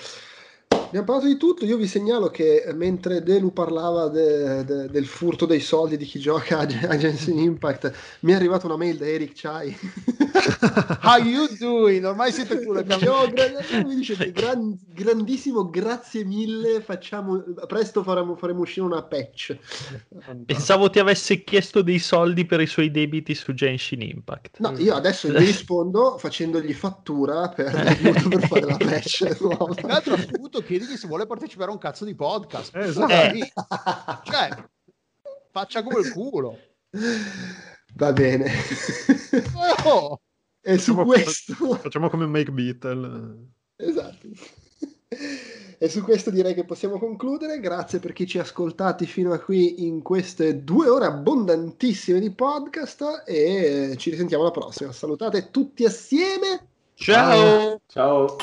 Abbiamo parlato di tutto, io vi segnalo che mentre Delu parlava de, de, del furto dei soldi di chi gioca a Genshin Impact, mi è arrivata una mail da Eric Chai. How you doing? Ormai siete pure mi dice gran, grandissimo, grazie mille, facciamo, presto faremo, faremo uscire una patch. Pensavo ti avesse chiesto dei soldi per i suoi debiti su Genshin Impact. No, io adesso gli rispondo facendogli fattura per, per fare la patch. Tra l'altro ha saputo che chiedi se vuole partecipare a un cazzo di podcast. Esatto. Eh. Cioè, faccia come il culo. Va bene. Oh. E su facciamo, questo... Facciamo come Make Beatle. Esatto. E su questo direi che possiamo concludere. Grazie per chi ci ha ascoltati fino a qui in queste due ore abbondantissime di podcast e ci risentiamo alla prossima. Salutate tutti assieme. Ciao. Ciao.